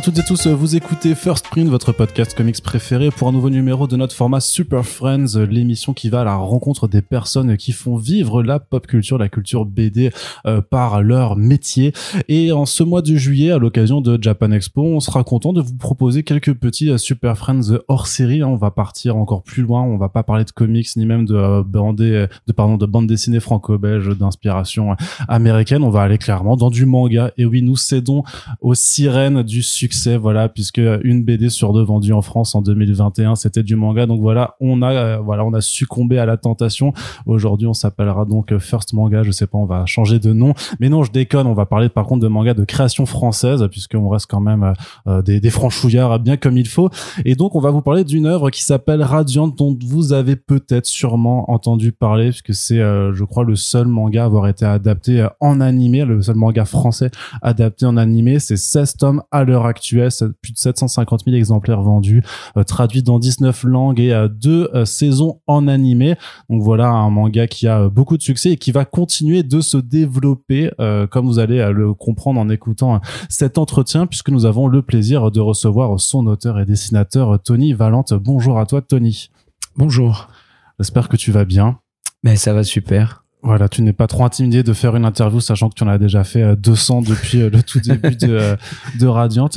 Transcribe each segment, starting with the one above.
À toutes et tous, vous écoutez First Print, votre podcast comics préféré pour un nouveau numéro de notre format Super Friends, l'émission qui va à la rencontre des personnes qui font vivre la pop culture, la culture BD euh, par leur métier. Et en ce mois de juillet, à l'occasion de Japan Expo, on sera content de vous proposer quelques petits euh, Super Friends hors série. On va partir encore plus loin, on va pas parler de comics ni même de euh, bande, de pardon, de bande dessinée franco-belge d'inspiration américaine. On va aller clairement dans du manga. Et oui, nous cédons aux sirènes du succès, voilà, puisque une BD sur deux vendue en France en 2021, c'était du manga. Donc voilà, on a, euh, voilà, on a succombé à la tentation. Aujourd'hui, on s'appellera donc First Manga. Je sais pas, on va changer de nom. Mais non, je déconne. On va parler par contre de manga de création française, puisqu'on reste quand même euh, des, des franchouillards bien comme il faut. Et donc, on va vous parler d'une œuvre qui s'appelle Radiant, dont vous avez peut-être sûrement entendu parler, puisque c'est, euh, je crois, le seul manga à avoir été adapté en animé, le seul manga français adapté en animé. C'est 16 tomes à l'heure actuelle, plus de 750 000 exemplaires vendus, euh, traduits dans 19 langues et deux euh, saisons en animé. Donc voilà un manga qui a euh, beaucoup de succès et qui va continuer de se développer, comme vous allez le comprendre en écoutant cet entretien, puisque nous avons le plaisir de recevoir son auteur et dessinateur Tony Valente. Bonjour à toi Tony. Bonjour. J'espère que tu vas bien. Mais ça va super. Voilà, tu n'es pas trop intimidé de faire une interview, sachant que tu en as déjà fait 200 euh, depuis euh, le tout début de, euh, de Radiant.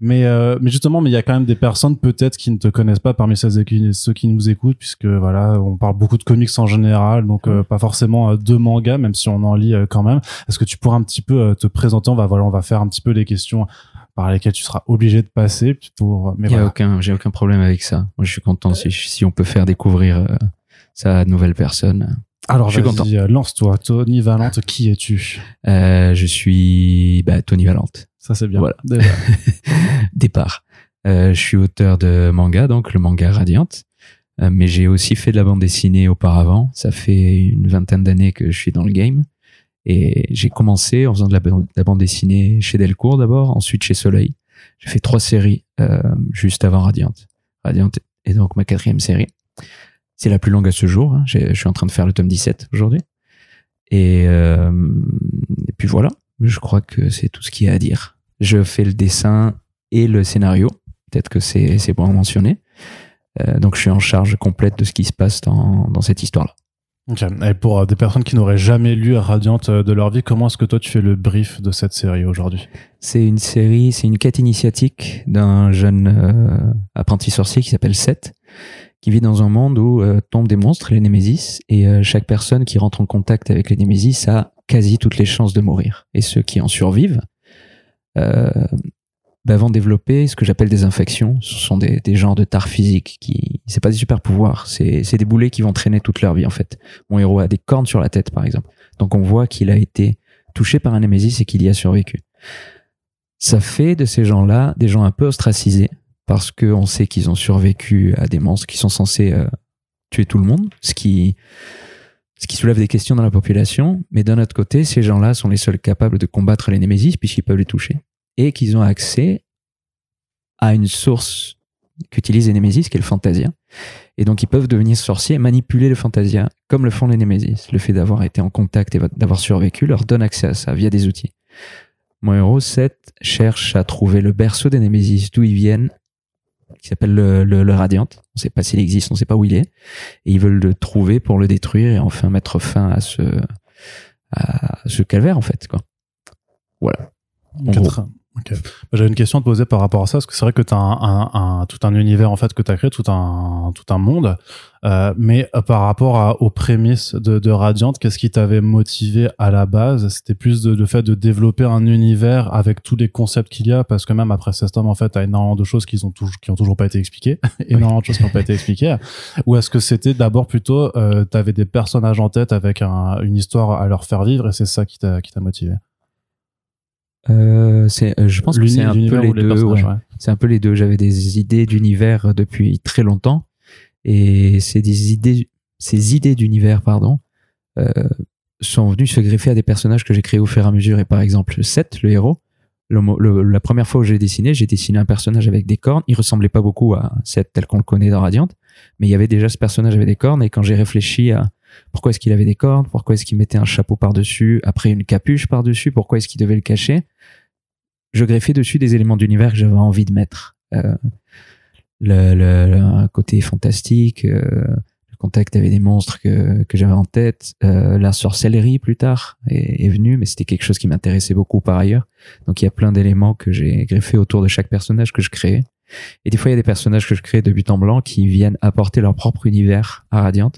Mais, mais justement, mais il y a quand même des personnes peut-être qui ne te connaissent pas parmi ceux qui, ceux qui nous écoutent, puisque voilà, on parle beaucoup de comics en général, donc pas forcément de manga, même si on en lit quand même. Est-ce que tu pourrais un petit peu te présenter? On va voilà, on va faire un petit peu les questions par lesquelles tu seras obligé de passer pour. Mais il y a aucun, j'ai aucun problème avec ça. Moi, je suis content si, si on peut faire découvrir ça à de nouvelles personnes. Alors, vas-y, euh, lance-toi. Tony Valente, qui es-tu euh, Je suis bah, Tony Valente. Ça, c'est bien. Voilà. Départ. Euh, je suis auteur de manga, donc le manga Radiant. Euh, mais j'ai aussi fait de la bande dessinée auparavant. Ça fait une vingtaine d'années que je suis dans le game. Et j'ai commencé en faisant de la, de la bande dessinée chez Delcourt d'abord, ensuite chez Soleil. J'ai fait trois séries euh, juste avant Radiant. Radiant est donc ma quatrième série. C'est la plus longue à ce jour. Hein. Je suis en train de faire le tome 17 aujourd'hui. Et, euh, et, puis voilà, je crois que c'est tout ce qu'il y a à dire. Je fais le dessin et le scénario. Peut-être que c'est bon à mentionner. Euh, donc je suis en charge complète de ce qui se passe dans, dans cette histoire-là. Okay. Et pour euh, des personnes qui n'auraient jamais lu Radiant euh, de leur vie, comment est-ce que toi tu fais le brief de cette série aujourd'hui? C'est une série, c'est une quête initiatique d'un jeune euh, apprenti sorcier qui s'appelle Seth, qui vit dans un monde où euh, tombent des monstres, les Némésis, et euh, chaque personne qui rentre en contact avec les Némésis a quasi toutes les chances de mourir. Et ceux qui en survivent euh, bah, vont développer ce que j'appelle des infections. Ce sont des, des genres de tares physiques qui, c'est pas des super pouvoirs, c'est, c'est des boulets qui vont traîner toute leur vie en fait. Mon héros a des cornes sur la tête par exemple, donc on voit qu'il a été touché par un Némésis et qu'il y a survécu. Ça fait de ces gens-là des gens un peu ostracisés, parce qu'on sait qu'ils ont survécu à des monstres qui sont censés euh, tuer tout le monde, ce qui, ce qui soulève des questions dans la population. Mais d'un autre côté, ces gens-là sont les seuls capables de combattre les Némésis puisqu'ils peuvent les toucher et qu'ils ont accès à une source qu'utilisent les Némésis, qui est le Fantasia. Et donc, ils peuvent devenir sorciers et manipuler le Fantasia comme le font les Némésis. Le fait d'avoir été en contact et d'avoir survécu leur donne accès à ça via des outils. Mon héros 7 cherche à trouver le berceau des Némésis, d'où ils viennent, qui s'appelle le, le, le, Radiant. On sait pas s'il existe, on sait pas où il est. Et ils veulent le trouver pour le détruire et enfin mettre fin à ce, à ce calvaire, en fait, quoi. Voilà. Ok. Bah, j'avais une question à te poser par rapport à ça, parce que c'est vrai que tu as un, un, un, tout un univers en fait que tu as créé, tout un, tout un monde. Euh, mais euh, par rapport à, aux prémices de, de Radiant, qu'est-ce qui t'avait motivé à la base? C'était plus de, le fait de développer un univers avec tous les concepts qu'il y a, parce que même après System, en fait, t'as énormément de choses qui ont toujours, qui ont toujours pas été expliquées, énormément de choses qui n'ont pas été expliquées. Ou est-ce que c'était d'abord plutôt, euh, t'avais des personnages en tête avec un, une histoire à leur faire vivre, et c'est ça qui t'a motivé? Euh, c'est, euh, je pense que c'est un peu les deux. Ouais. C'est un peu les deux. J'avais des idées d'univers depuis très longtemps, et des idées, ces idées d'univers, pardon, euh, sont venues se greffer à des personnages que j'ai créés au fur et à mesure. Et par exemple, Seth, le héros, le, le, la première fois où j'ai dessiné, j'ai dessiné un personnage avec des cornes. Il ressemblait pas beaucoup à Seth tel qu'on le connaît dans Radiant, mais il y avait déjà ce personnage avec des cornes. Et quand j'ai réfléchi à pourquoi est-ce qu'il avait des cornes, pourquoi est-ce qu'il mettait un chapeau par-dessus, après une capuche par-dessus, pourquoi est-ce qu'il devait le cacher, je greffais dessus des éléments d'univers que j'avais envie de mettre. Euh, le, le, côté fantastique, euh, le contact avec des monstres que, que j'avais en tête, euh, la sorcellerie plus tard est, est venue, mais c'était quelque chose qui m'intéressait beaucoup par ailleurs. Donc il y a plein d'éléments que j'ai greffés autour de chaque personnage que je créais. Et des fois, il y a des personnages que je crée de but en blanc qui viennent apporter leur propre univers à Radiant.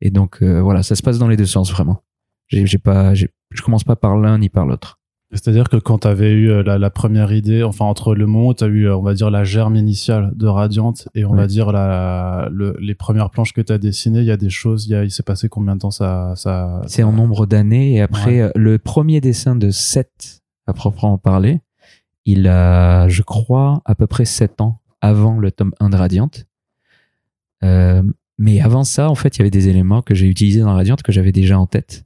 Et donc euh, voilà, ça se passe dans les deux sens vraiment. J'ai pas, je commence pas par l'un ni par l'autre. C'est-à-dire que quand tu avais eu euh, la, la, première idée, enfin entre le moment où tu as eu, euh, on va dire, la germe initiale de Radiant et on va dire la, le, les premières planches que tu as dessinées, il y a des choses, il, y a, il s'est passé combien de temps ça, ça C'est en nombre d'années et après ouais. le premier dessin de 7 à proprement parler, il a, je crois, à peu près 7 ans avant le tome 1 de Radiant. Euh, mais avant ça, en fait, il y avait des éléments que j'ai utilisés dans Radiant que j'avais déjà en tête.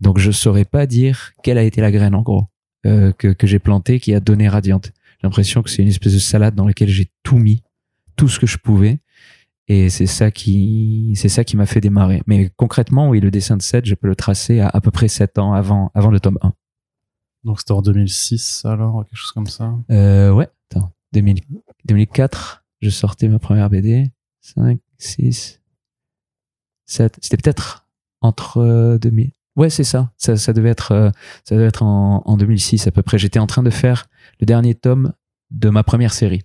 Donc je saurais pas dire quelle a été la graine en gros euh, que, que j'ai plantée qui a donné Radiant. J'ai l'impression que c'est une espèce de salade dans laquelle j'ai tout mis, tout ce que je pouvais. Et c'est ça qui, c'est ça qui m'a fait démarrer. Mais concrètement, oui, le dessin de 7, je peux le tracer à à peu près 7 ans avant, avant le tome 1. Donc c'était en 2006 alors, quelque chose comme ça euh, Ouais, attends, 2000, 2004, je sortais ma première BD. 5, 6, 7. C'était peut-être entre euh, 2000. Ouais, c'est ça. ça. Ça devait être, euh, ça devait être en, en 2006 à peu près. J'étais en train de faire le dernier tome de ma première série.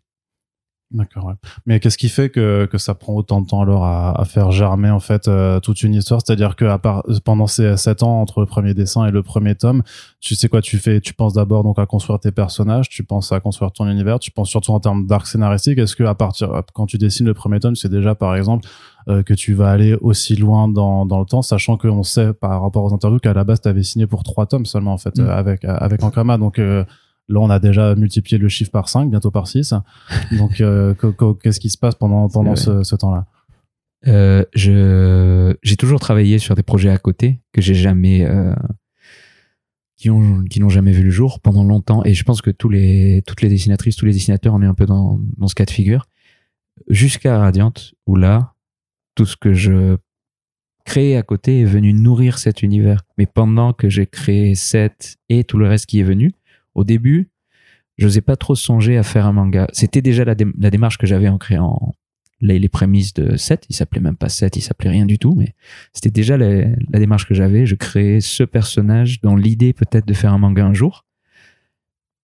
D'accord. Ouais. Mais qu'est-ce qui fait que, que ça prend autant de temps alors à, à faire germer en fait euh, toute une histoire? C'est-à-dire que à part pendant ces sept ans entre le premier dessin et le premier tome, tu sais quoi Tu fais, tu penses d'abord donc à construire tes personnages, tu penses à construire ton univers, tu penses surtout en termes d'arc scénaristique. Est-ce que à partir quand tu dessines le premier tome, c'est déjà par exemple euh, que tu vas aller aussi loin dans, dans le temps, sachant qu'on sait par rapport aux interviews qu'à la base tu avais signé pour trois tomes seulement en fait mmh. euh, avec avec Ankama, donc euh, Là, on a déjà multiplié le chiffre par 5, bientôt par 6. Donc, euh, qu'est-ce qui se passe pendant, pendant ce, ce temps-là? Euh, je j'ai toujours travaillé sur des projets à côté que j'ai jamais euh, qui ont qui n'ont jamais vu le jour pendant longtemps. Et je pense que tous les toutes les dessinatrices tous les dessinateurs on est un peu dans dans ce cas de figure. Jusqu'à Radiant où là tout ce que je créais à côté est venu nourrir cet univers. Mais pendant que j'ai créé cette et tout le reste qui est venu au début, je n'osais pas trop songer à faire un manga. C'était déjà la, dé la, démarche que j'avais en créant les, les, prémices de 7. Il s'appelait même pas 7, il s'appelait rien du tout, mais c'était déjà la, la, démarche que j'avais. Je créais ce personnage dans l'idée peut-être de faire un manga un jour.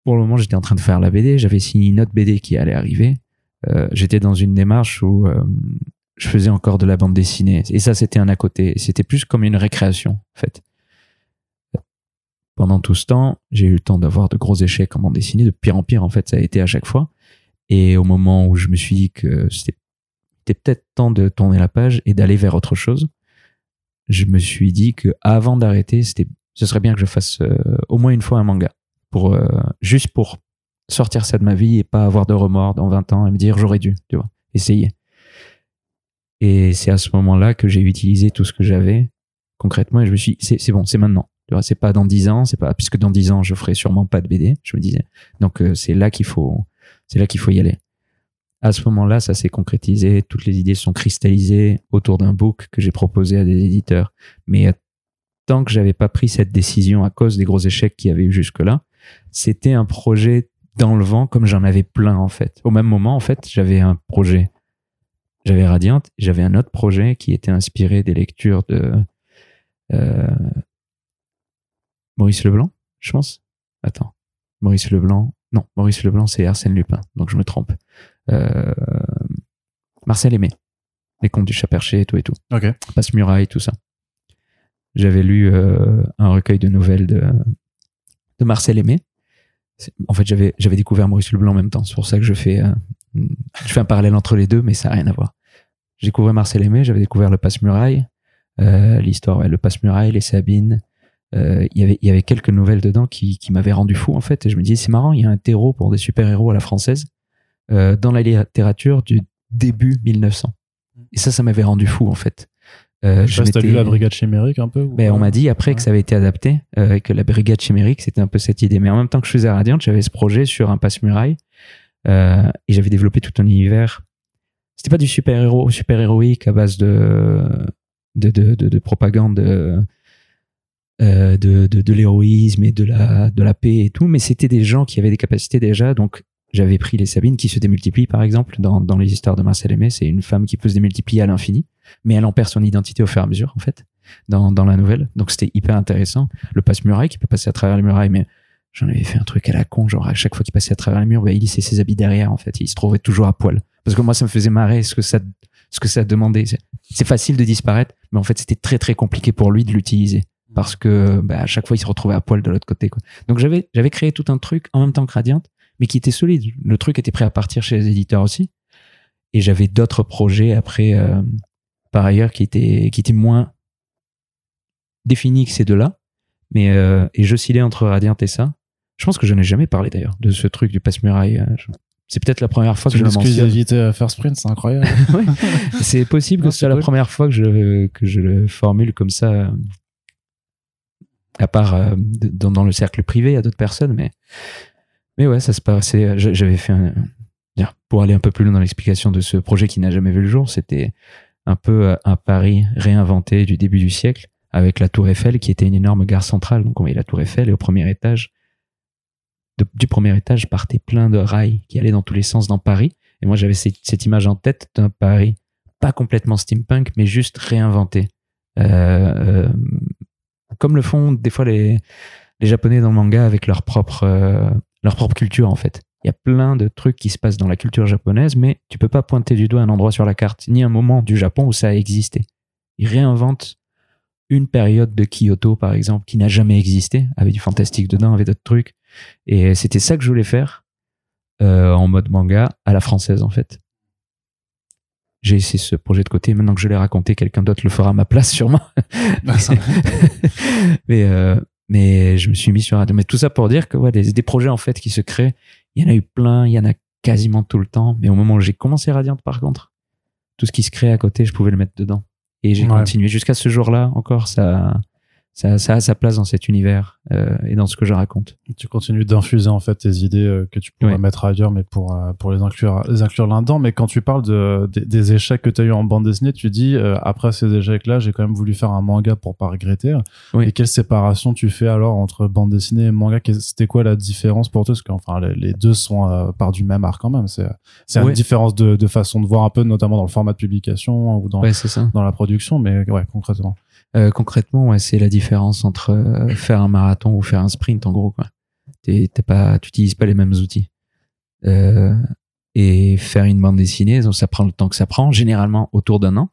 Pour le moment, j'étais en train de faire la BD. J'avais signé une autre BD qui allait arriver. Euh, j'étais dans une démarche où euh, je faisais encore de la bande dessinée. Et ça, c'était un à côté. C'était plus comme une récréation, en fait pendant tout ce temps, j'ai eu le temps d'avoir de gros échecs en bande dessinée, de pire en pire en fait, ça a été à chaque fois. Et au moment où je me suis dit que c'était peut-être temps de tourner la page et d'aller vers autre chose, je me suis dit que avant d'arrêter, c'était, ce serait bien que je fasse euh, au moins une fois un manga, pour euh, juste pour sortir ça de ma vie et pas avoir de remords dans 20 ans et me dire j'aurais dû, tu vois, essayer. Et c'est à ce moment-là que j'ai utilisé tout ce que j'avais concrètement et je me suis dit, c'est bon, c'est maintenant c'est pas dans dix ans, c'est pas puisque dans dix ans je ferai sûrement pas de BD, je me disais. Donc euh, c'est là qu'il faut, c'est là qu'il faut y aller. À ce moment-là, ça s'est concrétisé, toutes les idées sont cristallisées autour d'un book que j'ai proposé à des éditeurs. Mais euh, tant que j'avais pas pris cette décision à cause des gros échecs qu'il y avait eu jusque-là, c'était un projet dans le vent comme j'en avais plein en fait. Au même moment, en fait, j'avais un projet, j'avais Radiant, j'avais un autre projet qui était inspiré des lectures de euh, Maurice Leblanc, je pense. Attends. Maurice Leblanc. Non, Maurice Leblanc, c'est Arsène Lupin. Donc je me trompe. Euh, Marcel Aimé. Les contes du chat perché et tout et tout. Ok. Passe-muraille, tout ça. J'avais lu euh, un recueil de nouvelles de, de Marcel Aimé. En fait, j'avais, j'avais découvert Maurice Leblanc en même temps. C'est pour ça que je fais, euh, je fais un parallèle entre les deux, mais ça n'a rien à voir. J'ai découvert Marcel Aimé, j'avais découvert le passe-muraille, l'histoire, ouais, le passe-muraille, les Sabines, euh, y avait, il y avait quelques nouvelles dedans qui, qui m'avaient rendu fou en fait. Et je me disais c'est marrant, il y a un terreau pour des super héros à la française euh, dans la littérature du début 1900. Et ça, ça m'avait rendu fou en fait. Euh, je sais lu la brigade chimérique un peu ben, On m'a dit après ouais. que ça avait été adapté, euh, que la brigade chimérique c'était un peu cette idée. Mais en même temps que je faisais Radiant, j'avais ce projet sur un passe-muraille euh, et j'avais développé tout un univers. C'était pas du super-héros, super-héroïque à base de de, de, de, de propagande euh, de, de, de l'héroïsme et de la, de la paix et tout, mais c'était des gens qui avaient des capacités déjà. Donc, j'avais pris les Sabines qui se démultiplient, par exemple, dans, dans les histoires de Marcel Aimé. C'est une femme qui peut se démultiplier à l'infini, mais elle en perd son identité au fur et à mesure, en fait, dans, dans la nouvelle. Donc, c'était hyper intéressant. Le passe-muraille qui peut passer à travers les murailles, mais j'en avais fait un truc à la con, genre à chaque fois qu'il passait à travers les murs, bah, il laissait ses habits derrière, en fait. Il se trouvait toujours à poil. Parce que moi, ça me faisait marrer ce que ça, ce que ça demandait. C'est facile de disparaître, mais en fait, c'était très, très compliqué pour lui de l'utiliser parce que bah, à chaque fois il se retrouvait à poil de l'autre côté quoi. Donc j'avais j'avais créé tout un truc en même temps que Radiant mais qui était solide. Le truc était prêt à partir chez les éditeurs aussi et j'avais d'autres projets après euh, par ailleurs qui étaient qui étaient moins définis que ces deux-là mais euh, et j'oscillais entre Radiant et ça. Je pense que je n'ai jamais parlé d'ailleurs de ce truc du passe-muraille. euh, je- C'est peut-être la première fois que je le mentionne. L'exclusivité à First Print, c'est incroyable. Ouais. C'est possible que ce soit la première fois que je, que je le formule comme ça, euh, à part euh, dans, le cercle privé à d'autres personnes, mais, mais ouais, ça se passait. je- J'avais fait un. Pour aller un peu plus loin dans l'explication de ce projet qui n'a jamais vu le jour, c'était un peu euh, un Paris réinventé du début du siècle, avec la Tour Eiffel qui était une énorme gare centrale. Donc on voyait la Tour Eiffel et au premier étage, du premier étage partait plein de rails qui allaient dans tous les sens dans Paris. Et moi, j'avais cette, image en tête d'un Paris pas complètement steampunk, mais juste réinventé. Euh, euh, comme le font des fois les, les Japonais dans le manga avec leur propre, euh, leur propre culture, en fait. Il y a plein de trucs qui se passent dans la culture japonaise, mais tu peux pas pointer du doigt un endroit sur la carte, ni un moment du Japon où ça a existé. Ils réinventent une période de Kyoto, par exemple, qui n'a jamais existé, avec du fantastique dedans, avec d'autres trucs. Et c'était ça que je voulais faire euh, en mode manga à la française, en fait. J'ai laissé ce projet de côté. Maintenant que je l'ai raconté, quelqu'un d'autre le fera à ma place, sûrement. Ça- mais, euh, mais je me suis mis sur radio. Mais tout ça pour dire que ouais, des, des projets en fait qui se créent, il y en a eu plein, il y en a quasiment tout le temps. Mais au moment où j'ai commencé Radiant, par contre, tout ce qui se crée à côté, je pouvais le mettre dedans. Et j'ai Ouais. continué jusqu'à ce jour-là encore. Ça, ça, ça a sa place dans cet univers euh, et dans ce que je raconte. tu continues d'infuser en fait tes idées euh, que tu pourrais Ouais. mettre ailleurs, mais pour euh, pour les inclure les inclure là-dedans. Mais quand tu parles de des, des échecs que tu as eu en bande dessinée, tu dis euh, après ces échecs-là, j'ai quand même voulu faire un manga pour pas regretter. Oui. Et quelle séparation tu fais alors entre bande dessinée et manga? C'était quoi la différence pour toi? Parce qu'enfin les, les deux sont euh, par du même art quand même. C'est c'est une différence de, de façon de voir un peu, notamment dans le format de publication ou dans dans la production, mais ouais concrètement. Euh, concrètement, ouais, c'est la différence entre euh, faire un marathon ou faire un sprint, en gros. Quoi. T'es, pas, tu utilises pas les mêmes outils. Euh, et faire une bande dessinée, ça prend le temps que ça prend, généralement autour d'un an.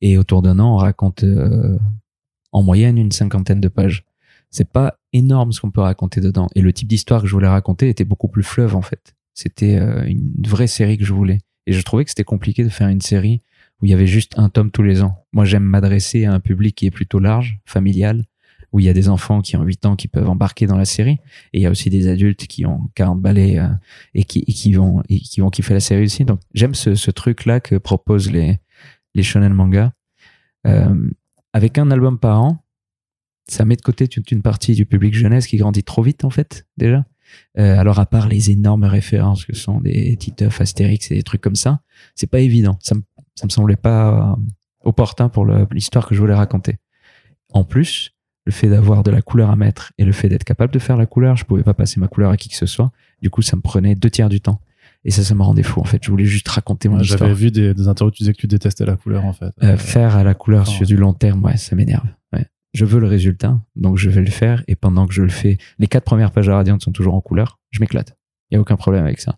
Et autour d'un an, on raconte euh, en moyenne une cinquantaine de pages. C'est pas énorme ce qu'on peut raconter dedans. Et le type d'histoire que je voulais raconter était beaucoup plus fleuve en fait. C'était euh, une vraie série que je voulais. Et je trouvais que c'était compliqué de faire une série où il y avait juste un tome tous les ans. Moi, j'aime m'adresser à un public qui est plutôt large, familial, où il y a des enfants qui ont 8 ans qui peuvent embarquer dans la série, et il y a aussi des adultes qui ont 40 balais euh, et, qui, et qui vont et qui vont kiffer la série aussi. Donc, j'aime ce, ce truc-là que proposent les les shonen manga. Euh, avec un album par an, ça met de côté toute une partie du public jeunesse qui grandit trop vite en fait déjà. Euh, alors à part les énormes références que sont des Titeuf, Astérix et des trucs comme ça, c'est pas évident. Ça me semblait pas euh, opportun pour l'histoire que je voulais raconter. En plus, le fait d'avoir de la couleur à mettre et le fait d'être capable de faire la couleur, je pouvais pas passer ma couleur à qui que ce soit. Du coup, ça me prenait deux tiers du temps. Et ça, ça me rendait fou. En fait, je voulais juste raconter mon Ouais, histoire. J'avais vu des, des interviews tu disais que tu détestais la couleur en fait. Euh, faire à la couleur Enfin, sur du long terme, ouais, ça m'énerve. Ouais. Je veux le résultat, donc je vais le faire. Et pendant que je le fais, les quatre premières pages de Radiant sont toujours en couleur. Je m'éclate. Il y a aucun problème avec ça.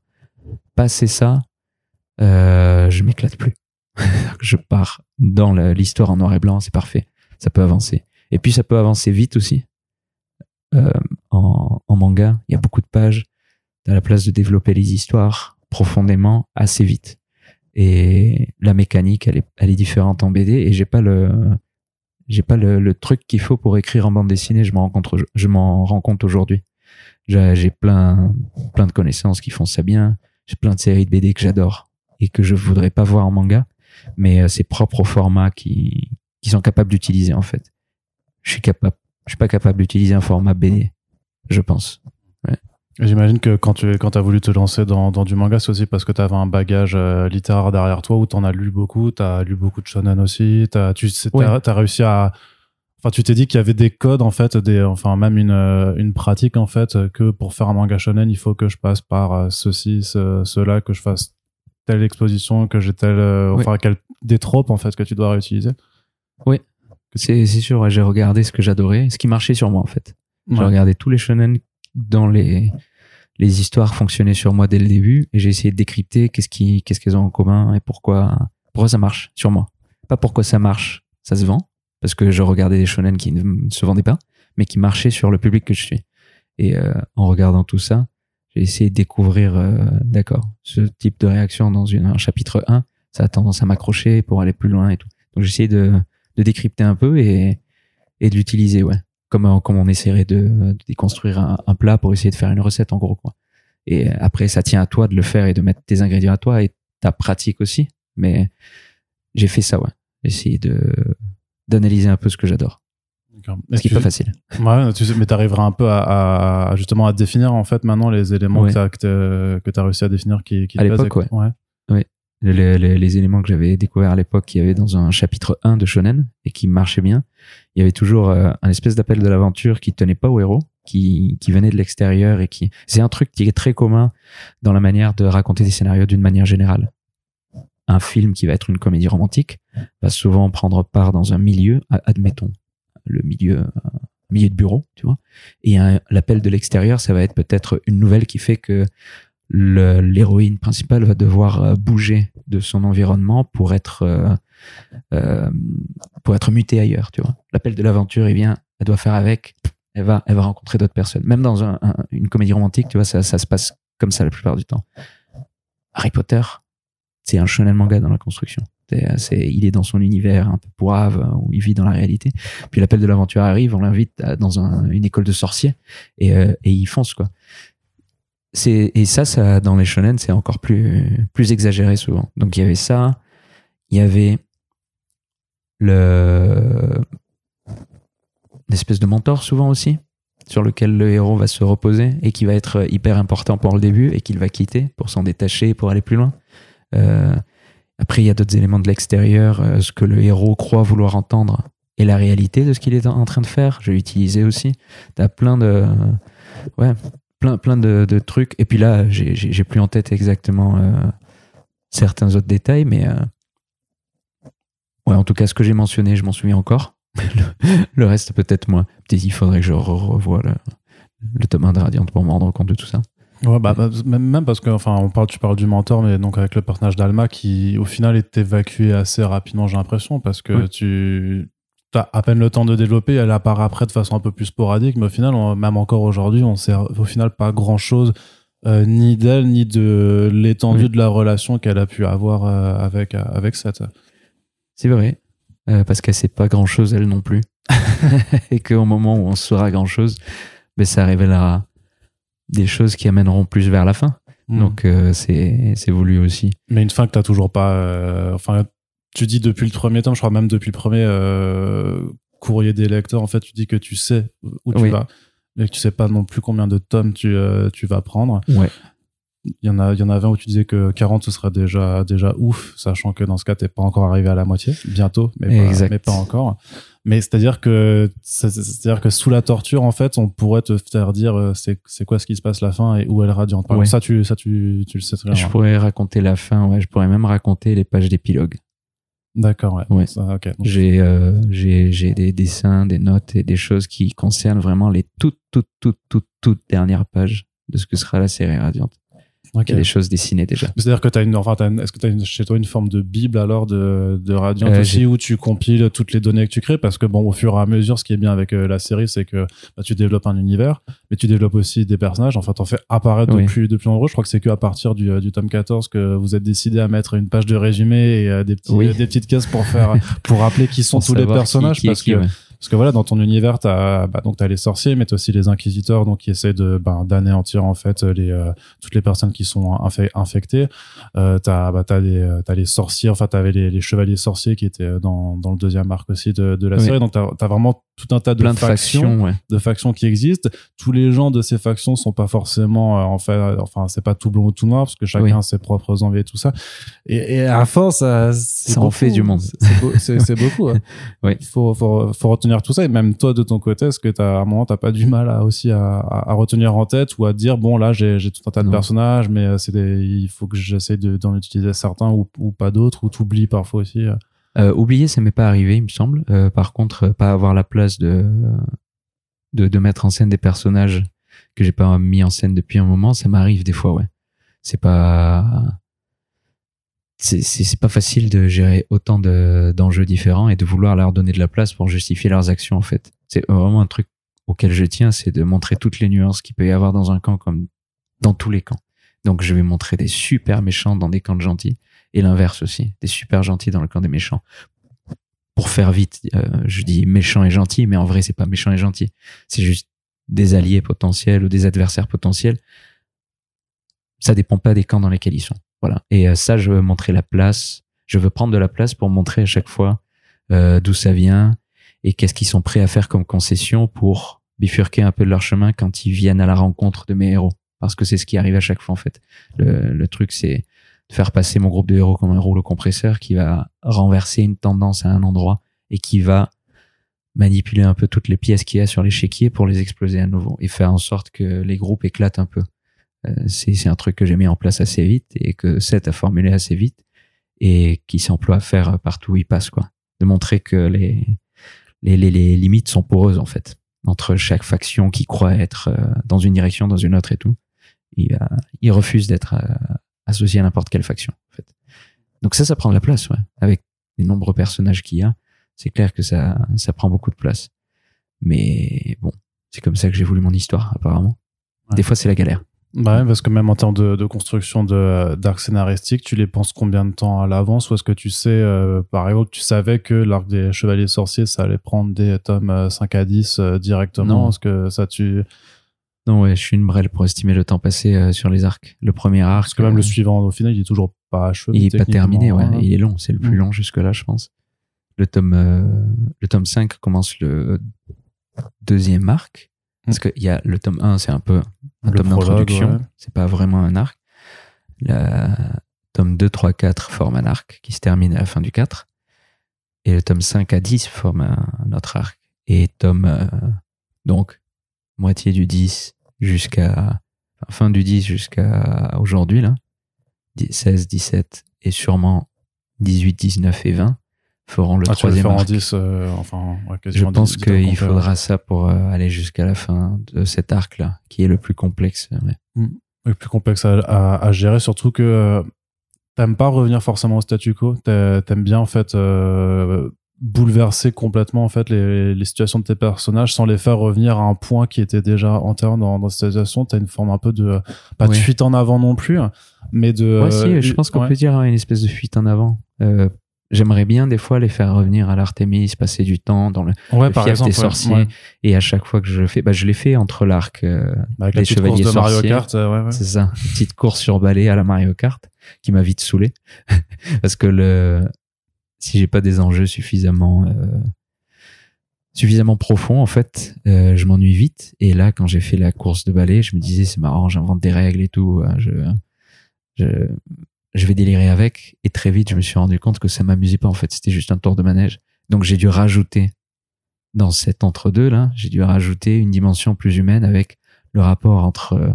Passer ça, euh, je m'éclate plus. je pars dans l'histoire en noir et blanc, c'est parfait. Ça peut avancer. Et puis ça peut avancer vite aussi. Euh, en, manga, il y a beaucoup de pages. T'as la place de développer les histoires profondément, assez vite. Et la mécanique, elle est, différente en BD. Et j'ai pas le, j'ai pas le, truc qu'il faut pour écrire en bande dessinée. Je m'en rends compte, je m'en rends compte aujourd'hui. J'ai plein, plein de connaissances qui font ça bien. J'ai plein de séries de BD que j'adore et que je voudrais pas voir en manga, mais euh, c'est propre au format qui, qui sont capables d'utiliser en fait. Je suis capable, je suis pas capable d'utiliser un format BD, je pense. J'imagine que quand tu quand as voulu te lancer dans, dans du manga, c'est aussi parce que tu avais un bagage euh, littéraire derrière toi où tu en as lu beaucoup, tu as lu beaucoup de shonen aussi, t'as tu t'as réussi à Enfin, tu t'es dit qu'il y avait des codes en fait, des, enfin même une, euh, une pratique en fait, que pour faire un manga shonen, il faut que je passe par ceci, ce, cela, que je fasse telle exposition, que j'ai telle, Oui. enfin quel, des tropes en fait que tu dois réutiliser. C'est c'est sûr, ouais, j'ai regardé ce que j'adorais, ce qui marchait sur moi en fait. J'ai regardé tous les shonen dans les les histoires fonctionnaient sur moi dès le début et j'ai essayé de décrypter qu'est-ce qui qu'est-ce qu'elles ont en commun et pourquoi pourquoi ça marche sur moi. Pas pourquoi ça marche, ça se vend parce que je regardais des shonen qui ne se vendaient pas, mais qui marchaient sur le public que je suis. Et euh, en regardant tout ça, j'ai essayé de découvrir euh, d'accord, ce type de réaction dans une, un chapitre 1, ça a tendance à m'accrocher pour aller plus loin et tout. Donc essayé de de décrypter un peu et et de l'utiliser, ouais comme, euh, comme on essaierait de, de déconstruire un, un plat pour essayer de faire une recette en gros quoi. Et après ça tient à toi de le faire et de mettre tes ingrédients à toi et ta pratique aussi. Mais j'ai fait ça ouais, essayer de d'analyser un peu ce que j'adore. Ce qui est tu- pas facile. Ouais, tu sais, mais t'arriveras un peu à, justement à définir en fait maintenant les éléments Ouais. que t'as- que t'as réussi à définir qui, qui À l'époque, et que- ouais. Les, les- les éléments que j'avais découverts à l'époque qu'il y avait dans un chapitre 1 de Shonen et qui marchait bien, il y avait toujours euh, un espèce d'appel de l'aventure qui tenait pas au héros, qui, qui venait de l'extérieur et qui... C'est un truc qui est très commun dans la manière de raconter des scénarios d'une manière générale. Un film qui va être une comédie romantique va souvent prendre part dans un milieu, admettons, le milieu, un milieu de bureau, tu vois. Et l'appel de l'extérieur, ça va être peut-être une nouvelle qui fait que l'héroïne principale va devoir euh, bouger de son environnement pour être euh, euh, pour être mutée ailleurs tu vois. L'appel de l'aventure il vient elle doit faire avec elle va elle va rencontrer d'autres personnes. Même dans un- un- une comédie romantique tu vois ça, se passe comme ça la plupart du temps. Harry Potter c'est un shonen manga dans la construction. C'est- il est dans son univers un peu euh, où il vit dans la réalité. Puis l'appel de l'aventure arrive on l'invite dans un- une école de sorciers et, et il fonce quoi et ça ça dans les shonen c'est encore plus plus exagéré souvent. Donc il y avait ça il y avait le une espèce de mentor souvent aussi sur lequel le héros va se reposer et qui va être hyper important pour le début et qu'il va quitter pour s'en détacher pour aller plus loin. Euh, après il y a d'autres éléments de l'extérieur euh, ce que le héros croit vouloir entendre et la réalité de ce qu'il est en train de faire. Je l'ai utilisé aussi. T'as plein de ouais plein plein de, de trucs. Et puis là j'ai plus en tête exactement euh, certains autres détails mais euh, ouais en tout cas ce que j'ai mentionné je m'en souviens encore. Le, le reste peut-être moins. Peut-être il faudrait que je re- revoie le, le tome 1 de Radiant pour me rendre compte de tout ça. Ouais, bah, bah, même, parce que, enfin, on parle, tu parles du mentor, mais donc avec le personnage d'Alma qui, au final, est évacué assez rapidement, j'ai l'impression, parce que Oui. tu as à peine le temps de développer, elle apparaît après de façon un peu plus sporadique, mais au final, on- même encore aujourd'hui, on sait au final pas grand chose, ni d'elle, ni de l'étendue Oui. de la relation qu'elle a pu avoir euh, avec, euh, avec Seth. c'est vrai euh, parce qu'elle sait pas grand chose elle non plus et qu'au moment où on saura grand chose ben ça révélera des choses qui amèneront plus vers la fin Mm. donc euh, c'est voulu aussi Mais une fin que t'as toujours pas. euh, enfin, tu dis depuis le premier tome, je crois même depuis le premier euh, courrier des lecteurs, en fait, tu dis que tu sais où tu Oui. vas, mais que tu sais pas non plus combien de tomes tu, euh, tu vas prendre. ouais Il y en a, il y en avait un où tu disais que 40 ce serait déjà, déjà ouf, sachant que dans ce cas, t'es pas encore arrivé à la moitié, bientôt, mais pas, mais pas encore. Mais c'est-à-dire que, c'est- c'est-à-dire que sous la torture, en fait, on pourrait te faire dire euh, c'est, c'est quoi ce qui se passe la fin et où elle radiante. Ouais. ça, tu, ça, tu, tu le sais très bien. je pourrais raconter la fin ouais je pourrais même raconter les pages d'épilogue D'accord, ouais. Ouais. Ça, ok. Donc, J'ai euh, j'ai j'ai des dessins, des notes et des choses qui concernent vraiment les toutes toutes toutes toutes toutes dernières pages de ce que sera la série Radiante. Ok. Il y a des choses dessinées déjà. C'est-à-dire que tu as une, enfin, t'as une- est-ce que tu as chez toi une forme de bible alors de, de Radiant Euh, aussi où tu compiles toutes les données que tu crées? Parce que bon, au fur et à mesure, ce qui est bien avec euh, la série, c'est que bah, tu développes un univers, mais tu développes aussi des personnages. Enfin, t'en fais apparaître Oui. depuis, depuis nombreux. Je crois que c'est que à partir du, euh, du tome 14 que vous êtes décidé à mettre une page de résumé et euh, des, petits, Oui. des petites cases pour faire, pour rappeler qui sont Pour tous les qui- personnages qui parce qui, que ouais. Parce que voilà, dans ton univers, t'as bah, donc t'as les sorciers, mais t'as aussi les inquisiteurs, donc qui essaient de ben, d'anéantir en fait les euh, toutes les personnes qui sont infe- infectées. Euh, t'as bah, t'as les euh, t'as les sorciers, enfin t'avais les, les chevaliers sorciers qui étaient dans dans le deuxième arc aussi de, de la Oui. série. Donc t'as as vraiment tout un tas de Plein de factions, factions, ouais. de factions qui existent. Tous les gens de ces factions sont pas forcément euh, en fait, enfin c'est pas tout blanc ou tout noir parce que chacun Oui. a ses propres envies et tout ça. Et, et à fin, ça Ça en fait du monde. C'est beau- c'est c'est beaucoup. hein. Oui. Il faut, faut, faut retenir retenir tout ça. Et même toi de ton côté est-ce que t'as à un moment t'as pas du mal à aussi à, à, retenir en tête ou à dire bon là j'ai tout un tas de personnages mais c'est des il faut que j'essaie d'en utiliser certains ou, ou pas d'autres ou t'oublies parfois aussi euh, oublier ça m'est pas arrivé il me semble. Euh, par contre pas avoir la place de, de de mettre en scène des personnages que j'ai pas mis en scène depuis un moment ça m'arrive des fois ouais. C'est pas c'est pas facile de gérer autant d'enjeux différents et de vouloir leur donner de la place pour justifier leurs actions en fait. C'est vraiment un truc auquel je tiens, c'est de montrer toutes les nuances qu'il peut y avoir dans un camp comme dans tous les camps. Donc je vais montrer des super méchants dans des camps de gentils et l'inverse aussi, des super gentils dans le camp des méchants. Pour faire vite, euh, je dis méchant et gentil, mais en vrai c'est pas méchant et gentil, c'est juste des alliés potentiels ou des adversaires potentiels. Ça dépend pas des camps dans lesquels ils sont. Voilà. Et euh, ça, je veux montrer la place. Je veux prendre de la place pour montrer à chaque fois euh, d'où ça vient et qu'est-ce qu'ils sont prêts à faire comme concession pour bifurquer un peu de leur chemin quand ils viennent à la rencontre de mes héros. Parce que c'est ce qui arrive à chaque fois en fait. Le, le truc, c'est de faire passer mon groupe de héros comme un rouleau compresseur qui va renverser une tendance à un endroit et qui va manipuler un peu toutes les pièces qu'il y a sur l'échiquier pour les exploser à nouveau et faire en sorte que les groupes éclatent un peu. Euh, c'est un truc que j'ai mis en place assez vite et que Seth a formulé assez vite et qui s'emploie à faire partout où il passe, quoi. De montrer que les, les, les, les, limites sont poreuses, en fait, entre chaque faction qui croit être euh, dans une direction, dans une autre et tout. Il, il refuse d'être euh, associé à n'importe quelle faction, en fait. Donc ça, ça prend de la place, ouais. Avec les nombreux personnages qu'il y a, c'est clair que ça, ça prend beaucoup de place. Mais bon, c'est comme ça que j'ai voulu mon histoire, apparemment. Des fois, c'est la galère. Bah ouais, parce que même en termes de, de construction de d'arc scénaristique, tu les penses combien de temps à l'avance ou est-ce que tu sais, euh, par exemple, tu savais que l'arc des Chevaliers Sorciers, ça allait prendre des tomes 5 euh, à 10 euh, directement? Non. Est-ce que ça tu... Non, ouais, je suis une brêle pour estimer le temps passé sur les arcs. Le premier arc... Parce que même le suivant, au final, il est toujours pas achevé. Il est pas terminé, ouais. Hein. Il est long, c'est le plus mm. long jusque-là, je pense. Le tome, le tome 5 commence le deuxième arc. Parce qu'il y a le tome 1, c'est un peu un tome d'introduction, c'est pas vraiment un arc. Le tome 2, 3, 4 forme un arc qui se termine à la fin du 4. Et le tome 5 à 10 forme un, autre arc. Et tome, euh, donc, moitié du 10 jusqu'à, fin du 10 jusqu'à aujourd'hui, là, 16, 17 et sûrement 18, 19 et 20 feront le ah, troisième arc. 10, euh, enfin, Je pense qu'il faudra ça pour euh, aller jusqu'à la fin de cet arc-là, qui est le plus complexe. Mm. Le plus complexe à, à, gérer, surtout que euh, t'aimes pas revenir forcément au statu quo. T'aimes bien en fait bouleverser complètement en fait les, les, situations de tes personnages sans les faire revenir à un point qui était déjà antérieur dans, dans cette situation. T'as une forme un peu de pas de fuite en avant non plus, mais de. Ouais, si, je pense qu'on peut dire une espèce de fuite en avant. Euh, J'aimerais bien des fois les faire revenir à l'Artémis, passer du temps dans le, ouais, par exemple, des sorciers. Et à chaque fois que je le fais, bah, je l'ai fait entre l'arc euh, bah, des chevaliers de Mario Kart. Euh, ouais, c'est ça, une petite course sur balai à la Mario Kart qui m'a vite saoulé parce que le si j'ai pas des enjeux suffisamment euh, suffisamment profonds en fait, euh, je m'ennuie vite. Et là, quand j'ai fait la course de balai, je me disais c'est marrant, j'invente des règles et tout. Je, je je vais délirer avec. Et très vite, je me suis rendu compte que ça m'amusait pas. En fait, c'était juste un tour de manège. Donc, j'ai dû rajouter dans cet entre-deux là, j'ai dû rajouter une dimension plus humaine avec le rapport entre euh,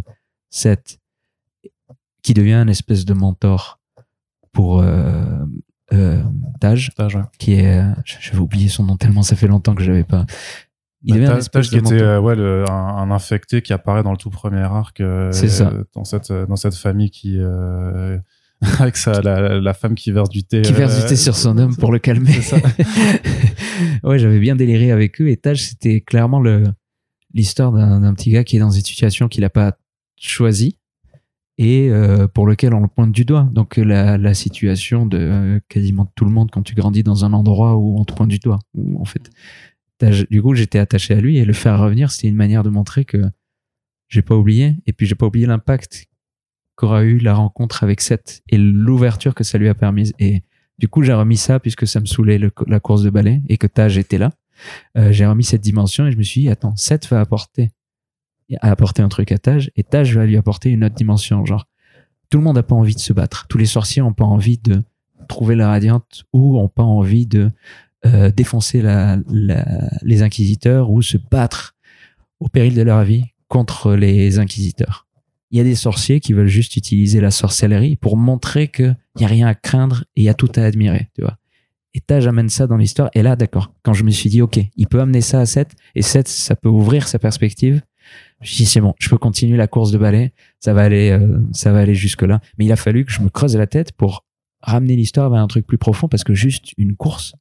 Seth, qui devient une espèce de mentor pour euh, euh, Taj, qui est, euh, je, vais oublier son nom tellement ça fait longtemps que je l'avais pas. Il bah, Taj, qui était euh, ouais, le, un, infecté qui apparaît dans le tout premier arc. C'est ça. Dans cette dans cette famille qui avec ça, la, la, femme qui verse du thé. Qui verse du thé euh, sur son homme pour le calmer. Ça. ouais, j'avais bien déliré avec eux. Et Taj, c'était clairement le l'histoire d'un petit gars qui est dans une situation qu'il n'a pas choisie et euh, pour lequel on le pointe du doigt. Donc la, la situation de euh, quasiment tout le monde quand tu grandis dans un endroit où on te pointe du doigt. Où, en fait, du coup, j'étais attaché à lui et le faire revenir, c'était une manière de montrer que j'ai pas oublié. Et puis j'ai pas oublié l'impact qu'aura eu la rencontre avec Seth et l'ouverture que ça lui a permise. Et du coup, j'ai remis ça puisque ça me saoulait la course de ballet et que Taj était là. Euh, j'ai remis cette dimension et je me suis dit, attends, Seth va apporter, apporter un truc à Taj et Taj va lui apporter une autre dimension. Genre, tout le monde n'a pas envie de se battre. Tous les sorciers n'ont pas envie de trouver la radiante ou n'ont pas envie de euh, défoncer les inquisiteurs ou se battre au péril de leur vie contre les inquisiteurs. Il y a des sorciers qui veulent juste utiliser la sorcellerie pour montrer qu'il n'y a rien à craindre et il y a tout à admirer, tu vois. Et Taj amène ça dans l'histoire. Et là, d'accord, quand je me suis dit, OK, il peut amener ça à 7, et 7, ça peut ouvrir sa perspective, je me suis dit, c'est bon, je peux continuer la course de balai, ça va aller, euh, ça va aller jusque-là. Mais il a fallu que je me creuse la tête pour ramener l'histoire vers un truc plus profond, parce que juste une course,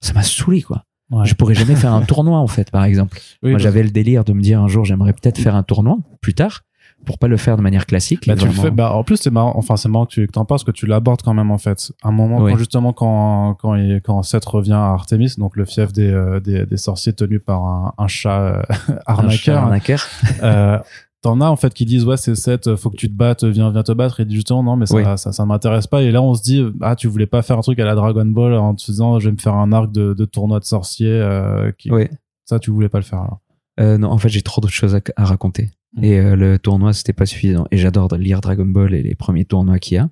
ça m'a saoulé, quoi. Ouais. Je pourrais jamais faire un tournoi, en fait, par exemple. Oui, Moi, j'avais le délire de me dire un jour, j'aimerais peut-être faire un tournoi plus tard, pour pas le faire de manière classique. Bah, le fais, bah, en plus, c'est marrant, enfin, c'est marrant que tu que t'en parles parce que tu l'abordes quand même, en fait. Un moment, Oui. quand, justement, quand, quand, il, quand Seth revient à Artemis, donc le fief des, euh, des, des sorciers tenu par un, un chat euh, un chat arnaqueur, arnaqueur. euh, T'en as en fait qui disent ouais c'est Seth faut que tu te battes viens viens te battre et justement non mais ça Oui. ça, ça m'intéresse pas et là on se dit ah tu voulais pas faire un truc à la Dragon Ball en te disant je vais me faire un arc de, de tournoi de sorciers euh, qui... Oui. ça tu voulais pas le faire alors Euh, non, en fait, j'ai trop d'autres choses à, à raconter. Mm. Et euh, le tournoi, c'était pas suffisant. Et j'adore lire Dragon Ball et les premiers tournois qu'il y a.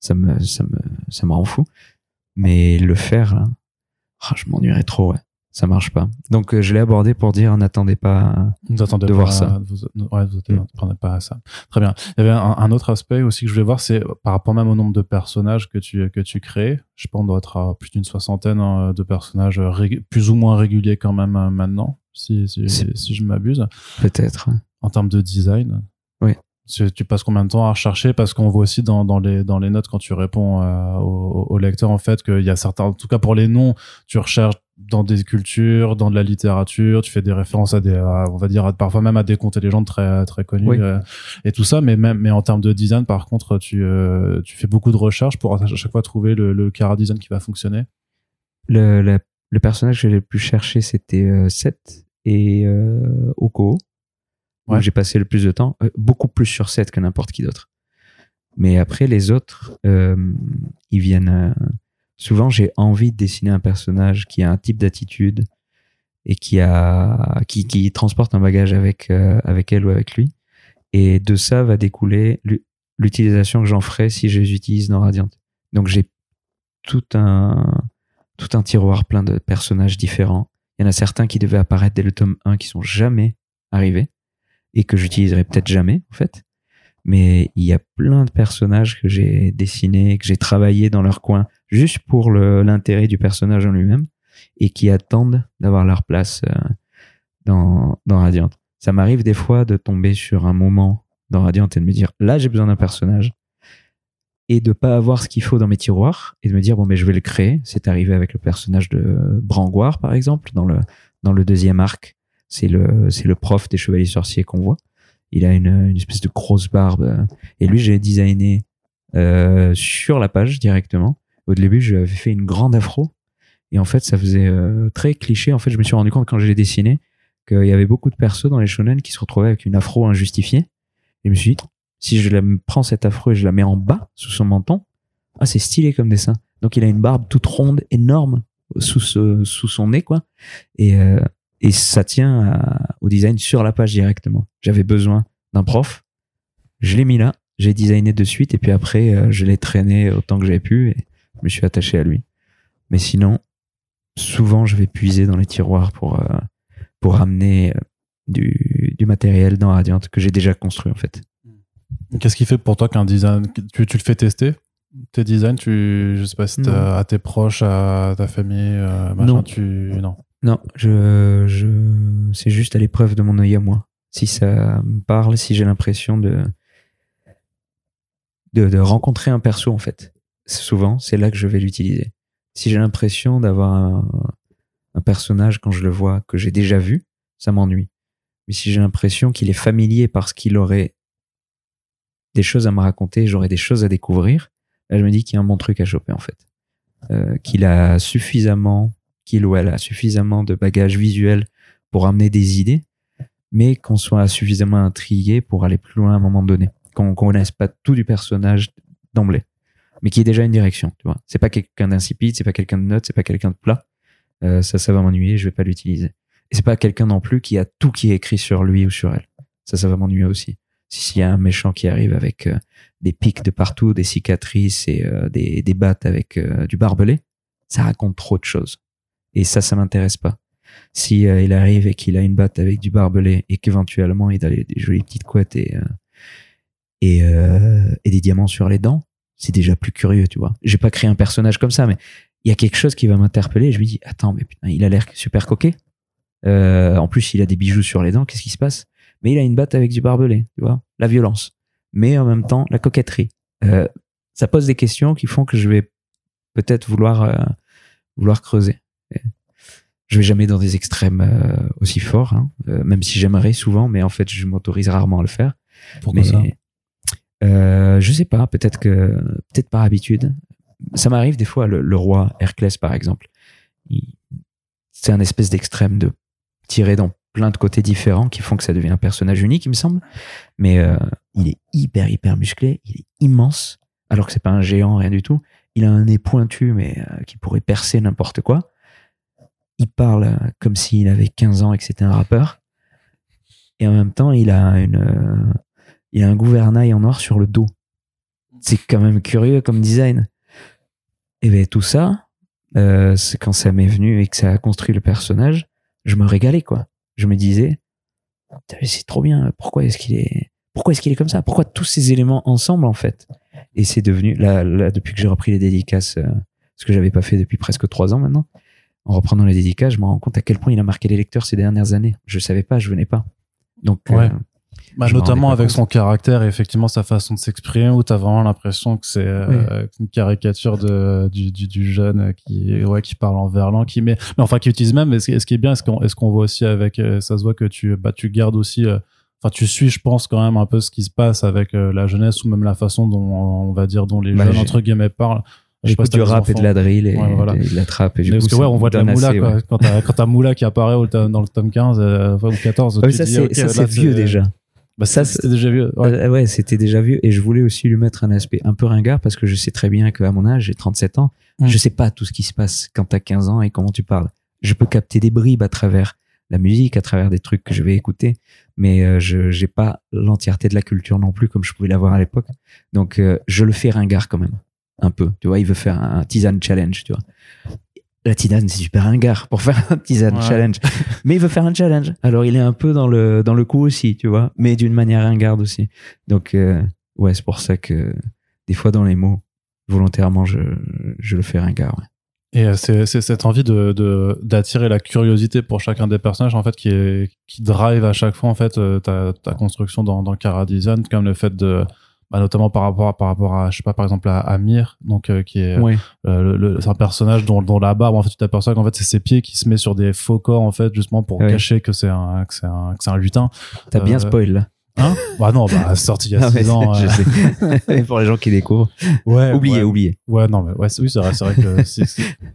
Ça me, ça me, ça me rend fou. Mais le faire, là, ah, je m'ennuierais trop, ouais. Ça marche pas. Donc, euh, je l'ai abordé pour dire, n'attendez pas. vous attendez De pas voir à- ça. vous, ouais, vous Mm. attendez pas à ça très bien il y avait un, un autre aspect aussi que je voulais voir c'est par rapport même au nombre de personnages que tu que tu crées je pense qu'on doit être à plus d'une soixantaine hein, de personnages euh, plus ou moins réguliers quand même euh, maintenant si si, si je m'abuse Peut-être. En termes de design. Oui. Tu, passes combien de temps à rechercher? Parce qu'on voit aussi dans, dans, les, dans les notes quand tu réponds euh, au, au lecteur en fait qu'il y a certains, en tout cas pour les noms, tu recherches dans des cultures, dans de la littérature, tu fais des références à des, à, on va dire à- parfois même à des contes et légendes très très connus Oui. euh, et tout ça. Mais même mais en termes de design, par contre, tu euh, tu fais beaucoup de recherches pour à chaque fois trouver le, le cara design qui va fonctionner. Le, le, le personnage que j'ai le plus cherché, c'était euh, Seth et Oko. Où Ouais. J'ai passé le plus de temps, euh, beaucoup plus sur Seth que n'importe qui d'autre. Mais après, les autres, euh, ils viennent. euh, souvent, j'ai envie de dessiner un personnage qui a un type d'attitude et qui a qui, qui transporte un bagage avec euh, avec elle ou avec lui. Et de ça va découler l'u- l'utilisation que j'en ferai si je les utilise dans Radiant. Donc j'ai tout un tout un tiroir plein de personnages différents. Il y en a certains qui devaient apparaître dès le tome 1 qui sont jamais arrivés et que j'utiliserai peut-être jamais en fait. Mais il y a plein de personnages que j'ai dessinés, que j'ai travaillé dans leur coin juste pour l'intérêt du personnage en lui-même et qui attendent d'avoir leur place euh, dans, dans Radiant. Ça m'arrive des fois de tomber sur un moment dans Radiant et de me dire là j'ai besoin d'un personnage et de pas avoir ce qu'il faut dans mes tiroirs et de me dire bon mais je vais le créer. C'est arrivé avec le personnage de Brangoire par exemple dans le dans le deuxième arc. C'est le c'est le prof des chevaliers sorciers qu'on voit. Il a une, une espèce de grosse barbe euh, et lui j'ai designé euh, sur la page directement. Au début je lui avais fait une grande afro et en fait ça faisait euh, très cliché. En fait je me suis rendu compte quand je l'ai dessiné qu'il y avait beaucoup de persos dans les shonen qui se retrouvaient avec une afro injustifiée. Et je me suis dit si je la prends cette afro et je la mets en bas sous son menton, ah c'est stylé comme dessin. Donc il a une barbe toute ronde, énorme sous ce, sous son nez quoi, et euh, et ça tient à- au design sur la page directement. J'avais besoin d'un prof, je l'ai mis là, j'ai designé de suite et puis après euh, je l'ai traîné autant que j'avais pu et je me suis attaché à lui. Mais sinon, souvent je vais puiser dans les tiroirs pour euh, pour amener euh, du, du matériel dans Radiant que j'ai déjà construit en fait. Qu'est-ce qui fait pour toi qu'un design, tu, tu le fais tester tes designs, tu, je sais pas si à tes proches, à ta famille, euh, machin, Non. tu, non. Non, je, je, c'est juste à l'épreuve de mon œil à moi. Si ça me parle, si j'ai l'impression de, de, de rencontrer un perso, en fait. Souvent, c'est là que je vais l'utiliser. Si j'ai l'impression d'avoir un, un personnage quand je le vois que j'ai déjà vu, ça m'ennuie. Mais si j'ai l'impression qu'il est familier parce qu'il aurait des choses à me raconter, j'aurais des choses à découvrir, là, je me dis qu'il y a un bon truc à choper, en fait. Euh, qu'il a suffisamment qu'il ou elle a suffisamment de bagages visuels pour amener des idées, mais qu'on soit suffisamment intrigué pour aller plus loin à un moment donné. Qu'on ne connaisse pas tout du personnage d'emblée, mais qui ait déjà une direction. Tu vois, c'est pas quelqu'un d'insipide, c'est pas quelqu'un de neutre, c'est pas quelqu'un de plat. Euh, ça, ça va m'ennuyer, je vais pas l'utiliser. Et c'est pas quelqu'un non plus qui a tout qui est écrit sur lui ou sur elle. Ça, ça va m'ennuyer aussi. Si s'il y a un méchant qui arrive avec euh, des pics de partout, des cicatrices et euh, des, des battes avec du barbelé, ça raconte trop de choses Et ça, ça m'intéresse pas. Si euh, il arrive et qu'il a une batte avec du barbelé et qu'éventuellement il a des, jolies petites couettes et euh, et, euh, et des diamants sur les dents, c'est déjà plus curieux, tu vois. J'ai pas créé un personnage comme ça, mais il y a quelque chose qui va m'interpeller. Je me dis, attends, mais putain, il a l'air super coquet. Euh, en plus, il a des bijoux sur les dents. Qu'est-ce qui se passe? Mais il a une batte avec du barbelé, tu vois. La violence, mais en même temps la coquetterie. Euh, ça pose des questions qui font que je vais peut-être vouloir euh, vouloir creuser. Je vais jamais dans des extrêmes euh, aussi forts, hein, euh, même si j'aimerais souvent, mais en fait, je m'autorise rarement à le faire. Pourquoi mais ça euh, je sais pas, peut-être que peut-être par habitude. Ça m'arrive des fois le, le roi Herclès par exemple. C'est un espèce d'extrême de tirer dans plein de côtés différents qui font que ça devient un personnage unique, il me semble. Mais euh, il est hyper hyper musclé, il est immense, alors que c'est pas un géant rien du tout. Il a un nez pointu mais euh, qui pourrait percer n'importe quoi. Il parle comme s'il avait 15 ans et que c'était un rappeur. Et en même temps, il a une euh, il a un gouvernail en or sur le dos. C'est quand même curieux comme design. Et ben tout ça, euh, quand ça m'est venu et que ça a construit le personnage, je me régalais quoi. Je me disais, c'est trop bien. Pourquoi est-ce qu'il est, pourquoi est-ce qu'il est comme ça? Pourquoi tous ces éléments ensemble en fait? Et c'est devenu là, là depuis que j'ai repris les dédicaces, euh, ce que j'avais pas fait depuis presque trois ans maintenant. En reprenant les dédicaces, je me rends compte à quel point il a marqué les lecteurs ces dernières années. Je savais pas, je venais pas. Donc Ouais. euh, Bah, notamment avec compte. son caractère et effectivement sa façon de s'exprimer où t'as vraiment l'impression que c'est euh, une caricature de du, du, du jeune qui ouais qui parle en verlan qui met mais enfin qui utilise même et ce, qui est bien est-ce qu'on qu'on voit aussi avec euh, ça se voit que tu bah tu gardes aussi euh, enfin tu suis je pense quand même un peu ce qui se passe avec euh, la jeunesse ou même la façon dont on va dire dont les Bah, jeunes entre guillemets parlent J'écoute si du rap et de la drill et, Ouais, voilà. et de la trap. Et du Mais coup, parce que ouais, on voit de la moula assez, quoi. ouais. Quand t'as quand t'as moula qui apparaît au- dans le tome 15 euh, ou 14, Ouais, tu ça, c'est ok, ça, là, c'est vieux déjà. Bah, ça, c'était déjà vieux. Ouais. Euh, ouais, c'était déjà vu. Et je voulais aussi lui mettre un aspect un peu ringard parce que je sais très bien qu'à mon âge, j'ai 37 ans, Mm. je sais pas tout ce qui se passe quand t'as 15 ans et comment tu parles. Je peux capter des bribes à travers la musique, à travers des trucs que je vais écouter, mais euh, je j'ai pas l'entièreté de la culture non plus comme je pouvais l'avoir à l'époque. Donc euh, je le fais ringard quand même, un peu. Tu vois, il veut faire un tisane challenge, tu vois. La tisane, c'est super ringard pour faire un tisane Ouais. challenge. Mais il veut faire un challenge. Alors il est un peu dans le dans le coup aussi, tu vois, mais d'une manière ringarde aussi. Donc euh, ouais, c'est pour ça que des fois dans les mots, volontairement, je je le fais ringard. ouais. Et euh, c'est cette envie de de- d'attirer la curiosité pour chacun des personnages en fait qui est qui drive à chaque fois en fait euh, ta ta construction dans dans Cara Design comme le fait de bah, notamment par rapport à, par rapport à je sais pas par exemple à Amir donc euh, qui est Ouais. euh, le, le- c'est un personnage dont, dont la barbe en fait tu t'aperçois qu'en fait c'est ses pieds qui se met sur des faux corps en fait justement pour Ouais. cacher que c'est un que c'est un que c'est un lutin T'as bien Euh, spoil là. hein? Bah non bah sorti il y a Non, mais 6 ans je euh, sais. Pour les gens qui découvrent, ouais oubliez, ouais. oubliez. Ouais, non, mais ouais, c'est- oui, c'est vrai, c'est vrai que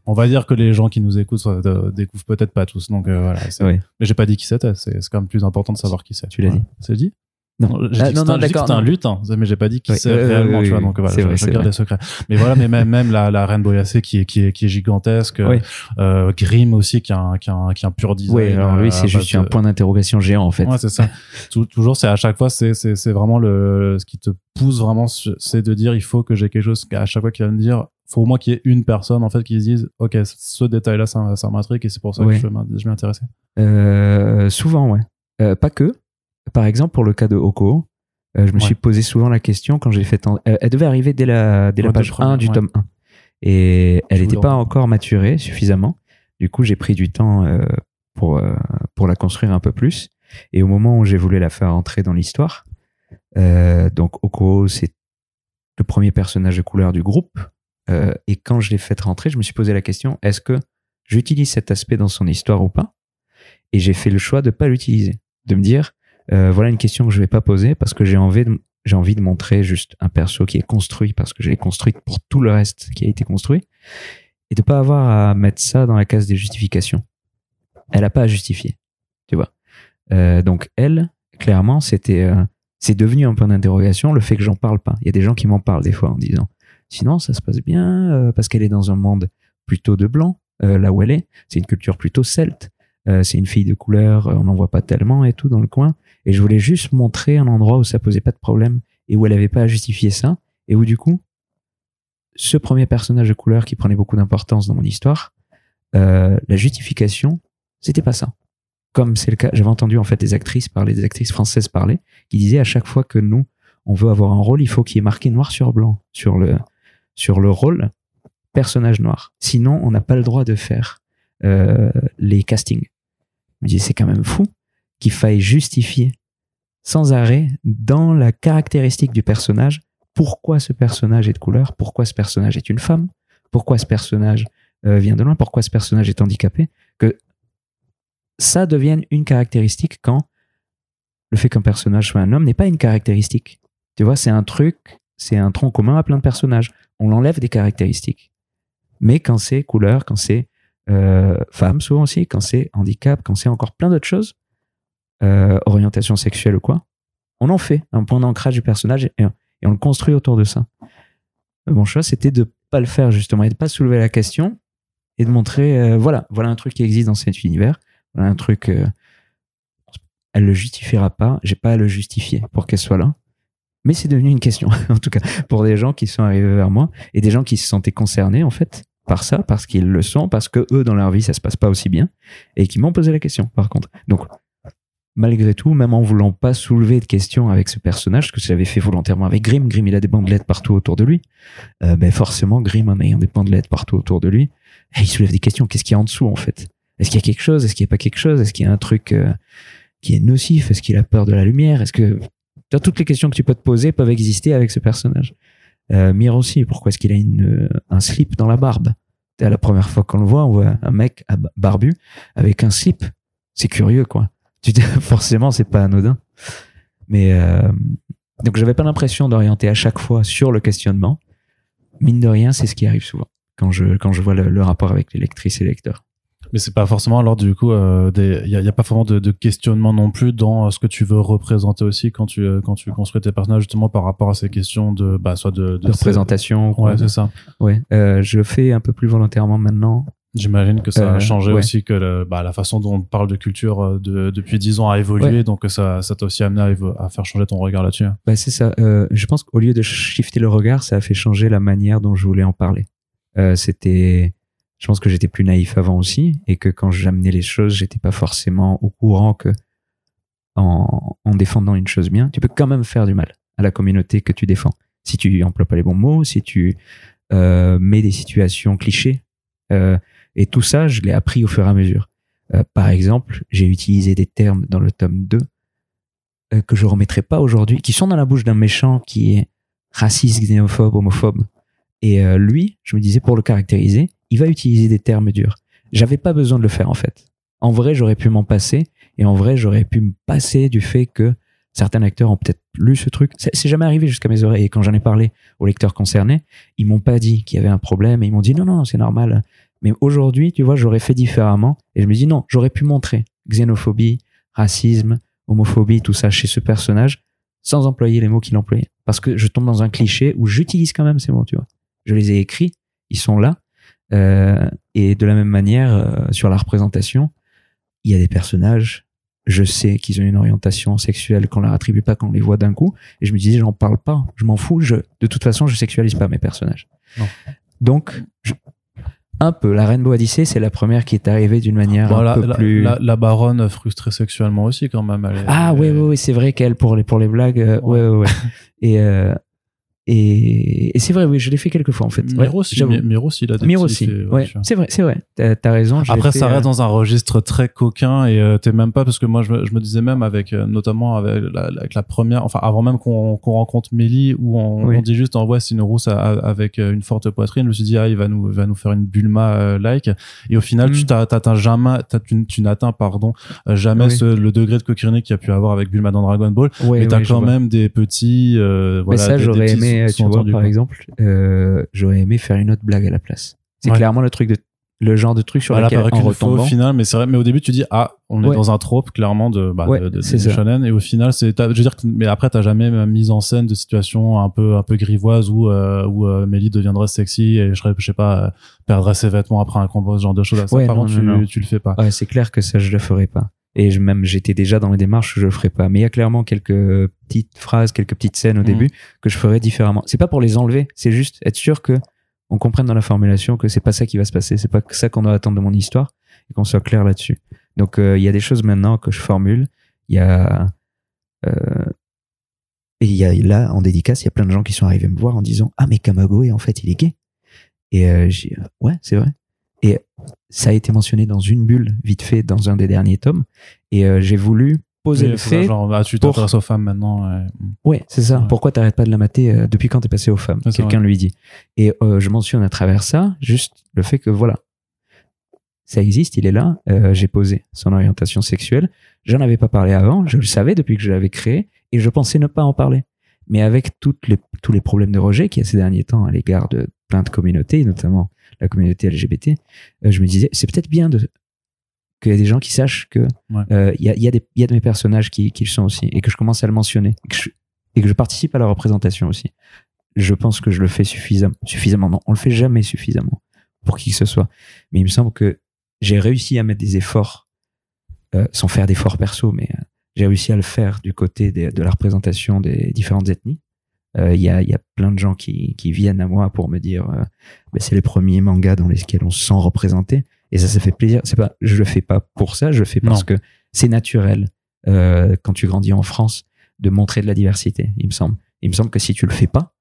on va dire que les gens qui nous écoutent de- découvrent peut-être pas tous. Donc euh, voilà. Ouais. Mais j'ai pas dit qui c'était. C'est c'est quand même plus important de savoir qui c'est. Tu l'as Voilà. dit. C'est dit? Non, J'ai Ah, dit que non, c'était non, un- j'ai dit que d'accord. c'était un non. lutin, mais j'ai pas dit qui Oui, c'est euh, réellement. oui, tu vois, oui, donc voilà, je, vrai, je garde les secrets. Mais voilà, mais même, même la, la reine boyassée qui est qui est qui est gigantesque. Oui. Euh, Grimm aussi qui a un qui a un, qui a un pur design. Ouais, alors lui, euh, c'est juste un point d'interrogation géant en fait. Ouais, c'est ça. Tou- toujours, c'est à chaque fois, c'est c'est c'est vraiment le ce qui te pousse vraiment, c'est de dire il faut que j'ai quelque chose. À chaque fois qu'il va me dire, faut au moins qu'il y ait une personne en fait qui se dise, ok, ce détail-là, ça, ça m'intrigue et c'est pour ça Ouais. que je je vais m'intéresser. Euh, souvent, ouais. Euh, pas que. Par exemple, pour le cas de Oko, euh, je me Ouais. suis posé souvent la question quand j'ai fait. euh, elle devait arriver dès la, dès la page premier, 1 du ouais. tome 1. Et elle n'était pas en- encore maturée suffisamment. Du coup, j'ai pris du temps euh, pour, pour la construire un peu plus. Et au moment où j'ai voulu la faire entrer dans l'histoire, euh, donc Oko, c'est le premier personnage de couleur du groupe. Euh, et quand je l'ai fait rentrer, je me suis posé la question est-ce que j'utilise cet aspect dans son histoire ou pas? Et j'ai fait le choix de pas l'utiliser, de me dire euh, voilà une question que je vais pas poser parce que j'ai envie de j'ai envie de montrer juste un perso qui est construit parce que je l'ai construit pour tout le reste qui a été construit et de pas avoir à mettre ça dans la case des justifications. Elle a pas à justifier, tu vois. Euh, donc elle, clairement, c'était euh, c'est devenu un point d'interrogation le fait que j'en parle pas. Il y a des gens qui m'en parlent des fois en disant sinon ça se passe bien euh, parce qu'elle est dans un monde plutôt de blanc euh, là où elle est. C'est une culture plutôt celte. Euh, c'est une fille de couleur, on n'en voit pas tellement et tout dans le coin. Et je voulais juste montrer un endroit où ça posait pas de problème et où elle avait pas à justifier ça et où du coup ce premier personnage de couleur qui prenait beaucoup d'importance dans mon histoire euh, la justification, c'était pas ça. Comme c'est le cas, j'avais entendu en fait des actrices parler, des actrices françaises parler, qui disaient à chaque fois que nous, on veut avoir un rôle, il faut qu'il y ait marqué noir sur blanc sur le, sur le rôle personnage noir. Sinon, on n'a pas le droit de faire euh, les castings. Je me disais, c'est quand même fou qu'il faille justifier sans arrêt dans la caractéristique du personnage pourquoi ce personnage est de couleur, pourquoi ce personnage est une femme, pourquoi ce personnage euh, vient de loin, pourquoi ce personnage est handicapé, que ça devienne une caractéristique quand le fait qu'un personnage soit un homme n'est pas une caractéristique. Tu vois, c'est un truc, c'est un tronc commun à plein de personnages. On l'enlève des caractéristiques. Mais quand c'est couleur, quand c'est euh, femme souvent aussi, quand c'est handicap, quand c'est encore plein d'autres choses, euh, orientation sexuelle ou quoi, on en fait un point d'ancrage du personnage et, on le construit autour de ça. Mon choix, c'était de pas le faire justement et de pas soulever la question et de montrer, euh, voilà, voilà un truc qui existe dans cet univers, voilà un truc, euh, elle le justifiera pas, j'ai pas à le justifier pour qu'elle soit là. Mais c'est devenu une question, en tout cas, pour des gens qui sont arrivés vers moi et des gens qui se sentaient concernés, en fait, par ça, parce qu'ils le sont, parce que eux, dans leur vie, ça se passe pas aussi bien, et qui m'ont posé la question, par contre. Donc, malgré tout, même en voulant pas soulever de questions avec ce personnage, que j'avais fait volontairement avec Grim, Grim, il a des bandelettes partout autour de lui, euh, ben forcément, Grim, en ayant des bandelettes partout autour de lui, eh, il soulève des questions. Qu'est-ce qu'il y a en dessous, en fait? Est-ce qu'il y a quelque chose? Est-ce qu'il n'y a pas quelque chose? Est-ce qu'il y a un truc euh, qui est nocif? Est-ce qu'il a peur de la lumière? Est-ce que... Toutes les questions que tu peux te poser peuvent exister avec ce personnage. Euh, aussi, pourquoi est-ce qu'il a une, euh, un slip dans la barbe? À la première fois qu'on le voit, on voit un mec barbu avec un slip. C'est curieux, quoi. Tu dis, forcément, c'est pas anodin. Mais euh, donc, j'avais pas l'impression d'orienter à chaque fois sur le questionnement. Mine de rien, c'est ce qui arrive souvent quand je quand je vois le, le rapport avec les lectrices et les lecteurs. Mais c'est pas forcément alors du coup, il euh, y, a, pas vraiment de, de, questionnement non plus dans ce que tu veux représenter aussi quand tu euh, quand tu construis tes personnages justement par rapport à ces questions de bah soit de, de, représentation. Ouais, c'est ça. Ouais, euh, je fais un peu plus volontairement maintenant. J'imagine que ça a changé aussi, que le, bah, la façon dont on parle de culture de, depuis dix ans a évolué, donc ça ça t'a aussi amené à, à, faire changer ton regard là-dessus. Bah, c'est ça. je pense qu'au lieu de shifter le regard, ça a fait changer la manière dont je voulais en parler. C'était je pense que j'étais plus naïf avant aussi et que quand j'amenais les choses, j'étais pas forcément au courant que en, en, défendant une chose bien, tu peux quand même faire du mal à la communauté que tu défends. Si tu emploies pas les bons mots, si tu euh, mets des situations clichés. Euh, et tout ça, je l'ai appris au fur et à mesure. Euh, par exemple, j'ai utilisé des termes dans le tome 2 euh, que je remettrai pas aujourd'hui, qui sont dans la bouche d'un méchant qui est raciste, xénophobe, homophobe. Et euh, lui, je me disais, pour le caractériser, il va utiliser des termes durs. J'avais pas besoin de le faire en fait. En vrai, j'aurais pu m'en passer et en vrai, j'aurais pu me passer du fait que certains lecteurs ont peut-être lu ce truc. C'est jamais arrivé jusqu'à mes oreilles et quand j'en ai parlé aux lecteurs concernés, ils m'ont pas dit qu'il y avait un problème et ils m'ont dit non non, c'est normal. Mais aujourd'hui, tu vois, j'aurais fait différemment et je me dis non, j'aurais pu montrer xénophobie, racisme, homophobie, tout ça chez ce personnage sans employer les mots qu'il employait parce que je tombe dans un cliché où j'utilise quand même ces mots, tu vois. Je les ai écrits, ils sont là euh, et de la même manière, euh, sur la représentation, il y a des personnages, je sais qu'ils ont une orientation sexuelle qu'on leur attribue pas quand on les voit d'un coup, et je me disais, j'en parle pas, je m'en fous, je, de toute façon, je sexualise pas mes personnages. Non. Donc, je, un peu. La Rainbow Odyssey, c'est la première qui est arrivée d'une manière un la, peu la, plus. La, la, baronne frustrée sexuellement aussi, quand même. Elle ah, ouais, ouais, ouais, c'est vrai qu'elle, pour les, pour les blagues, euh, ouais, ouais, ouais. et, euh, et, et c'est vrai, oui, je l'ai fait quelques fois en fait. Miro, aussi, Miro aussi, il a des Miro aussi, fait, ouais, c'est vrai, c'est vrai. T'as as raison. Après, fait, ça reste euh... dans un registre très coquin et euh, t'es même pas parce que moi, je me, je me disais même avec, euh, notamment avec la, avec la, première, enfin avant même qu'on rencontre Mélie où on, oui. on, dit juste en ouais, c'est une rousse à, avec euh, une forte poitrine. Je me suis dit ah, il va nous, va nous faire une Bulma like. Et au final, mm. tu t'atteins jamais, tu, tu n'atteins pardon jamais oui. ce, le degré de coquinnerie qu'il y a pu avoir avec Bulma dans Dragon Ball. Oui, mais t'as quand même des petits, voilà. Mais ça, j'aurais aimé, tu vois, par exemple exemple, euh, j'aurais aimé faire une autre blague à la place. C'est ouais. clairement le truc de le genre de truc sur lequel en retombant. au final mais c'est vrai mais au début tu dis ah on est dans un trope clairement de bah, ouais, de, de, de ça. shonen et au final c'est je veux dire mais après t'as jamais mis en scène de situation un peu un peu grivoise où euh, où euh, Mélie deviendrait sexy et je serais je sais pas perdrait ses vêtements après un combat ce genre de choses ouais, par non, tu, non. tu le fais pas ouais c'est clair que ça je le ferai pas et je, même j'étais déjà dans les démarches je le ferai pas mais il y a clairement quelques petites phrases quelques petites scènes au mmh. début que je ferais différemment c'est pas pour les enlever c'est juste être sûr que on comprenne dans la formulation que c'est pas ça qui va se passer, c'est pas ça qu'on doit attendre de mon histoire et qu'on soit clair là-dessus. Donc euh, il y a des choses maintenant que je formule. Il y a euh, et il y a là en dédicace, il y a plein de gens qui sont arrivés me voir en disant ah mais Kamagoe en fait il est gay. Et euh, j'ai ouais c'est vrai. Et ça a été mentionné dans une bulle vite fait dans un des derniers tomes. Et j'ai voulu poser Oui, le fait. genre, ah, tu pour- t'intéresses aux femmes maintenant. ouais. Ouais, c'est ça. Ouais. Pourquoi t'arrêtes pas de la mater euh, depuis quand t'es passé aux femmes? Quelqu'un lui dit. Et euh, je mentionne à travers ça juste le fait que voilà, ça existe, il est là. euh, J'ai posé son orientation sexuelle. J'en avais pas parlé avant. Je le savais depuis que je l'avais créé et je pensais ne pas en parler. Mais avec toutes les, tous les problèmes de rejet qu'il y a ces derniers temps à l'égard de plein de communautés, notamment la communauté LGBT, euh, je me disais c'est peut-être bien de qu'il y ait des gens qui sachent que Ouais. euh, il y, a, y, a y a de mes personnages qui, qui le sont aussi et que je commence à le mentionner et que je, et que je participe à la représentation aussi. Je pense que je le fais suffisamment. Suffisamment, non. On le fait jamais suffisamment pour qui que ce soit. Mais il me semble que j'ai réussi à mettre des efforts, euh, sans faire d'efforts perso, mais euh, j'ai réussi à le faire du côté des- de la représentation des différentes ethnies. Euh, Il y, a, il y a plein de gens qui, qui viennent à moi pour me dire Ben, c'est les premiers mangas dans lesquels on se sent représenté. Et ça, ça fait plaisir. C'est pas, je le fais pas pour ça, je le fais parce Non. que c'est naturel euh, quand tu grandis en France de montrer de la diversité, il me semble. Il me semble que si tu le fais pas,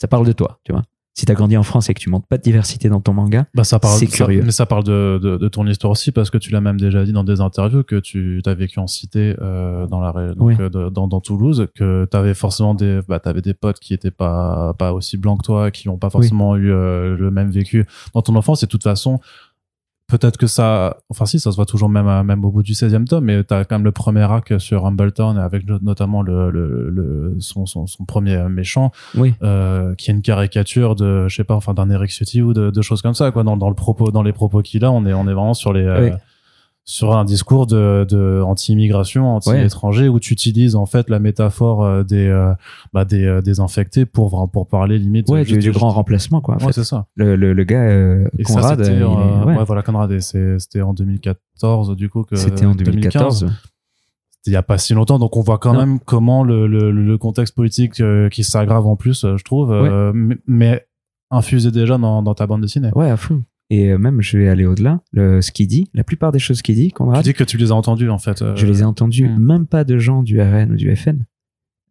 ça parle de toi, tu vois. Si tu as grandi en France et que tu montres pas de diversité dans ton manga, Bah, ça parle, C'est ça- curieux. mais ça parle de, de, de ton histoire aussi parce que tu l'as même déjà dit dans des interviews que tu as vécu en cité euh, dans la donc, Oui. euh, de- dans, dans Toulouse que tu avais forcément des bah t'avais des potes qui étaient pas pas aussi blancs que toi qui n'ont pas forcément eu euh, le même vécu dans ton enfance et de toute façon peut-être que ça enfin si ça se voit toujours même à- même au bout du 16e tome mais tu as quand même le premier arc sur Humbletown avec no- notamment le, le, le son, son, son premier méchant oui, euh, qui est une caricature de je sais pas enfin d'un Eric Ciotti ou de, de choses comme ça quoi dans, dans le propos dans les propos qu'il a on est on est vraiment sur les euh. Sur un discours de, de anti-immigration anti-étranger où tu utilises en fait la métaphore euh, des euh, bah, des, euh, des infectés pour pour parler limite ouais, du, du grand remplacement, quoi. en ouais fait. c'est ça le, le, le gars, euh, et ça Conrad, c'était il est- euh, ouais, voilà Conrad c'était en 2014 du coup que c'était en 2014. C'était il y a pas si longtemps donc on voit quand Non. même comment le, le, le contexte politique euh, qui s'aggrave en plus euh, je trouve euh, mais, mais infusé déjà dans, dans ta bande dessinée Ouais, à fond. Et euh, même, je vais aller au-delà. Le, ce qu'il dit, la plupart des choses qu'il dit, tu Conrad, dis que tu les as entendus en fait euh, je les ai entendus, Hmm. même pas de gens du RN ou du FN.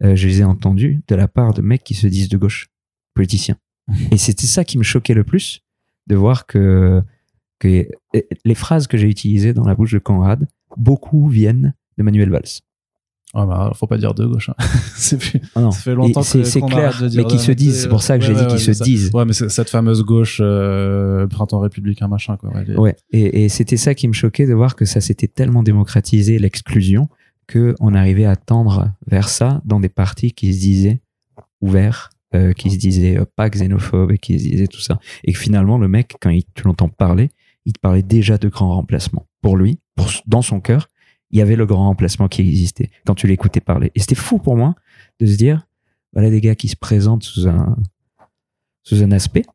Euh, je les ai entendus de la part de mecs qui se disent de gauche, politiciens. Et c'était ça qui me choquait le plus, de voir que, que les phrases que j'ai utilisées dans la bouche de Conrad, beaucoup viennent de Manuel Valls. Ah bah, faut pas dire de gauche. hein. c'est plus. Ah. Ça fait longtemps c'est clair, de dire mais qui se disent. C'est pour ça que j'ai Ouais, dit qu'ils ouais, se disent. Ouais, mais cette fameuse gauche, euh, printemps républicain, machin, quoi. les- Ouais, et, et c'était ça qui me choquait de voir que ça s'était tellement démocratisé, l'exclusion, que on arrivait à tendre vers ça dans des partis qui se disaient ouverts, euh, qui se disaient euh, pas xénophobes et qui se disaient tout ça. Et que finalement, le mec, quand il, tu l'entends parler, il te parlait déjà de grands remplacements. Pour lui, pour, dans son cœur, il y avait le grand remplacement qui existait quand tu l'écoutais parler. Et c'était fou pour moi de se dire, voilà des gars qui se présentent sous un, sous un aspect.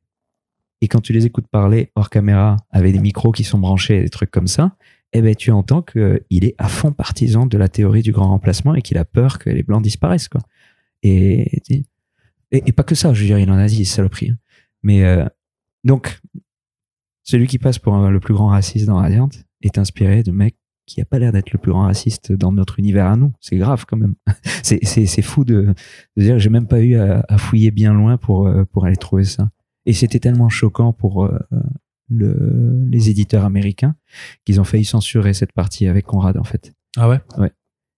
Et quand tu les écoutes parler hors caméra, avec des micros qui sont branchés, des trucs comme ça, eh ben, tu entends qu'il est à fond partisan de la théorie du grand remplacement et qu'il a peur que les blancs disparaissent, quoi. Et, et, et pas que ça, je veux dire, il en a dit, saloperie. Mais, euh, donc, celui qui passe pour le plus grand raciste dans Radiant est inspiré de mecs qui a pas l'air d'être le plus grand raciste dans notre univers à nous. C'est grave quand même. C'est, c'est, c'est fou de, de dire, j'ai même pas eu à, à fouiller bien loin pour, euh, pour aller trouver ça. Et c'était tellement choquant pour euh, le, les éditeurs américains qu'ils ont failli censurer cette partie avec Conrad en fait. Ah ouais?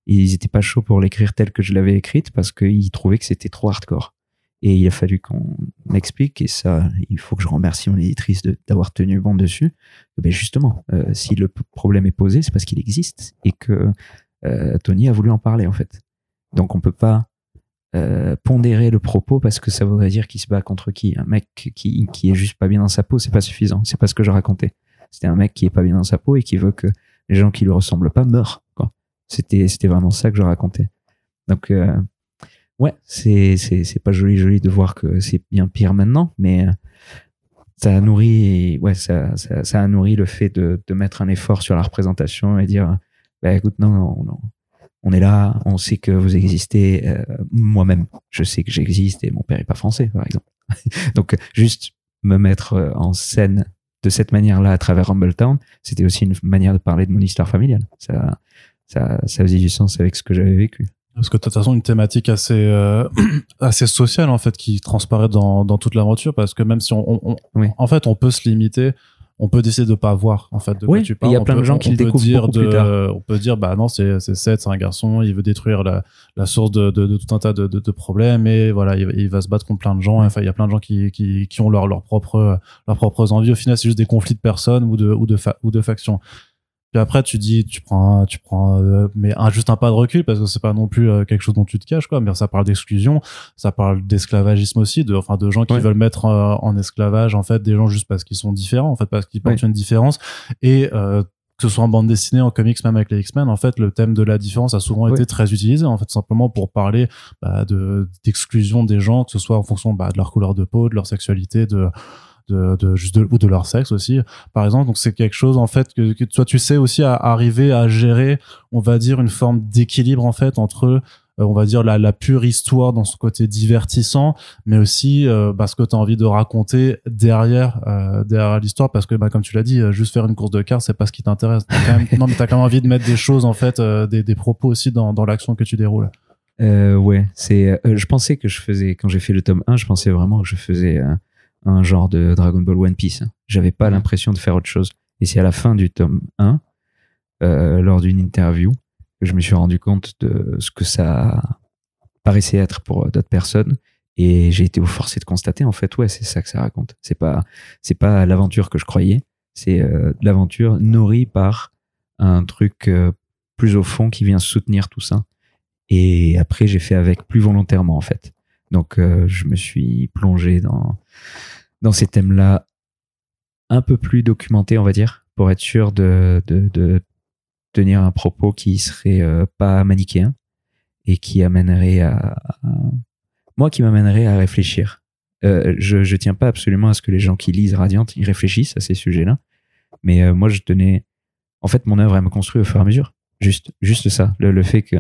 Et ils étaient pas chauds pour l'écrire telle que je l'avais écrite parce qu'ils trouvaient que c'était trop hardcore. Et il a fallu qu'on m'explique, et ça, il faut que je remercie mon éditrice d'avoir tenu bon dessus. Ben justement, euh, si le problème est posé, c'est parce qu'il existe et que euh, Tony a voulu en parler en fait. Donc on peut pas euh, pondérer le propos parce que ça voudrait dire qu'il se bat contre qui? Un mec qui, qui est juste pas bien dans sa peau, c'est pas suffisant. C'est pas ce que je racontais. C'était un mec qui est pas bien dans sa peau et qui veut que les gens qui lui ressemblent pas meurent. C'était c'était vraiment ça que je racontais. Donc ouais, c'est c'est c'est pas joli joli de voir que c'est bien pire maintenant, mais euh, ça a nourri ouais ça ça, ça a nourri le fait de de mettre un effort sur la représentation et dire bah écoute non non, non on est là, on sait que vous existez. euh, Moi-même, je sais que j'existe et mon père est pas français, par exemple. Donc, juste me mettre euh, en scène de cette manière-là à travers Rumbletown, c'était aussi une manière de parler de mon histoire familiale. Ça, ça, ça faisait du sens avec ce que j'avais vécu. Parce que de toute façon une thématique assez euh, assez sociale en fait qui transparaît dans, dans toute l'aventure parce que même si on, on- Oui. en fait on peut se limiter on peut décider de pas voir en fait de quoi Oui, tu et parles il y a On plein de gens qui on le découvrent dire beaucoup de- plus tard. on peut dire bah non c'est c'est Seth c'est un garçon il veut détruire la, la source de, de, de tout un tas de, de, de problèmes et voilà il, va- il va se battre contre plein de gens enfin il y a plein de gens qui qui, qui ont leurs leurs propres leurs propres envies au final c'est juste des conflits de personnes ou de ou de fa- ou de factions puis après, tu dis, tu prends, tu prends, euh, mais un, juste un pas de recul parce que c'est pas non plus euh, quelque chose dont tu te caches, quoi. Mais ça parle d'exclusion, ça parle d'esclavagisme aussi, de, enfin, de gens qui Ouais. veulent mettre euh, en esclavage, en fait, des gens juste parce qu'ils sont différents, en fait, parce qu'ils portent Ouais. une différence. Et euh, que ce soit en bande dessinée, en comics, même avec les X-Men, en fait, le thème de la différence a souvent été très utilisé, en fait, simplement pour parler bah, de d'exclusion des gens, que ce soit en fonction bah, de leur couleur de peau, de leur sexualité, de de, de juste de, ou de leur sexe aussi par exemple. Donc c'est quelque chose en fait que, que toi tu sais aussi à arriver à gérer on va dire une forme d'équilibre en fait entre euh, on va dire la, la pure histoire dans son côté divertissant mais aussi euh, bah, ce que tu as envie de raconter derrière euh, derrière l'histoire. Parce que bah, comme tu l'as dit euh, juste faire une course de cartes c'est pas ce qui t'intéresse. Non mais t'as quand même envie de mettre des choses en fait euh, des, des propos aussi dans, dans l'action que tu déroules. Euh, ouais, c'est. euh, je pensais que je faisais quand j'ai fait le tome 1, je pensais vraiment que je faisais euh, un genre de Dragon Ball One Piece. J'avais pas l'impression de faire autre chose. Et c'est à la fin du tome 1, euh, lors d'une interview, que je me suis rendu compte de ce que ça paraissait être pour euh, d'autres personnes. Et j'ai été forcé de constater, en fait, ouais, c'est ça que ça raconte. C'est pas, c'est pas l'aventure que je croyais. C'est euh, l'aventure nourrie par un truc euh, plus au fond qui vient soutenir tout ça. Et après, j'ai fait avec plus volontairement, en fait. Donc, je me suis plongé dans, dans ces thèmes-là un peu plus documentés, on va dire, pour être sûr de, de, de tenir un propos qui serait euh, pas manichéen et qui amènerait à, moi, qui m'amènerait à réfléchir. Euh, je, je tiens pas absolument à ce que les gens qui lisent Radiant ils réfléchissent à ces sujets-là, mais euh, moi, je tenais, en fait, mon œuvre, elle me construit au fur et à mesure. Juste, juste ça, le, le fait que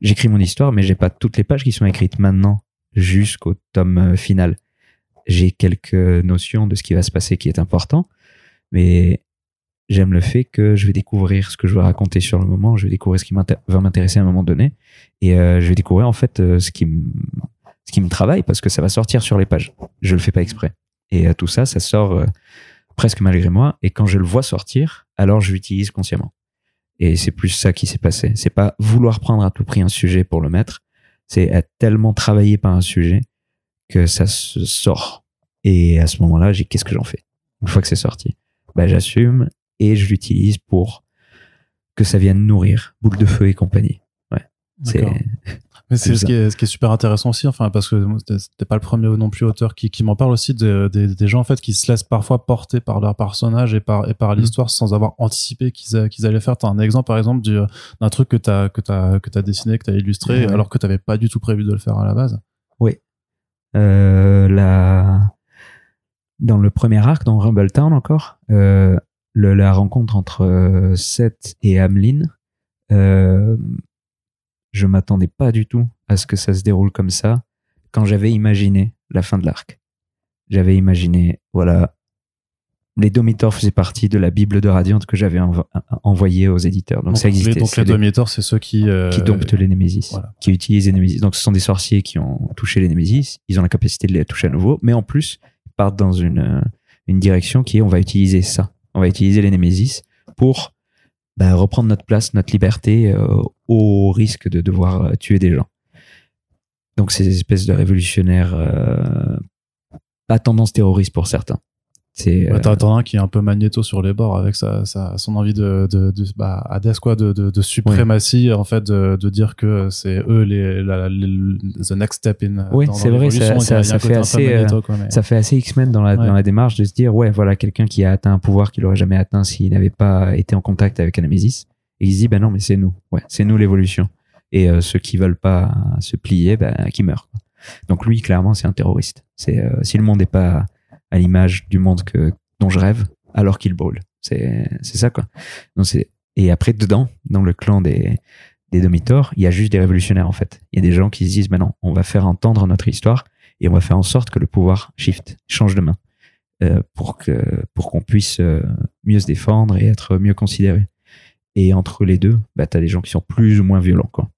j'écris mon histoire, mais j'ai pas toutes les pages qui sont écrites maintenant jusqu'au tome final. J'ai quelques notions de ce qui va se passer qui est important, mais j'aime le fait que je vais découvrir ce que je veux raconter sur le moment, je vais découvrir ce qui va m'intéresser à un moment donné, et euh, je vais découvrir en fait euh, ce qui me ce qui me travaille parce que ça va sortir sur les pages. Je le fais pas exprès. Et euh, tout ça, ça sort presque malgré moi. Et quand je le vois sortir, alors je l'utilise consciemment. Et c'est plus ça qui s'est passé. C'est pas vouloir prendre à tout prix un sujet pour le mettre. C'est être tellement travaillé par un sujet que ça se sort. Et à ce moment-là, j'ai qu'est-ce que j'en fais? Une fois que c'est sorti, bah, j'assume et je l'utilise pour que ça vienne nourrir boule de feu et compagnie. C'est D'accord. Mais c'est C'est ce qui, est, ce qui est super intéressant aussi, enfin, parce que c'était pas le premier non plus auteur qui, qui m'en parle aussi de- des- des gens en fait qui se laissent parfois porter par leur personnage et par, et par Mhm. l'histoire sans avoir anticipé qu'ils qu'ils allaient faire. T'as un exemple par exemple du- d'un truc que t'as que t'as que t'as dessiné, que t'as illustré, Ouais. alors que t'avais pas du tout prévu de le faire à la base. euh, la... dans le premier arc, dans Rumbletown encore, euh, la rencontre entre euh, Seth et Hamlin, euh, je m'attendais pas du tout à ce que ça se déroule comme ça quand j'avais imaginé la fin de l'arc. J'avais imaginé, voilà, les Domitors faisaient partie de la Bible de Radiant que j'avais envo- envoyée aux éditeurs. Donc, ça existait. donc les Domitors, c'est ceux qui euh, qui domptent les Némésis, voilà. qui utilisent les Némésis. Donc, ce sont des sorciers qui ont touché les Némésis. Ils ont la capacité de les toucher à nouveau, mais en plus, ils partent dans une, euh, une direction qui est on va utiliser ça. On va utiliser les Némésis pour bah, reprendre notre place, notre liberté, euh, au risque de devoir euh, tuer des gens. Donc, ces espèces de révolutionnaires euh, à tendance terroriste pour certains. C'est Ouais, euh, t'as t'en as un qui est un peu magnéto sur les bords avec sa, sa, son envie de, de, de bah, Hades, quoi, de, de, de suprématie, en fait, de, de dire que c'est eux les, la, les- the next step in. Oui, c'est vrai, ça- ça- fait assez, euh, Magneto, quoi, mais- ça fait assez X-Men dans la, Ouais. dans la démarche de se dire ouais voilà quelqu'un qui a atteint un pouvoir qu'il aurait jamais atteint s'il n'avait pas été en contact avec Anamésis et il se dit ben non mais c'est nous. Ouais c'est nous l'évolution. Et euh, ceux qui veulent pas se plier ben qui meurent. Donc lui clairement c'est un terroriste. C'est euh, si le monde n'est pas à l'image du monde que dont je rêve alors qu'il brûle c'est c'est ça quoi donc c'est et après dedans dans le clan des des Domitors il y a juste des révolutionnaires en fait il y a des gens qui se disent non on va faire entendre notre histoire et on va faire en sorte que le pouvoir shift, change de main. euh, pour que pour qu'on puisse euh, mieux se défendre et être mieux considéré. Et entre les deux, bah, tu as des gens qui sont plus ou moins violents. Quoi.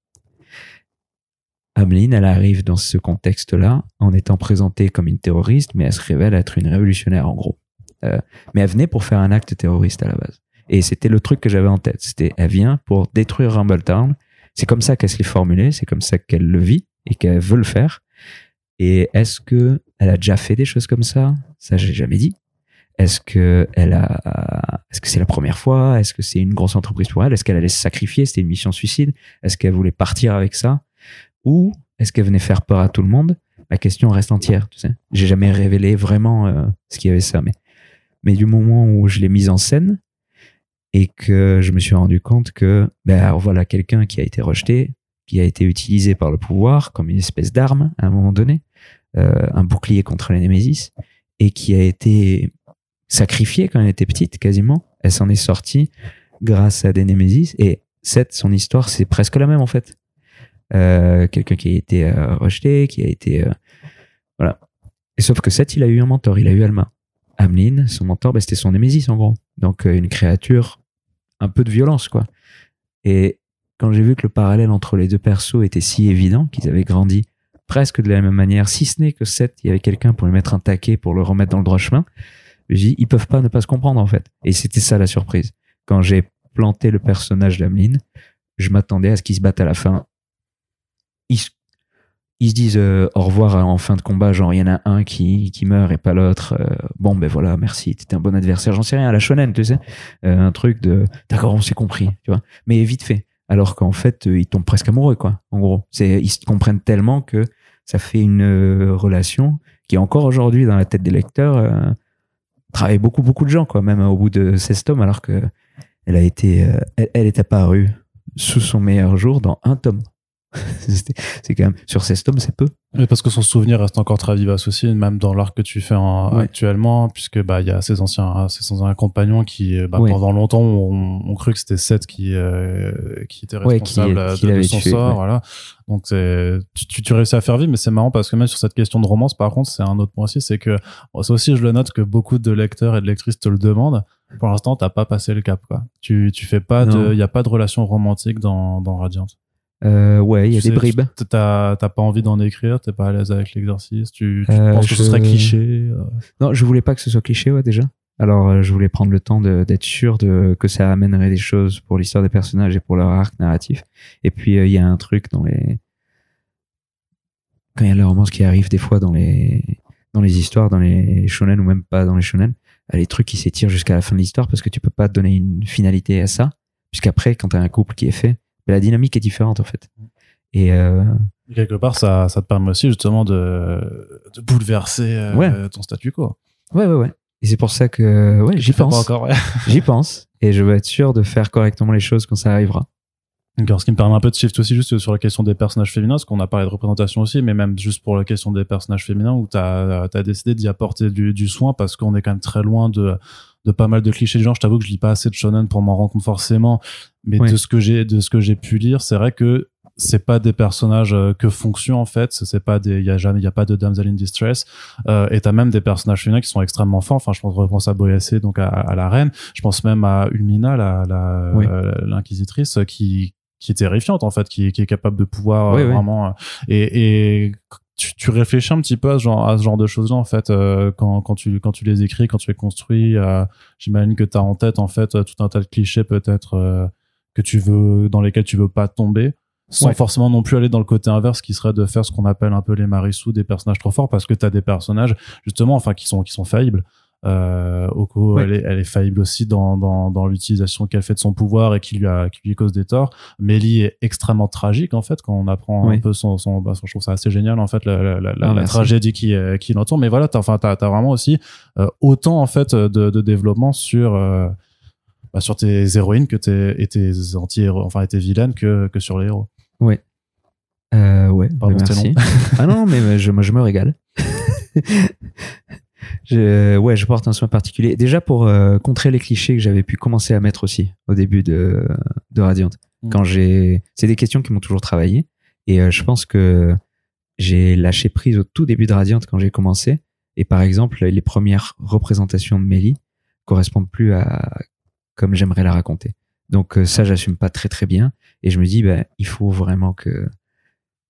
Ameline, elle arrive dans ce contexte-là en étant présentée comme une terroriste, mais elle se révèle être une révolutionnaire en gros. Euh, mais elle venait pour faire un acte terroriste à la base. Et c'était le truc que j'avais en tête. C'était, elle vient pour détruire Rumbletown. C'est comme ça qu'elle se l'est formulée, c'est comme ça qu'elle le vit et qu'elle veut le faire. Et est-ce que elle a déjà fait des choses comme ça? Ça, j'ai jamais dit. Est-ce que elle a, est-ce que c'est la première fois? Est-ce que c'est une grosse entreprise pour elle? Est-ce qu'elle allait se sacrifier? C'était une mission suicide Est-ce qu'elle voulait partir avec ça? Ou est-ce qu'elle venait faire peur à tout le monde? La question reste entière. Tu sais, j'ai jamais révélé vraiment euh, ce qu'il y avait ça, mais mais du moment où je l'ai mise en scène et que je me suis rendu compte que ben voilà quelqu'un qui a été rejeté, qui a été utilisé par le pouvoir comme une espèce d'arme à un moment donné, euh, un bouclier contre les Némésis, et qui a été sacrifiée quand elle était petite quasiment. Elle s'en est sortie grâce à des Némésis. Et cette, son histoire, c'est presque la même en fait. Euh, quelqu'un qui a été euh, rejeté, qui a été... euh, voilà. Et sauf que Seth, il a eu un mentor, il a eu Alma. Ameline, son mentor, bah, c'était son Némésis en gros. Donc une créature, un peu de violence quoi. Et quand j'ai vu que le parallèle entre les deux persos était si évident, qu'ils avaient grandi presque de la même manière, si ce n'est que Seth, il y avait quelqu'un pour lui mettre un taquet, pour le remettre dans le droit chemin, j'ai dit, ils peuvent pas ne pas se comprendre en fait. Et c'était ça la surprise. Quand j'ai planté le personnage d'Ameline, je m'attendais à ce qu'ils se battent à la fin. Ils, se- disent euh, au revoir en fin de combat, genre il y en a un qui, qui meurt et pas l'autre. Euh, bon ben voilà, merci, t'étais un bon adversaire. J'en sais rien, à la shonen, tu sais, Euh, un truc de d'accord, on s'est compris, tu vois. Mais vite fait. Alors qu'en fait, ils tombent presque amoureux, quoi. En gros, c'est ils se comprennent tellement que ça fait une relation qui encore aujourd'hui dans la tête des lecteurs travaille beaucoup beaucoup de gens, quoi. Même au bout de 16 tomes, alors que elle a été, elle est apparue sous son meilleur jour dans un tome. C'est quand même sur 16 tomes, c'est peu. Oui, parce que son souvenir reste encore très vivace aussi, même dans l'arc que tu fais en- Ouais. actuellement, puisque bah il y a ses anciens, ses anciens compagnons qui, euh, bah, Ouais. pendant longtemps, ont, ont cru que c'était Seth qui, euh, qui était Ouais, qui- responsable qui de, son tué, sort, voilà. Donc tu, tu, tu réussis à faire vivre, mais c'est marrant parce que même sur cette question de romance, par contre, c'est un autre point aussi, c'est que bon, ça aussi je le note que beaucoup de lecteurs et de lectrices te le demandent. Pour l'instant, t'as pas passé le cap, quoi. Tu, tu fais pas il y a pas de relation romantique dans, dans Radiant. Euh, ouais, il y a Tu des sais, bribes. T'as pas envie d'en écrire, t'es pas à l'aise avec l'exercice, tu, tu Euh, penses que ce je- serait cliché. euh. Non, je voulais pas que ce soit cliché, ouais, déjà. Alors, je voulais prendre le temps d'être sûr de, que ça amènerait des choses pour l'histoire des personnages et pour leur arc narratif. Et puis, euh, il y a un truc dans les. Quand il y a le romance qui arrive des fois dans les, dans les histoires, dans les shonen ou même pas dans les shonen, il y a les trucs qui s'étirent jusqu'à la fin de l'histoire parce que tu peux pas donner une finalité à ça. Puisqu'après, quand t'as un couple qui est fait, la dynamique est différente, en fait. Et, euh, Quelque part, ça, ça te permet aussi justement de, de bouleverser euh, Ouais. ton statut quo. ouais, ouais, ouais. Et c'est pour ça que, ouais, j'y pense. encore, ouais. J'y pense. Et je veux être sûr de faire correctement les choses quand ça arrivera. D'accord, ce qui me permet un peu de shift aussi juste sur la question des personnages féminins, parce qu'on a parlé de représentation aussi, mais même juste pour la question des personnages féminins, où tu as, décidé d'y apporter du, du soin, parce qu'on est quand même très loin de, de pas mal de clichés du genre. Je t'avoue que je lis pas assez de shonen pour m'en rendre compte forcément, mais de ce que j'ai de ce que j'ai pu lire, c'est vrai que c'est pas des personnages euh, que fonction en fait c'est pas des il y a jamais il y a pas de damsel in distress euh, et t'as même des personnages féminins qui sont extrêmement forts enfin je pense, je pense à Boyacé donc à, à la reine je pense même à Ulmina la la Oui. euh, l'inquisitrice qui qui est terrifiante en fait qui, qui est capable de pouvoir Oui, euh, oui. vraiment et, et tu, tu réfléchis un petit peu à ce genre à ce genre de choses là en fait euh, quand quand tu quand tu les écris quand tu les construis euh, j'imagine que tu as en tête en fait euh, tout un tas de clichés peut-être euh, que tu veux dans lesquels tu veux pas tomber sans Ouais. forcément non plus aller dans le côté inverse qui serait de faire ce qu'on appelle un peu les marissous des personnages trop forts parce que tu as des personnages justement enfin qui sont qui sont faillibles euh, Oko elle, est, elle est faillible aussi dans, dans, dans l'utilisation qu'elle fait de son pouvoir et qui lui a qui lui cause des torts. Mélie est extrêmement tragique en fait quand on apprend un Oui. peu son, son bah, je trouve ça assez génial en fait la, la, la, la- Ah, tragédie qui euh, qui l'entoure. Mais voilà t'as enfin t'as t'as vraiment aussi euh, autant en fait de, de développement sur euh, bah, sur tes héroïnes que tes et tes anti héros enfin et tes vilaines que que sur les héros. Euh, ouais, Pardon, bah, merci. ah non, mais je, moi, je me régale. je, ouais, je porte un soin particulier. Déjà pour euh, contrer les clichés que j'avais pu commencer à mettre aussi au début de, de Radiant. Mm. Quand j'ai, c'est des questions qui m'ont toujours travaillé. Et euh, je pense que j'ai lâché prise au tout début de Radiant quand j'ai commencé. Et par exemple, les premières représentations de Mélie correspondent plus à comme j'aimerais la raconter. Donc euh, ça, j'assume pas très très bien. Et je me dis, ben, il faut vraiment que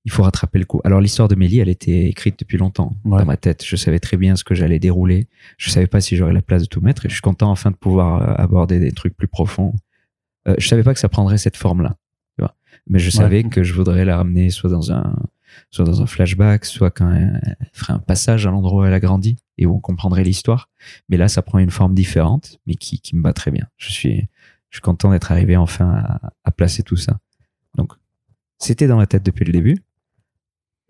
il faut rattraper le coup. Alors l'histoire de Mélie, elle était écrite depuis longtemps dans ma tête. Je savais très bien ce que j'allais dérouler. Je savais pas si j'aurais la place de tout mettre. Et je suis content enfin de pouvoir euh, aborder des trucs plus profonds. Euh, je savais pas que ça prendrait cette forme-là. Mais je savais que je voudrais la ramener soit dans un soit dans un flashback, soit quand elle ferait un passage à l'endroit où elle a grandi et où on comprendrait l'histoire. Mais là, ça prend une forme différente, mais qui, qui me va très bien. Je suis, je suis content d'être arrivé enfin à, à, placer tout ça. Donc, c'était dans la tête depuis le début.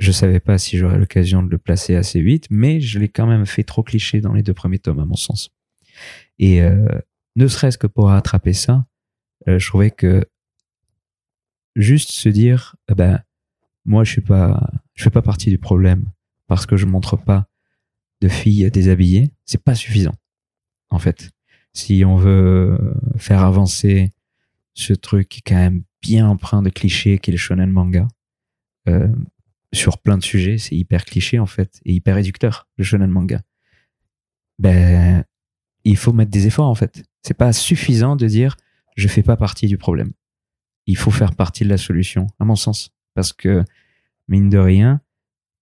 Je savais pas si j'aurais l'occasion de le placer assez vite, mais je l'ai quand même fait trop cliché dans les deux premiers tomes, à mon sens. Et euh, ne serait-ce que pour rattraper ça, euh, je trouvais que juste se dire, eh ben, moi, je suis pas, je fais pas partie du problème parce que je montre pas de filles déshabillées, c'est pas suffisant. En fait, si on veut faire avancer ce truc qui est quand même bien empreint de clichés qu'est le shonen manga, euh, sur plein de sujets, c'est hyper cliché en fait et hyper réducteur le shonen manga. Ben, il faut mettre des efforts en fait. C'est pas suffisant de dire je fais pas partie du problème. Il faut faire partie de la solution, à mon sens, parce que mine de rien,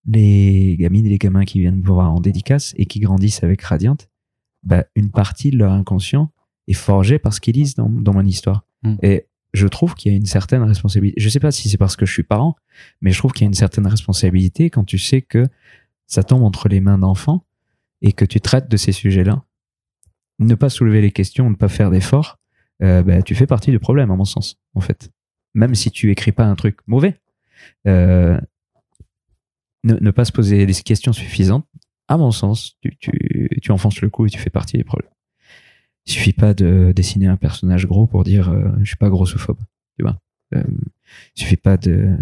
les gamines et les gamins qui viennent voir en dédicace et qui grandissent avec Radiant, bah, une partie de leur inconscient est forgée par ce qu'ils lisent dans, dans mon histoire. Mm. Et je trouve qu'il y a une certaine responsabilité. Je sais pas si c'est parce que je suis parent, mais je trouve qu'il y a une certaine responsabilité quand tu sais que ça tombe entre les mains d'enfants et que tu traites de ces sujets-là. Ne pas soulever les questions, ne pas faire d'efforts, euh, bah, tu fais partie du problème, à mon sens, en fait. Même si tu écris pas un truc mauvais, euh, ne, pas se poser des questions suffisantes, à mon sens, tu, tu, tu enfonces le coup et tu fais partie des problèmes. Il suffit pas de dessiner un personnage gros pour dire euh, je suis pas grossophobe, tu vois. Euh, il suffit pas de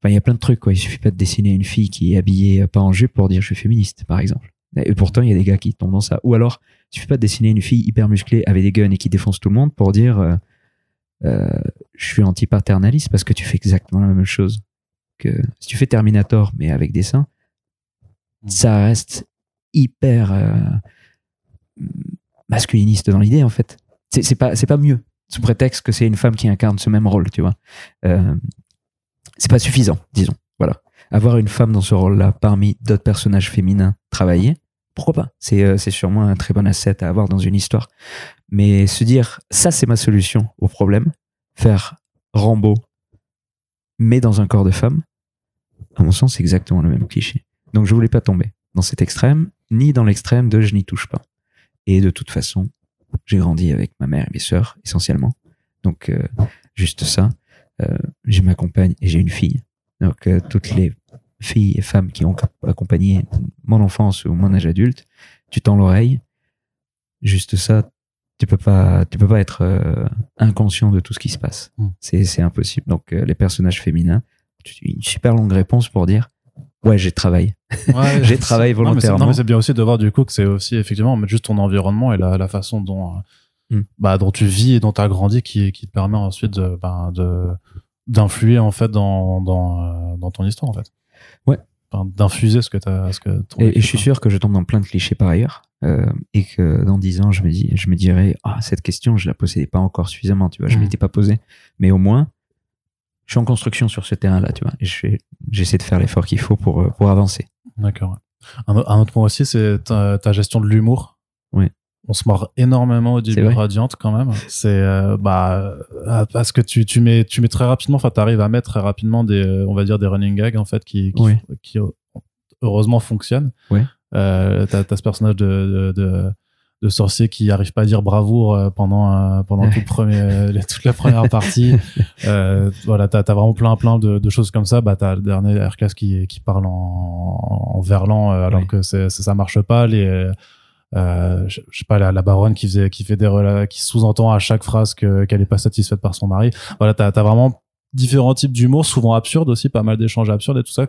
Enfin, il y a plein de trucs, quoi. Il suffit pas de dessiner une fille qui est habillée pas en jupe pour dire je suis féministe, par exemple. Et pourtant, il y a des gars qui tombent dans ça. Ou alors, il suffit pas de dessiner une fille hyper musclée avec des guns et qui défonce tout le monde pour dire euh, euh, je suis anti-paternaliste parce que tu fais exactement la même chose que si tu fais Terminator mais avec des seins, ça reste hyper euh, masculiniste dans l'idée en fait. C'est pas pas mieux sous prétexte que c'est une femme qui incarne ce même rôle, tu vois. Euh, c'est pas suffisant, disons. Voilà. Avoir une femme dans ce rôle-là parmi d'autres personnages féminins travailler, pourquoi pas? C'est euh, sûrement un très bon asset à avoir dans une histoire. Mais se dire ça c'est ma solution au problème, faire Rambo mais dans un corps de femme, à mon sens c'est exactement le même cliché. Donc je voulais pas tomber dans cet extrême, ni dans l'extrême de je n'y touche pas. Et de toute façon, j'ai grandi avec ma mère et mes sœurs essentiellement. Donc euh, juste ça. Euh, j'ai ma compagne et j'ai une fille. Donc euh, toutes les filles et femmes qui ont accompagné mon enfance ou mon âge adulte, tu tends l'oreille. Juste ça, tu peux pas, tu peux pas être euh, inconscient de tout ce qui se passe. Mm. C'est, impossible. Donc les personnages féminins, une super longue réponse pour dire ouais j'ai travaillé, Ouais, j'ai travaillé volontairement. Non, mais c'est bien aussi de voir du coup que c'est aussi effectivement juste ton environnement et la, la façon dont, euh, Hmm. bah, dont tu vis et dont tu as grandi qui, qui te permet ensuite de, ben, de, d'influer en fait dans, dans, euh, dans ton histoire en fait. Ouais. Enfin, d'infuser ce que ce que ton Et, et je suis sûr que je tombe dans plein de clichés par ailleurs, euh, et que dans dix ans, je me dis, je me dirais, ah cette question, je la possédais pas encore suffisamment, tu vois, je m'étais pas posé, mais au moins, je suis en construction sur ce terrain-là, tu vois, et j'essaie de faire l'effort qu'il faut pour euh, pour avancer. D'accord. Un, autre point aussi, c'est ta, ta gestion de l'humour. Ouais. On se marre énormément au début. Radiante quand même. C'est euh, bah euh, parce que tu, tu mets tu mets très rapidement, enfin t'arrives à mettre très rapidement des on va dire des running gags en fait qui qui, Ouais. qui, heureusement fonctionnent. Euh, t'as t'as ce personnage de, de, de de sorcier qui arrive pas à dire bravoure euh, pendant euh, pendant tout le premier, euh, toute la première partie. Euh, voilà t'as as vraiment plein plein de, de choses comme ça. Bah t'as le dernier Aircast qui qui parle en, en verlan alors que c'est- ça marche pas. Les euh, je, je sais pas la, la baronne qui faisait qui fait des qui sous-entend à chaque phrase que qu'elle est pas satisfaite par son mari. Voilà t'as as vraiment différents types d'humour souvent absurdes aussi pas mal d'échanges absurdes et tout ça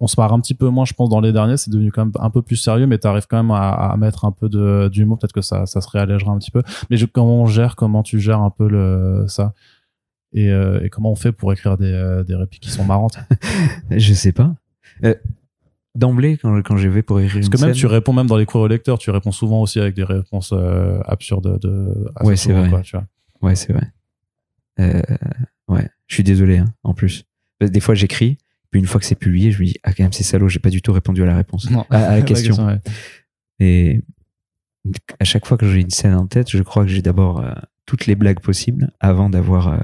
on se marre un petit peu moins je pense dans les derniers c'est devenu quand même un peu plus sérieux mais t'arrives quand même à, à mettre un peu de d'humour peut-être que ça ça se réallégera un petit peu mais je, comment on gère comment tu gères un peu le ça? Et, euh, et comment on fait pour écrire des, euh, des répliques qui sont marrantes? Je sais pas. Euh, d'emblée quand, quand j'y vais pour écrire Parce une que même scène- tu réponds même dans les cours au lecteur, tu réponds souvent aussi avec des réponses euh, absurdes de. Ouais, c'est vrai. quoi, tu vois. Ouais, c'est vrai. Ouais, je suis désolé, hein, en plus. Des fois, j'écris, puis une fois que c'est publié, je me dis, ah, quand même, c'est salaud, j'ai pas du tout répondu à la réponse. Non. À, à la question. ouais. Et à chaque fois que j'ai une scène en tête, je crois que j'ai d'abord euh, toutes les blagues possibles avant d'avoir euh,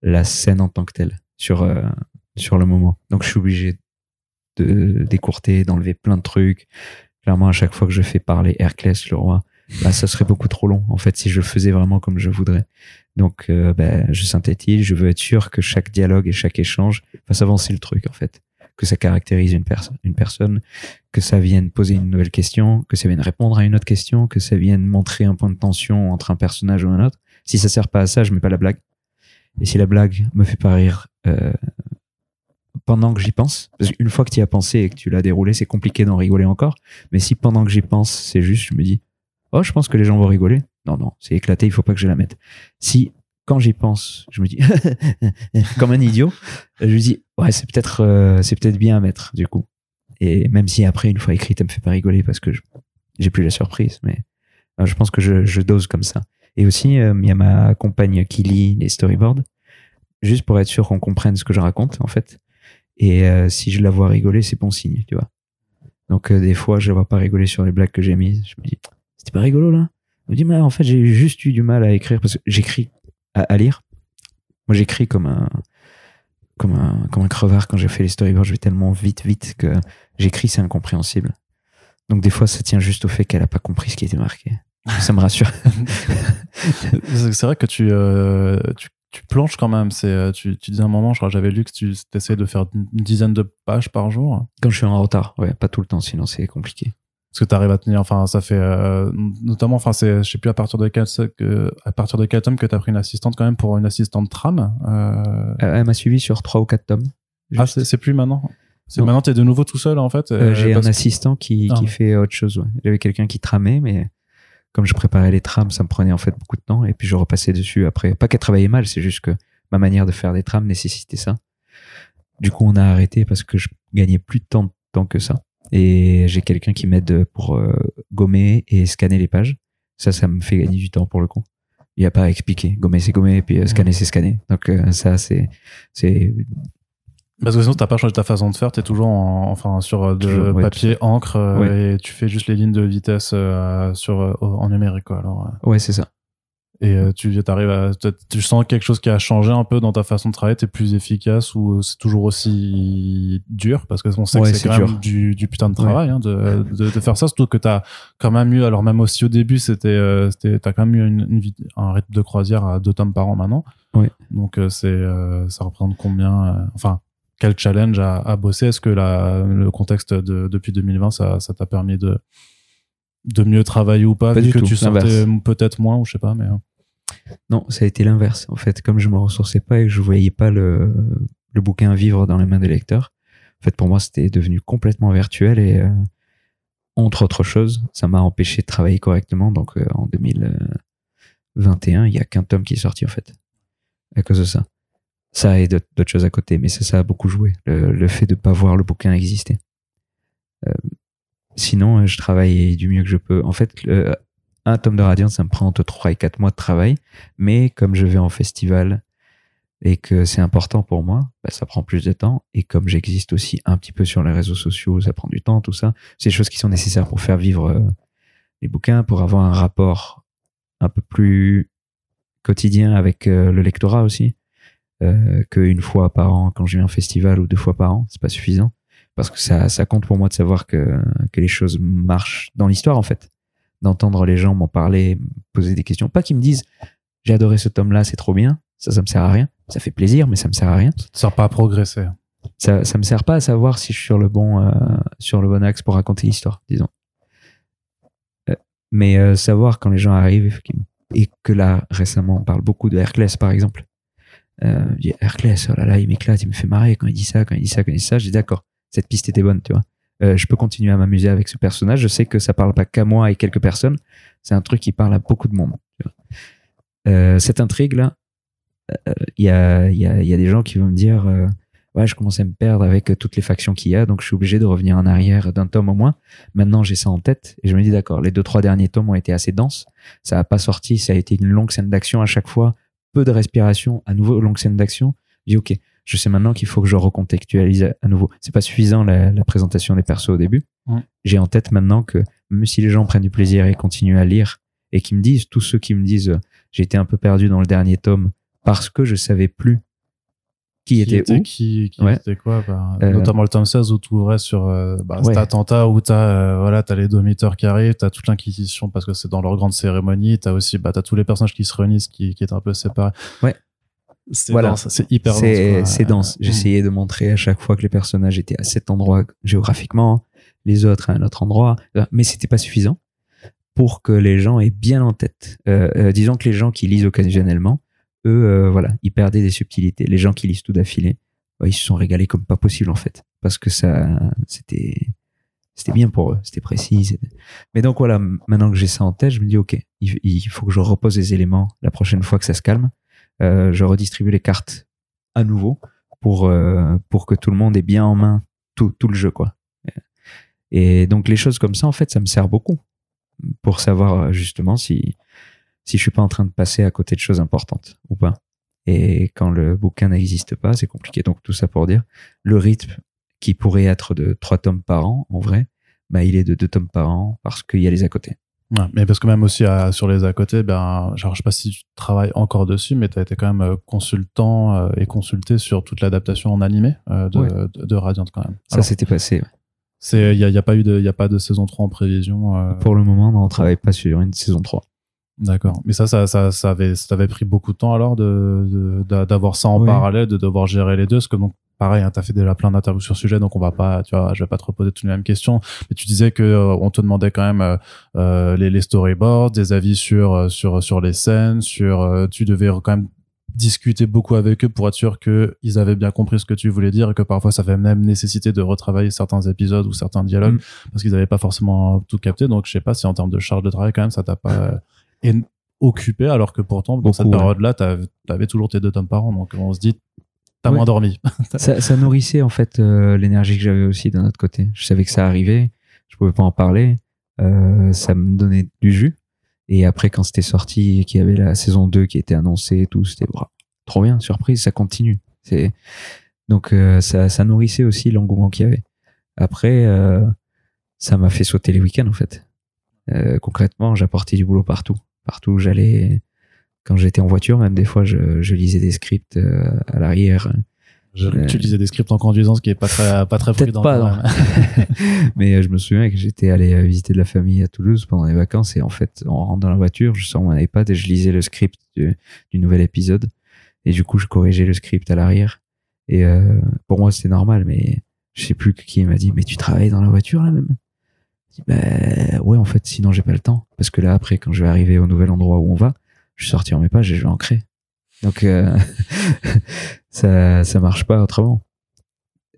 la scène en tant que telle sur, euh, sur le moment. Donc, je suis obligé de d'écourter, d'enlever plein de trucs. Clairement, à chaque fois que je fais parler Herclès, le roi, bah, ça serait beaucoup trop long, en fait, si je faisais vraiment comme je voudrais. Donc, euh, bah, je synthétise, je veux être sûr que chaque dialogue et chaque échange fasse avancer le truc, en fait. Que ça caractérise une, personne une personne, que ça vienne poser une nouvelle question, que ça vienne répondre à une autre question, que ça vienne montrer un point de tension entre un personnage ou un autre. Si ça sert pas à ça, je mets pas la blague. Et si la blague me fait pas rire euh, pendant que j'y pense, parce qu'une fois que tu y as pensé et que tu l'as déroulé, c'est compliqué d'en rigoler encore. Mais si pendant que j'y pense, c'est juste, je me dis, oh, je pense que les gens vont rigoler. Non, non, c'est éclaté, il faut pas que je la mette. Si quand j'y pense, je me dis comme un idiot, je me dis ouais, c'est peut-être euh, c'est peut-être bien à mettre du coup. Et même si après une fois écrite, elle me fait pas rigoler parce que j'ai plus la surprise, mais euh, je pense que je, dose comme ça. Et aussi, euh, il y a ma compagne qui lit les storyboards, juste pour être sûr qu'on comprenne ce que je raconte en fait. Et si je la vois rigoler, c'est bon signe, tu vois. Donc des fois, je la vois pas rigoler sur les blagues que j'ai mises. Je me dis, c'était pas rigolo là? Me dis, mais en fait, j'ai juste eu du mal à écrire parce que j'écris à, à lire. Moi, j'écris comme un comme un comme un crevard quand j'ai fait les storyboards. Je vais tellement vite, vite que j'écris, c'est incompréhensible. Donc des fois, ça tient juste au fait qu'elle a pas compris ce qui était marqué. Ça me rassure. C'est vrai que tu, euh, tu, tu plonges quand même. C'est, euh, tu, tu disais un moment, je crois j'avais lu que tu essayais de faire une dizaine de pages par jour. Quand je suis en retard, ouais, pas tout le temps, sinon c'est compliqué. Parce que tu arrives à tenir, enfin, ça fait, euh, notamment, enfin, c'est, je sais plus à partir de quel, que, à partir de quel tome que tu as pris une assistante quand même pour une assistante tram. Euh... Euh, Elle m'a suivi sur trois ou quatre tomes. Ah, c'est, c'est plus maintenant. C'est maintenant, t'es de nouveau tout seul, en fait. Euh, euh, J'ai un assistant qui, Ah. qui fait autre chose. Ouais. J'avais quelqu'un qui tramait, mais comme je préparais les trams, ça me prenait en fait beaucoup de temps. Et puis je repassais dessus après. Pas qu'elle travaillait mal, c'est juste que ma manière de faire des trams nécessitait ça. Du coup, on a arrêté parce que je gagnais plus de temps, de temps que ça. Et j'ai quelqu'un qui m'aide pour euh, gommer et scanner les pages. Ça, ça me fait gagner du temps pour le coup. Il n'y a pas à expliquer. Gommer, c'est gommer, et puis euh, scanner, c'est scanner. Donc euh, ça, c'est c'est Parce que sinon, t'as pas changé ta façon de faire, t'es toujours en- enfin, sur de Toujours, ouais, papier, encre, Ouais. et tu fais juste les lignes de vitesse euh, sur, euh, en numérique, quoi. Alors, euh, ouais, c'est ça. Et euh, tu arrives à, tu- sens quelque chose qui a changé un peu dans ta façon de travailler, t'es plus efficace ou c'est toujours aussi dur? Parce que on sait Ouais, que c'est quand dur. même du, du putain de travail hein, de, de, de faire ça, surtout que t'as quand même eu, alors même aussi au début, c'était, euh, c'était, t'as quand même eu une, une un rythme de croisière à deux tomes par an maintenant. Ouais. Donc euh, c'est, euh, ça représente combien, euh, enfin, quel challenge à, à bosser? Est-ce que la, le contexte de, depuis 2020, ça, ça t'a permis de de mieux travailler ou pas, Pas vu du que tout, tu l'inverse. peut-être moins ou je sais pas, mais euh, Non, ça a été l'inverse. En fait, comme je me ressourçais pas et que je voyais pas le, le bouquin vivre dans les mains des lecteurs, en fait, pour moi, c'était devenu complètement virtuel et, euh, entre autres choses, ça m'a empêché de travailler correctement. Donc, euh, en 2021, il y a qu'un tome qui est sorti, en fait, à cause de ça. Ça et d'autres choses à côté, mais ça, ça a beaucoup joué. Le, le fait de pas voir le bouquin exister. Euh, sinon, euh, je travaille du mieux que je peux. En fait, un tome de Radiant, ça me prend entre 3 et 4 mois de travail. Mais comme je vais en festival et que c'est important pour moi, bah, ça prend plus de temps. Et comme j'existe aussi un petit peu sur les réseaux sociaux, ça prend du temps, tout ça. C'est des choses qui sont nécessaires pour faire vivre euh, les bouquins, pour avoir un rapport un peu plus quotidien avec euh, le lectorat aussi. Euh, qu'une fois par an quand je vais en festival ou deux fois par an, c'est pas suffisant. Parce que ça, ça compte pour moi de savoir que, que les choses marchent dans l'histoire en fait d'entendre les gens m'en parler, poser des questions. Pas qu'ils me disent j'ai adoré ce tome-là, c'est trop bien. Ça, ça me sert à rien. Ça fait plaisir, mais ça me sert à rien. ça te sert pas à progresser. Ça, ça me sert pas à savoir si je suis sur le bon, euh, sur le bon axe pour raconter l'histoire, disons. Euh, mais euh, savoir quand les gens arrivent et que là récemment on parle beaucoup de Herclès par exemple. Je dis, Herclès, oh là là, il m'éclate, il me fait marrer quand il dit ça, quand il dit ça, quand il dit ça. Je dis d'accord, cette piste était bonne, tu vois. Euh, je peux continuer à m'amuser avec ce personnage. Je sais que ça parle pas qu'à moi et quelques personnes. C'est un truc qui parle à beaucoup de monde. Euh, cette intrigue là, il y, a, des gens qui vont me dire euh, ouais, je commence à me perdre avec toutes les factions qu'il y a, donc je suis obligé de revenir en arrière d'un tome au moins. Maintenant, j'ai ça en tête et je me dis d'accord, les deux trois derniers tomes ont été assez denses. Ça n'a pas sorti, ça a été une longue scène d'action à chaque fois, peu de respiration, à nouveau longue scène d'action. Je dis ok, je sais maintenant qu'il faut que je recontextualise à nouveau. C'est pas suffisant la, présentation des persos au début. J'ai en tête maintenant que même si les gens prennent du plaisir et continuent à lire et qui me disent, tous ceux qui me disent, euh, j'ai été un peu perdu dans le dernier tome parce que je savais plus qui, était, où. Qui, qui était quoi bah, euh, Notamment le tome 16 où tu ouvrais sur euh, bah, cet attentat où tu as, voilà, as les domiteurs qui arrivent, tu as toute l'inquisition parce que c'est dans leur grande cérémonie, tu as aussi bah, as tous les personnages qui se réunissent qui, qui est un peu séparés. Ouais. C'est voilà. c'est hyper dense. C'est dense. J'essayais de montrer à chaque fois que les personnages étaient à cet endroit géographiquement, les autres à un autre endroit, mais c'était pas suffisant pour que les gens aient bien en tête. Euh, euh, disons que les gens qui lisent occasionnellement, eux, euh, voilà, ils perdaient des subtilités. Les gens qui lisent tout d'affilée, bah, ils se sont régalés comme pas possible en fait, parce que ça, c'était, c'était bien pour eux, c'était précis. Mais donc voilà, maintenant que j'ai ça en tête, je me dis ok, il, il, faut que je repose les éléments la prochaine fois que ça se calme. Euh, je redistribue les cartes à nouveau pour euh, pour que tout le monde ait bien en main tout, tout le jeu quoi. Et donc les choses comme ça en fait ça me sert beaucoup pour savoir euh, justement si si je suis pas en train de passer à côté de choses importantes ou pas. Et quand le bouquin n'existe pas, c'est compliqué. Donc tout ça pour dire, le rythme qui pourrait être de trois tomes par an, en vrai, bah, il est de deux tomes par an parce qu'il y a les à côté. Ouais, mais parce que même aussi sur les à côté, ben, genre, je sais pas si tu travailles encore dessus, mais tu as été quand même euh, consultant euh, et consulté sur toute l'adaptation en animé euh, de, de, Radiant quand même. Ça s'était passé. C'est, il y a, y a, pas eu de, y a pas de saison 3 en prévision. Pour le moment, non, on travaille pas sur une saison 3. D'accord. Mais ça, ça, ça, ça avait, ça avait pris beaucoup de temps alors de, d'avoir ça en parallèle, de devoir gérer les deux, parce que donc pareil, hein, tu as fait déjà plein d'interviews sur ce sujet, donc on va pas, tu vois, je vais pas te reposer toutes les mêmes questions. Mais tu disais que euh, on te demandait quand même euh, euh, les, les, storyboards, des avis sur sur sur les scènes, sur tu devais quand même discuter beaucoup avec eux pour être sûr que ils avaient bien compris ce que tu voulais dire et que parfois ça avait même nécessité de retravailler certains épisodes ou certains dialogues mm. parce qu'ils n'avaient pas forcément tout capté. Donc je sais pas si en termes de charge de travail quand même ça t'a pas occupé alors que pourtant dans cette période-là tu avais toujours tes deux tomes par an. Donc on se dit t'as moins dormi. ça, nourrissait en fait euh, l'énergie que j'avais aussi d'un autre côté. Je savais que ça arrivait, je pouvais pas en parler, euh, ça me donnait du jus. Et après, quand c'était sorti, qu'il y avait la saison 2 qui était annoncée et tout, c'était trop bien, surprise, ça continue. C'est donc euh, ça, ça nourrissait aussi l'engouement qu'il y avait. Après, ça m'a fait sauter les week-ends en fait. concrètement, j'apportais du boulot partout, partout où j'allais quand j'étais en voiture, même des fois, je, je lisais des scripts euh, à l'arrière. Je, tu euh, lisais des scripts en conduisant, ce qui est pas très, pas très prudent. Pas, Mais euh, je me souviens que j'étais allé visiter de la famille à Toulouse pendant les vacances et en fait, on rentre dans la voiture, je sors mon iPad et je lisais le script du, du nouvel épisode. Et du coup, je corrigeais le script à l'arrière. Et euh, pour moi, c'était normal, mais je sais plus qui m'a dit, mais tu travailles dans la voiture là même? Je dis, bah ouais, en fait, sinon j'ai pas le temps. Parce que là, après, quand je vais arriver au nouvel endroit où on va, je suis sorti en mes pages et je vais ancrer. Donc euh, ça ça marche pas autrement.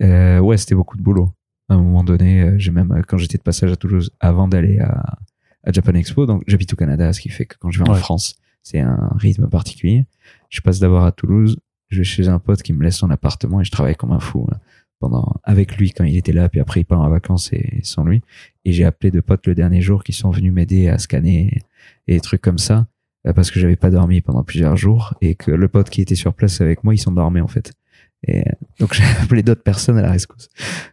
Euh, ouais, c'était beaucoup de boulot. À un moment donné, euh, j'ai même quand j'étais de passage à Toulouse avant d'aller à, à Japan Expo, donc j'habite au Canada, ce qui fait que quand je vais en France, c'est un rythme particulier. Je passe d'abord à Toulouse, je vais chez un pote qui me laisse son appartement et je travaille comme un fou hein, pendant avec lui quand il était là, puis après il part en vacances et sans lui. Et j'ai appelé deux potes le dernier jour qui sont venus m'aider à scanner et des trucs comme ça. Euh, parce que j'avais pas dormi pendant plusieurs jours et que le pote qui était sur place avec moi, ils s'endormaient en fait. Et euh, donc j'ai appelé d'autres personnes à la rescousse.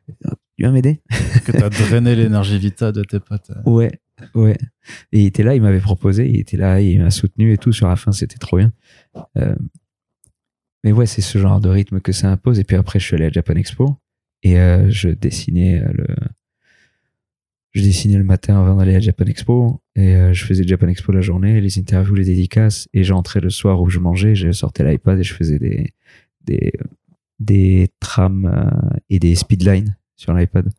Tu viens m'aider? Que t'as drainé l'énergie vita de tes potes. Ouais, ouais. Et il était là, il m'avait proposé, il était là, il m'a soutenu et tout. Sur la fin, c'était trop bien. Euh, mais ouais, c'est ce genre de rythme que ça impose. Et puis après, je suis allé à Japan Expo et euh, je dessinais le, je dessinais le matin avant d'aller à Japan Expo et euh, je faisais Japan Expo la journée, les interviews, les dédicaces et j'entrais le soir où je mangeais, je sortais l'iPad et je faisais des des des trams euh, et des speedlines sur l'iPad.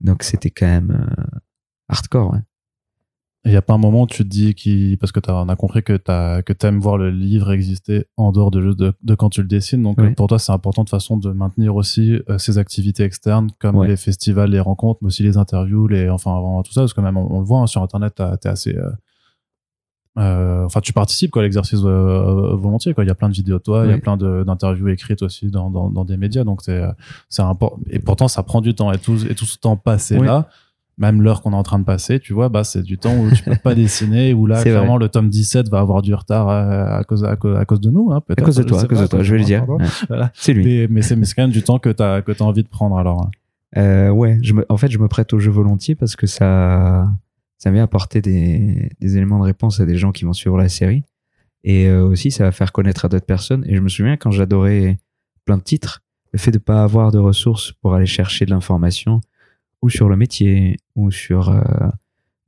Donc c'était quand même euh, hardcore. Ouais. Il n'y a pas un moment où tu te dis, qui, parce que as compris que tu que aimes voir le livre exister en dehors de, de, de quand tu le dessines. Donc, pour toi, c'est important de façon de maintenir aussi euh, ces activités externes, comme les festivals, les rencontres, mais aussi les interviews, les, enfin, tout ça, parce que même on, le voit hein, sur Internet, tu es assez, euh, euh, enfin tu participes quoi à l'exercice euh, volontiers quoi. Il y a plein de vidéos de toi il y a plein d'interviews écrites aussi dans, dans, dans des médias. Donc c'est c'est important et pourtant ça prend du temps et tout et tout ce temps passé Ouais. là même l'heure qu'on est en train de passer tu vois bah c'est du temps où tu peux pas dessiner où là clairement le tome 17 va avoir du retard à cause à cause, à cause de nous hein, À peut-être cause de je toi, sais à cause pas, de toi, je vais le dire. pardon. Ouais. Voilà. C'est lui. mais, mais c'est quand même du temps que que t'as envie de prendre alors Euh, ouais, je me, en fait, je me prête au jeu volontiers parce que ça, ça vient apporter des, des éléments de réponse à des gens qui vont suivre la série. Et euh, aussi, ça va faire connaître à d'autres personnes. Et je me souviens quand j'adorais plein de titres, le fait de pas avoir de ressources pour aller chercher de l'information ou sur le métier ou sur euh,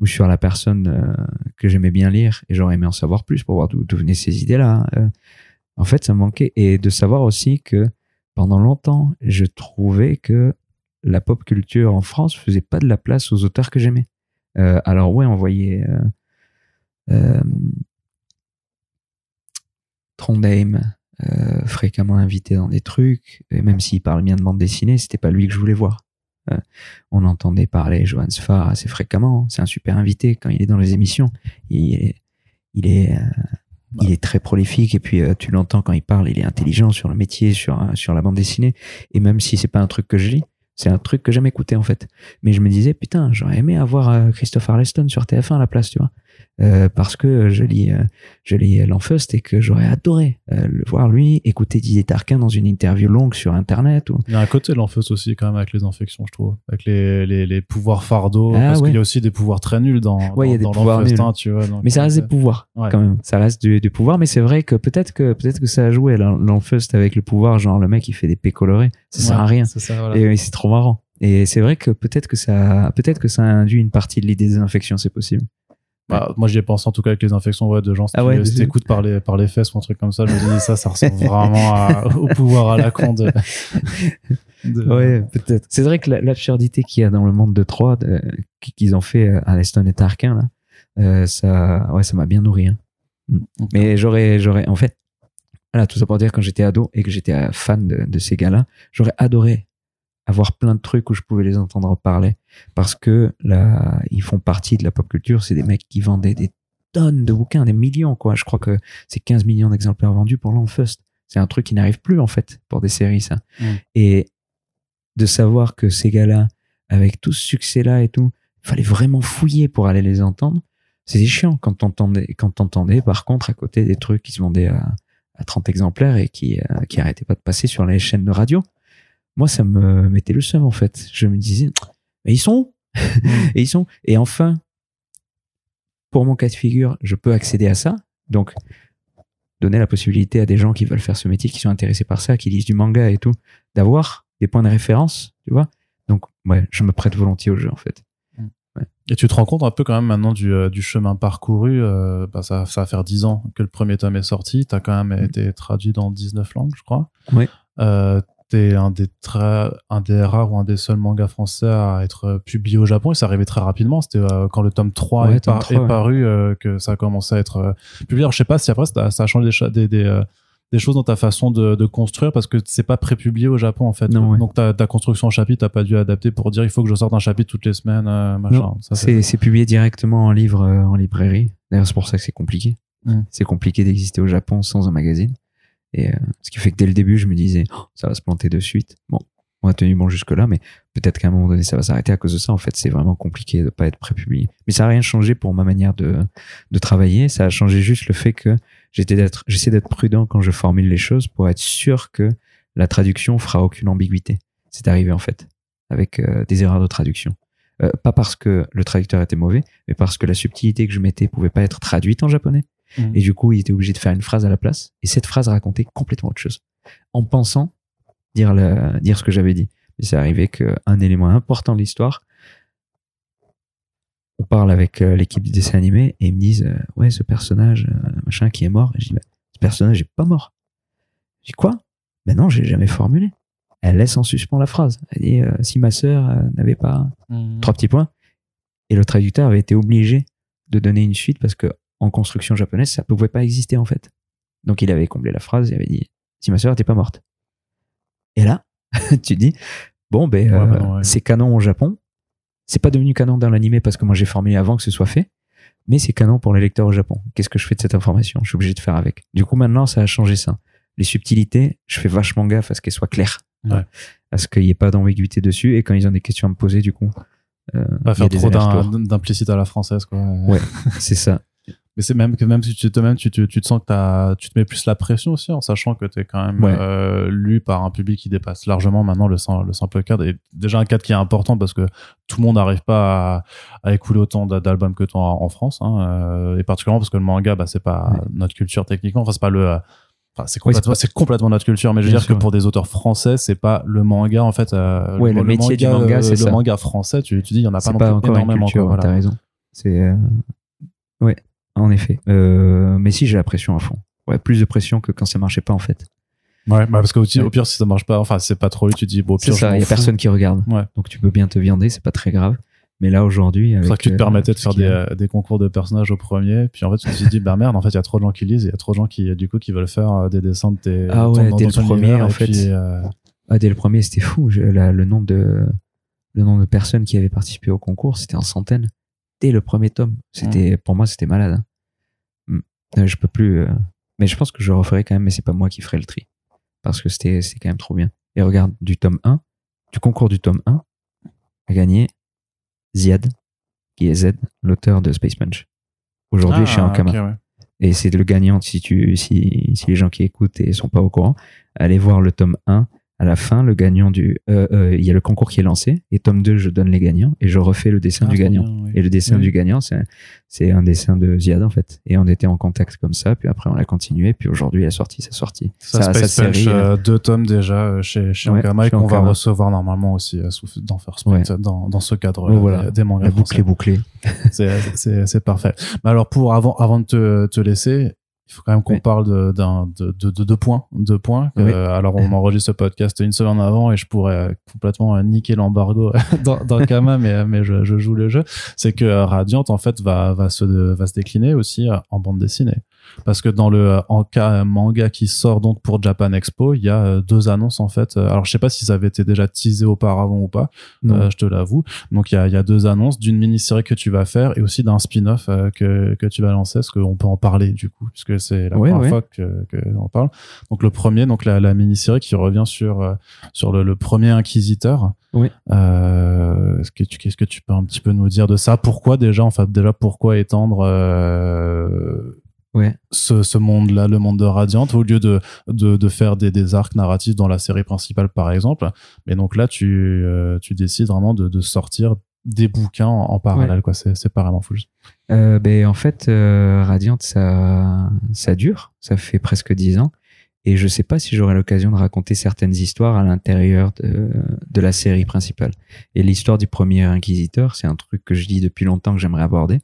ou sur la personne euh, que j'aimais bien lire et j'aurais aimé en savoir plus pour voir d'où venaient ces idées-là. euh, en fait, ça me manquait et de savoir aussi que pendant longtemps, je trouvais que la pop culture en France faisait pas de la place aux auteurs que j'aimais. Alors ouais, on voyait Trondheim euh, fréquemment invité dans des trucs, et même s'il parle bien de bande dessinée, c'était pas lui que je voulais voir. Euh, on entendait parler Johan Sfar assez fréquemment. C'est un super invité quand il est dans les émissions. Il est, il est, euh, il est très prolifique et puis euh, tu l'entends quand il parle, il est intelligent sur le métier, sur euh, sur la bande dessinée. Et même si c'est pas un truc que je lis, c'est un truc que j'aime écouter en fait. Mais je me disais putain, j'aurais aimé avoir euh, Christophe Arleston sur TF1 à la place, tu vois, Euh, parce que je lis, euh, je lis et que j'aurais adoré euh, le voir lui écouter Didier Tarquin dans une interview longue sur Internet ou Il y a un côté de l'enfeuse aussi quand même avec les infections, je trouve, avec les, les, les pouvoirs fardeaux, Ah, parce ouais. qu'il y a aussi des pouvoirs très nuls dans, Ouais, il y a dans, des dans pouvoirs l'enfeuse, nuls. hein, tu vois. donc, Mais ça reste des pouvoirs ouais. quand même. Ça reste du, du pouvoir, mais c'est vrai que peut-être que peut-être que ça a joué l'en- l'Enfust avec le pouvoir, genre le mec il fait des P colorés, ça sert à rien. Ça, voilà. Et, et c'est trop marrant. Et c'est vrai que peut-être que ça, peut-être que ça induit une partie de l'idée des infections, c'est possible. Bah, moi, j'y ai pensé en tout cas avec les infections ouais, de gens. Si Ah ouais, t'écoutes par les, par les fesses ou un truc comme ça, je me dis ça, ça ressemble vraiment à- au pouvoir à la con de. de- Ouais, peut-être. C'est vrai que la- l'absurdité qu'il y a dans le monde de 3 qu'ils ont fait euh, à Leston et Tarquin là, euh, ça, ouais, ça m'a bien nourri. hein. Mm. Mais j'aurais, j'aurais, en fait, voilà, tout ça pour dire quand j'étais ado et que j'étais euh, fan de, de ces gars-là, j'aurais adoré avoir plein de trucs où je pouvais les entendre parler parce que là, ils font partie de la pop culture. C'est des mecs qui vendaient des tonnes de bouquins, des millions, quoi. Je crois que c'est 15 millions d'exemplaires vendus pour l'Enfust. C'est un truc qui n'arrive plus, en fait, pour des séries, ça. Mm. Et de savoir que ces gars-là, avec tout ce succès-là et tout, il fallait vraiment fouiller pour aller les entendre. C'était chiant quand t'entendais, quand t'entendais, par contre, à côté des trucs qui se vendaient à, à 30 exemplaires et qui, euh, qui arrêtaient pas de passer sur les chaînes de radio. Moi, ça me mettait le seum, en fait. Je me disais, mais ils sont où? et ils sont, et enfin, pour mon cas de figure, je peux accéder à ça. Donc, donner la possibilité à des gens qui veulent faire ce métier, qui sont intéressés par ça, qui lisent du manga et tout, d'avoir des points de référence, tu vois? Donc, ouais, je me prête volontiers au jeu, en fait. Et tu te rends compte un peu quand même maintenant du, euh, du chemin parcouru. euh, bah, ça, ça va faire 10 ans que le premier tome est sorti. Tu as quand même Mm. été traduit dans 19 langues, je crois. Oui. Euh, T'es un des, très, un des rares ou un des seuls mangas français à être publié au Japon et ça arrivait très rapidement. C'était euh, quand le tome 3 Ouais, est, tome par- 3, est ouais. paru euh, que ça a commencé à être euh, publié. Alors, je sais pas si après ça, ça a changé des, cha- des, des, des choses dans ta façon de, de construire parce que c'est pas prépublié au Japon en fait. Non, ouais. Donc ta, ta construction en chapitre, t'as pas dû adapter pour dire il faut que je sorte un chapitre toutes les semaines, machin. C'est publié directement en livre en librairie. D'ailleurs, c'est pour ça que c'est compliqué. Mm. C'est compliqué d'exister au Japon sans un magazine. Et euh, ce qui fait que dès le début, je me disais, Oh, ça va se planter de suite. Bon, on a tenu bon jusque-là, mais peut-être qu'à un moment donné, ça va s'arrêter à cause de ça. En fait, c'est vraiment compliqué de pas être prépublié. Mais ça n'a rien changé pour ma manière de, de travailler. Ça a changé juste le fait que j'essaie d'être prudent quand je formule les choses pour être sûr que la traduction fera aucune ambiguïté. C'est arrivé en fait avec euh, des erreurs de traduction. Euh, pas parce que le traducteur était mauvais, mais parce que la subtilité que je mettais pouvait pas être traduite en japonais. Et du coup, il était obligé de faire une phrase à la place. Et cette phrase racontait complètement autre chose. En pensant dire, dire ce que j'avais dit. Et c'est arrivé qu'un élément important de l'histoire, on parle avec euh, l'équipe du dessin animé et ils me disent euh, Ouais, ce personnage, euh, machin, qui est mort. Et je dis Bah, Ce personnage est pas mort. Je dis Quoi? Ben non, j'ai jamais formulé. Elle laisse en suspens la phrase. Elle dit euh, Si ma sœur n'avait pas Mhm. trois petits points. Et le traducteur avait été obligé de donner une suite parce que en construction japonaise, ça pouvait pas exister en fait. Donc il avait comblé la phrase, il avait dit si ma sœur était pas morte. Et là, tu dis bon ben Ouais, euh, bah ouais. c'est canon au Japon. C'est pas devenu canon dans l'animé parce que moi j'ai formulé avant que ce soit fait. mais c'est canon pour les lecteurs au Japon. Qu'est-ce que je fais de cette information? Je suis obligé de faire avec. Du coup, maintenant, ça a changé ça. Les subtilités, je fais vachement gaffe à ce qu'elles soient claires. Ouais. À ce qu'il n'y ait pas d'ambiguïté dessus. Et quand ils ont des questions à me poser, du coup. euh, Pas il y a faire trop d'implicite à la française, quoi. Ouais, c'est ça. Mais c'est même que même si tu te même tu, te- tu te sens que t'as, tu te mets plus la pression aussi en sachant que t'es quand même Ouais. euh, lu par un public qui dépasse largement maintenant le, le simple cadre et déjà un cadre qui est important parce que tout le monde n'arrive pas à, à écouler autant d'a- d'albums que toi en, France hein, euh, et particulièrement parce que le manga bah c'est pas Ouais. notre culture techniquement enfin c'est pas le euh, Enfin, c'est complètement, notre culture, mais je veux Bien dire sûr, que pour des auteurs français, c'est pas le manga en fait. euh, Ouais, le métier du manga, c'est le ça. manga français, tu, tu dis, il y en a pas non pas plus encore énormément. culture, quoi, voilà. t'as raison. C'est. euh, Ouais, en effet. Euh, Mais si, j'ai la pression à fond. Ouais, plus de pression que quand ça marchait pas, en fait. Ouais, bah parce qu'au Ouais. pire, si ça marche pas, enfin, c'est pas trop lui, tu te dis, bon, au pire, il y a personne qui regarde. Ouais. Donc tu peux bien te viander, c'est pas très grave. Mais là, aujourd'hui. C'est que tu te euh, permettais de tout faire des, euh, des concours de personnages au premier, puis en fait, tu te dis, bah merde, en fait, il y a trop de gens qui lisent, il y a trop de gens qui, du coup, qui veulent faire euh, des dessins de tes. Ah ouais, dès le premier, en et fait. puis, euh, Ah, dès le premier, c'était fou. Je- la- le, nombre de, le nombre de personnes qui avaient participé au concours, c'était en centaines. Le premier tome. C'était, Pour moi, c'était malade. hein. Mm. Euh, Je peux plus. euh, Mais je pense que je referai quand même, mais c'est pas moi qui ferai le tri. Parce que c'était c'était quand même trop bien. Et regarde, du tome 1, du concours du tome 1, a gagné Ziad, qui est Z, l'auteur de Space Punch. Aujourd'hui, ah, chez Ankama. ok, ouais. Et c'est le gagnant, si, tu, si, si les gens qui écoutent et sont pas au courant, allez voir le tome 1. À la fin, le gagnant du. euh, euh, Il y a le concours qui est lancé. Et tome 2, je donne les gagnants. Et je refais le dessin Ah, du gagnant. bien, oui. Et le dessin Oui. du gagnant, c'est un dessin de Ziad, en fait. Et on était en contact comme ça. Puis après, on l'a continué. Puis aujourd'hui, il a sorti sa sortie. Ça, Space Punch, série, euh, deux tomes déjà euh, chez, chez Ouais, Ankama et qu'on va recevoir normalement aussi euh, sous, dans First Ouais. Dans, dans ce cadre Oh, voilà. des, mangas la boucle est bouclée. C'est parfait. Mais alors, pour avant, avant de te, te laisser, il faut quand même qu'on Oui. parle de, d'un- de, de, de deux points. Deux points. Oui. Euh, alors, on enregistre ce podcast une semaine avant et je pourrais euh, complètement euh, niquer l'embargo dans, dans Kama, mais, mais je, je joue le jeu. C'est que euh, Radiant, en fait, va, va, se, va se décliner aussi euh, en bande dessinée. Parce que dans le euh, en cas manga qui sort donc pour Japan Expo, il y a euh, deux annonces en fait. Euh, Alors je sais pas si ça avait été déjà teasé auparavant ou pas, euh, je te l'avoue. Donc il y a, y a deux annonces d'une mini-série que tu vas faire et aussi d'un spin-off euh, que, que tu vas lancer. Est-ce qu'on peut en parler du coup Puisque c'est la Ouais, première ouais. fois que, que on parle. Donc le premier, donc la, la mini-série qui revient sur, euh, sur le, le premier inquisiteur. Oui. Euh, est-ce que tu, qu'est-ce que tu peux un petit peu nous dire de ça? Pourquoi déjà, enfin déjà pourquoi étendre euh, Ouais. ce, ce monde-là, le monde de Radiant, au lieu de, de, de faire des, des arcs narratifs dans la série principale, par exemple. Mais donc là, tu, euh, tu décides vraiment de, de sortir des bouquins en, en parallèle, quoi. C'est, c'est pas vraiment fou. Euh, ben, en fait, euh, Radiant, ça, ça dure. Ça fait presque dix ans. Et je sais pas si j'aurai l'occasion de raconter certaines histoires à l'intérieur de, de la série principale. Et l'histoire du premier inquisiteur, c'est un truc que je dis depuis longtemps que j'aimerais aborder.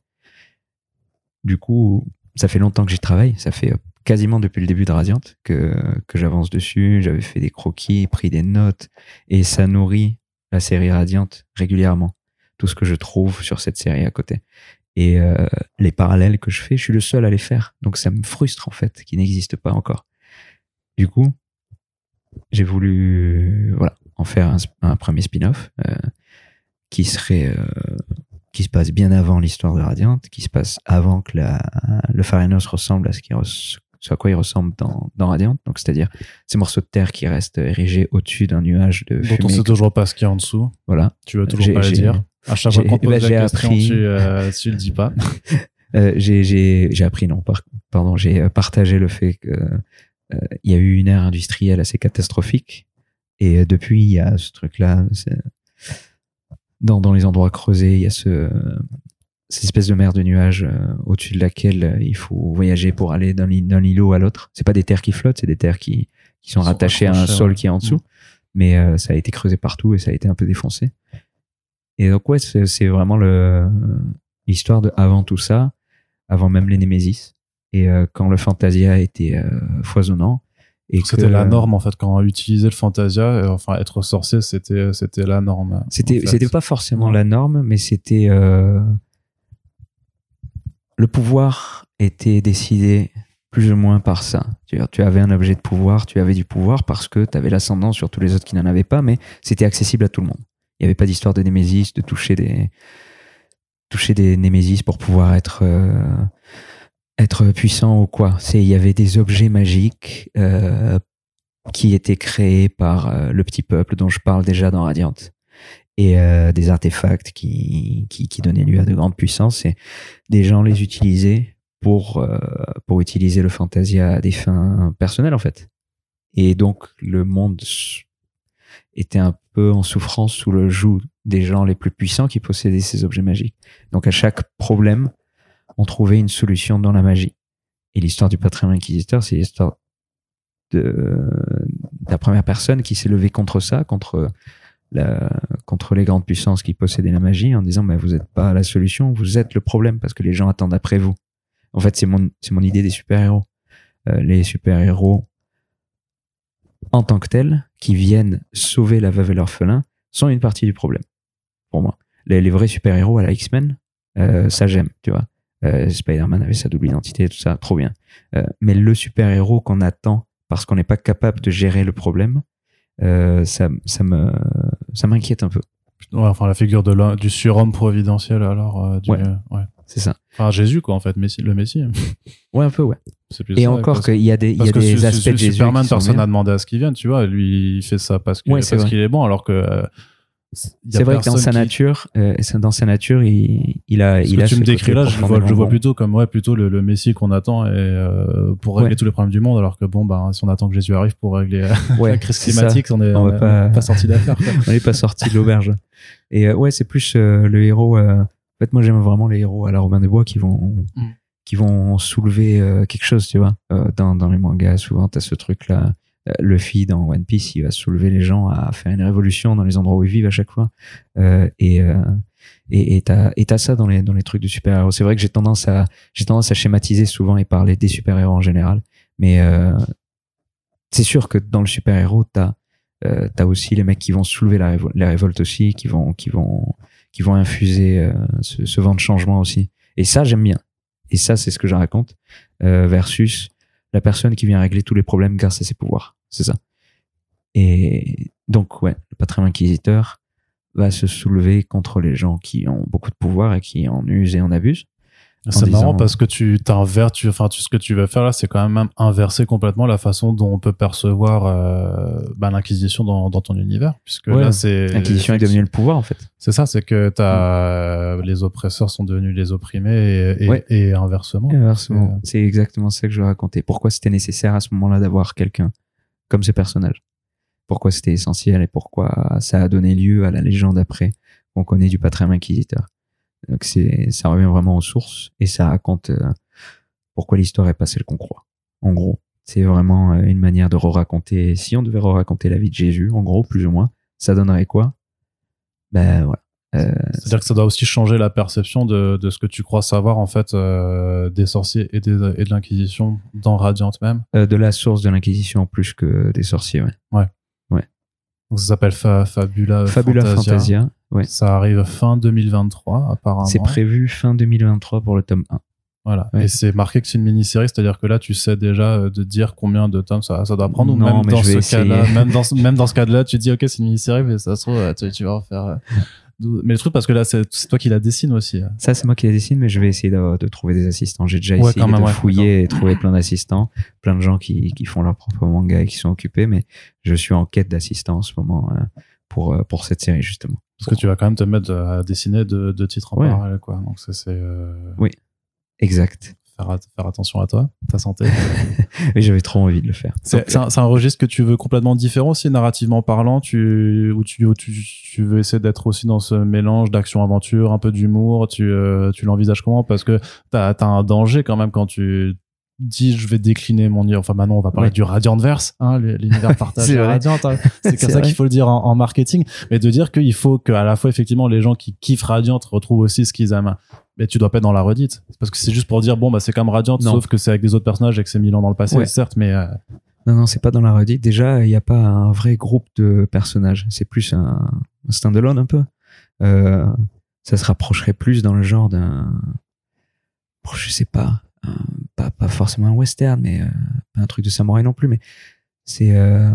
Du coup, ça fait longtemps que j'y travaille. Ça fait euh, quasiment depuis le début de Radiant que, que j'avance dessus. J'avais fait des croquis, pris des notes. Et ça nourrit la série Radiant régulièrement. Tout ce que je trouve sur cette série à côté. Et euh, les parallèles que je fais, je suis le seul à les faire. Donc ça me frustre en fait, qu'ils n'existent pas encore. Du coup, j'ai voulu voilà, en faire un, un premier spin-off euh, qui serait euh, qui se passe bien avant l'histoire de Radiant, qui se passe avant que la, le Pharanos ressemble à ce, qui à quoi il ressemble dans, dans Radiant. Donc c'est-à-dire ces morceaux de terre qui restent érigés au-dessus d'un nuage de Dont on fumée. sait toujours pas ce qu'il y a en dessous. Voilà. Tu veux toujours pas le dire. À chaque fois qu'on pose la question, appris. tu, euh, tu le dis pas. Euh, j'ai appris non par- pardon j'ai euh, partagé le fait que euh, y a eu une ère industrielle assez catastrophique et depuis il y a ce truc là dans dans les endroits creusés il y a ce cette espèce de mer de nuages euh, au-dessus de laquelle euh, il faut voyager pour aller d'un îlot à l'autre c'est pas des terres qui flottent c'est des terres qui qui sont Sont rattachées à un sol qui est en dessous Mm. mais euh, ça a été creusé partout et ça a été un peu défoncé et donc ouais c'est c'est vraiment le l'histoire de avant tout ça avant même les Némésis. Et euh, quand le Fantasia était foisonnant. Et C'était la norme, en fait, quand utiliser le Fantasia, euh, enfin, être sorcier, c'était, c'était la norme. C'était en fait. c'était pas forcément la norme, mais c'était euh, le pouvoir était décidé plus ou moins par ça. Tu, tu avais un objet de pouvoir, tu avais du pouvoir parce que tu avais l'ascendant sur tous les autres qui n'en avaient pas, mais c'était accessible à tout le monde. Il n'y avait pas d'histoire de Némésis, de toucher des toucher des Némésis pour pouvoir être euh, être puissant ou quoi. C'est il y avait des objets magiques euh, qui étaient créés par euh, le petit peuple dont je parle déjà dans Radiant et euh, des artefacts qui, qui qui donnaient lieu à de grandes puissances et des gens les utilisaient pour euh, pour utiliser le Fantasia à des fins personnelles en fait. Et donc le monde était un peu en souffrance sous le joug des gens les plus puissants qui possédaient ces objets magiques. Donc à chaque problème, on trouvait une solution dans la magie. Et l'histoire du patrimoine inquisiteur, c'est l'histoire de, la première personne qui s'est levée contre ça, contre la, contre les grandes puissances qui possédaient la magie, en disant, mais vous n'êtes pas la solution, vous êtes le problème parce que les gens attendent après vous. En fait, c'est mon, mon idée des super-héros. Euh, les super-héros, en tant que tels, qui viennent sauver la veuve et l'orphelin, sont une partie du problème, pour moi. Les, vrais super-héros à la X-Men, euh, ça j'aime, tu vois. Euh, Spider-Man avait sa double identité, tout ça, trop bien. Euh, mais le super-héros qu'on attend parce qu'on n'est pas capable de gérer le problème, euh, ça, ça me, ça m'inquiète un peu. Ouais, enfin la figure de du surhomme providentiel alors du, Ouais. ouais. C'est ça. Enfin Jésus quoi en fait, Messie, le Messie. Ouais, un peu, ouais. Et ça, encore qu'il y a des, il y a des aspects de Jésus Superman, personne n'a demandé à ce qu'il vienne, tu vois. Lui, il fait ça parce que Ouais, qu'il est bon, alors que C'est vrai que dans sa qui- nature, euh, dans sa nature, il, il a, Ce il que a tu me décris là, je le vois, je vois plutôt comme ouais, plutôt le, le Messie qu'on attend et euh, pour régler Ouais. tous les problèmes du monde, alors que bon, bah, si on attend que Jésus arrive pour régler euh, Ouais, la crise climatique, on est On on va est pas- pas sorti d'affaire. on n'est pas sorti de l'auberge. Et euh, ouais, c'est plus euh, le héros. euh, en fait, moi, j'aime vraiment les héros à la Robin des Bois qui vont, Mm. qui vont soulever euh, quelque chose, tu vois. Euh, dans, dans les mangas, souvent, t'as ce truc-là. Euh, Luffy dans One Piece, il va soulever les gens à faire une révolution dans les endroits où ils vivent à chaque fois. Euh, et euh, et t'as et t'as ça dans les dans les trucs de super héros. C'est vrai que j'ai tendance à j'ai tendance à schématiser souvent et parler des super héros en général, mais euh, c'est sûr que dans le super héros, t'as euh, t'as aussi les mecs qui vont soulever la, la révolte aussi, qui vont, qui vont, qui vont infuser euh, ce, ce vent de changement aussi. Et ça, j'aime bien. Et ça, c'est ce que je raconte. Euh, versus la personne qui vient régler tous les problèmes grâce à ses pouvoirs. C'est ça. Et donc, ouais, le patrimoine inquisiteur va se soulever contre les gens qui ont beaucoup de pouvoir et qui en usent et en abusent. C'est disant- marrant parce que tu t'inverses, tu, enfin, tu, ce que tu vas faire là, c'est quand même inverser complètement la façon dont on peut percevoir euh, bah, l'inquisition dans, dans ton univers, puisque Ouais, là, c'est L'inquisition est devenue le pouvoir, en fait. C'est ça, c'est que t'as euh, les oppresseurs sont devenus les opprimés et, et, Ouais. et inversement. Inversement. Euh, C'est exactement ça que je racontais. Pourquoi c'était nécessaire à ce moment-là d'avoir quelqu'un comme ce personnage? Pourquoi c'était essentiel et pourquoi ça a donné lieu à la légende après? Qu'on connaît du patrimoine inquisiteur. Donc c'est, ça revient vraiment aux sources et ça raconte euh, pourquoi l'histoire est pas celle qu'on croit. En gros, c'est vraiment euh, une manière de re-raconter. Si on devait re-raconter la vie de Jésus, en gros, plus ou moins, ça donnerait quoi? Ben voilà. Euh, C'est-à-dire que ça doit aussi changer la perception de, de ce que tu crois savoir en fait euh, des sorciers et, des, et de l'inquisition dans Radiant même. euh, de la source de l'inquisition plus que des sorciers. Ouais. Donc ça s'appelle Fa- Fabula, Fabula Fantasia. ouais. Ça arrive fin 2023 apparemment. C'est prévu fin 2023 pour le tome 1. Voilà. Ouais. Et c'est marqué que c'est une mini-série, c'est-à-dire que là, tu sais déjà euh, de dire combien de tomes ça, ça doit prendre. ou même dans ce cas-là, essayer. même dans, ce- même dans ce cas-là, tu dis, OK, c'est une mini-série, mais ça se trouve, euh, tu, tu vas en faire. Mais le truc, parce que là, c'est toi qui la dessine aussi. Ça, c'est moi qui la dessine, mais je vais essayer de, de trouver des assistants. J'ai déjà Ouais, essayé de ouais, fouiller et trouver plein d'assistants, plein de gens qui, qui font leur propre manga et qui sont occupés, mais je suis en quête d'assistants en ce moment euh, pour, euh, pour cette série, justement. Parce que tu vas quand même te mettre à dessiner deux, deux titres en Ouais. parallèle, quoi. Donc, ça, c'est euh, Exact. Faire, faire attention à toi, ta santé. Et j'avais trop envie de le faire. C'est un, registre que tu veux complètement différent aussi, narrativement parlant, tu, où tu, où tu, tu veux essayer d'être aussi dans ce mélange d'action-aventure, un peu d'humour, tu, euh, tu l'envisages comment? Parce que t'as as un danger quand même quand tu dis je vais décliner mon. Enfin, maintenant, on va parler Ouais. du Radiantverse, hein, l'univers partagé. Radiant. hein. C'est comme ça qu'il faut le dire en, en marketing. Mais de dire qu'il faut qu'à la fois, effectivement, les gens qui kiffent Radiant retrouvent aussi ce qu'ils aiment. Mais tu dois pas être dans la redite. Parce que c'est juste pour dire, bon, bah, c'est comme Radiant, Non. sauf que c'est avec des autres personnages et que c'est mille ans dans le passé, Ouais. certes, mais euh, Non, non, c'est pas dans la redite. Déjà, il n'y a pas un vrai groupe de personnages. C'est plus un, un stand-alone un peu. Euh, ça se rapprocherait plus dans le genre d'un, je sais pas, un- pas, pas forcément un western, mais euh, pas un truc de samouraï non plus, mais c'est euh,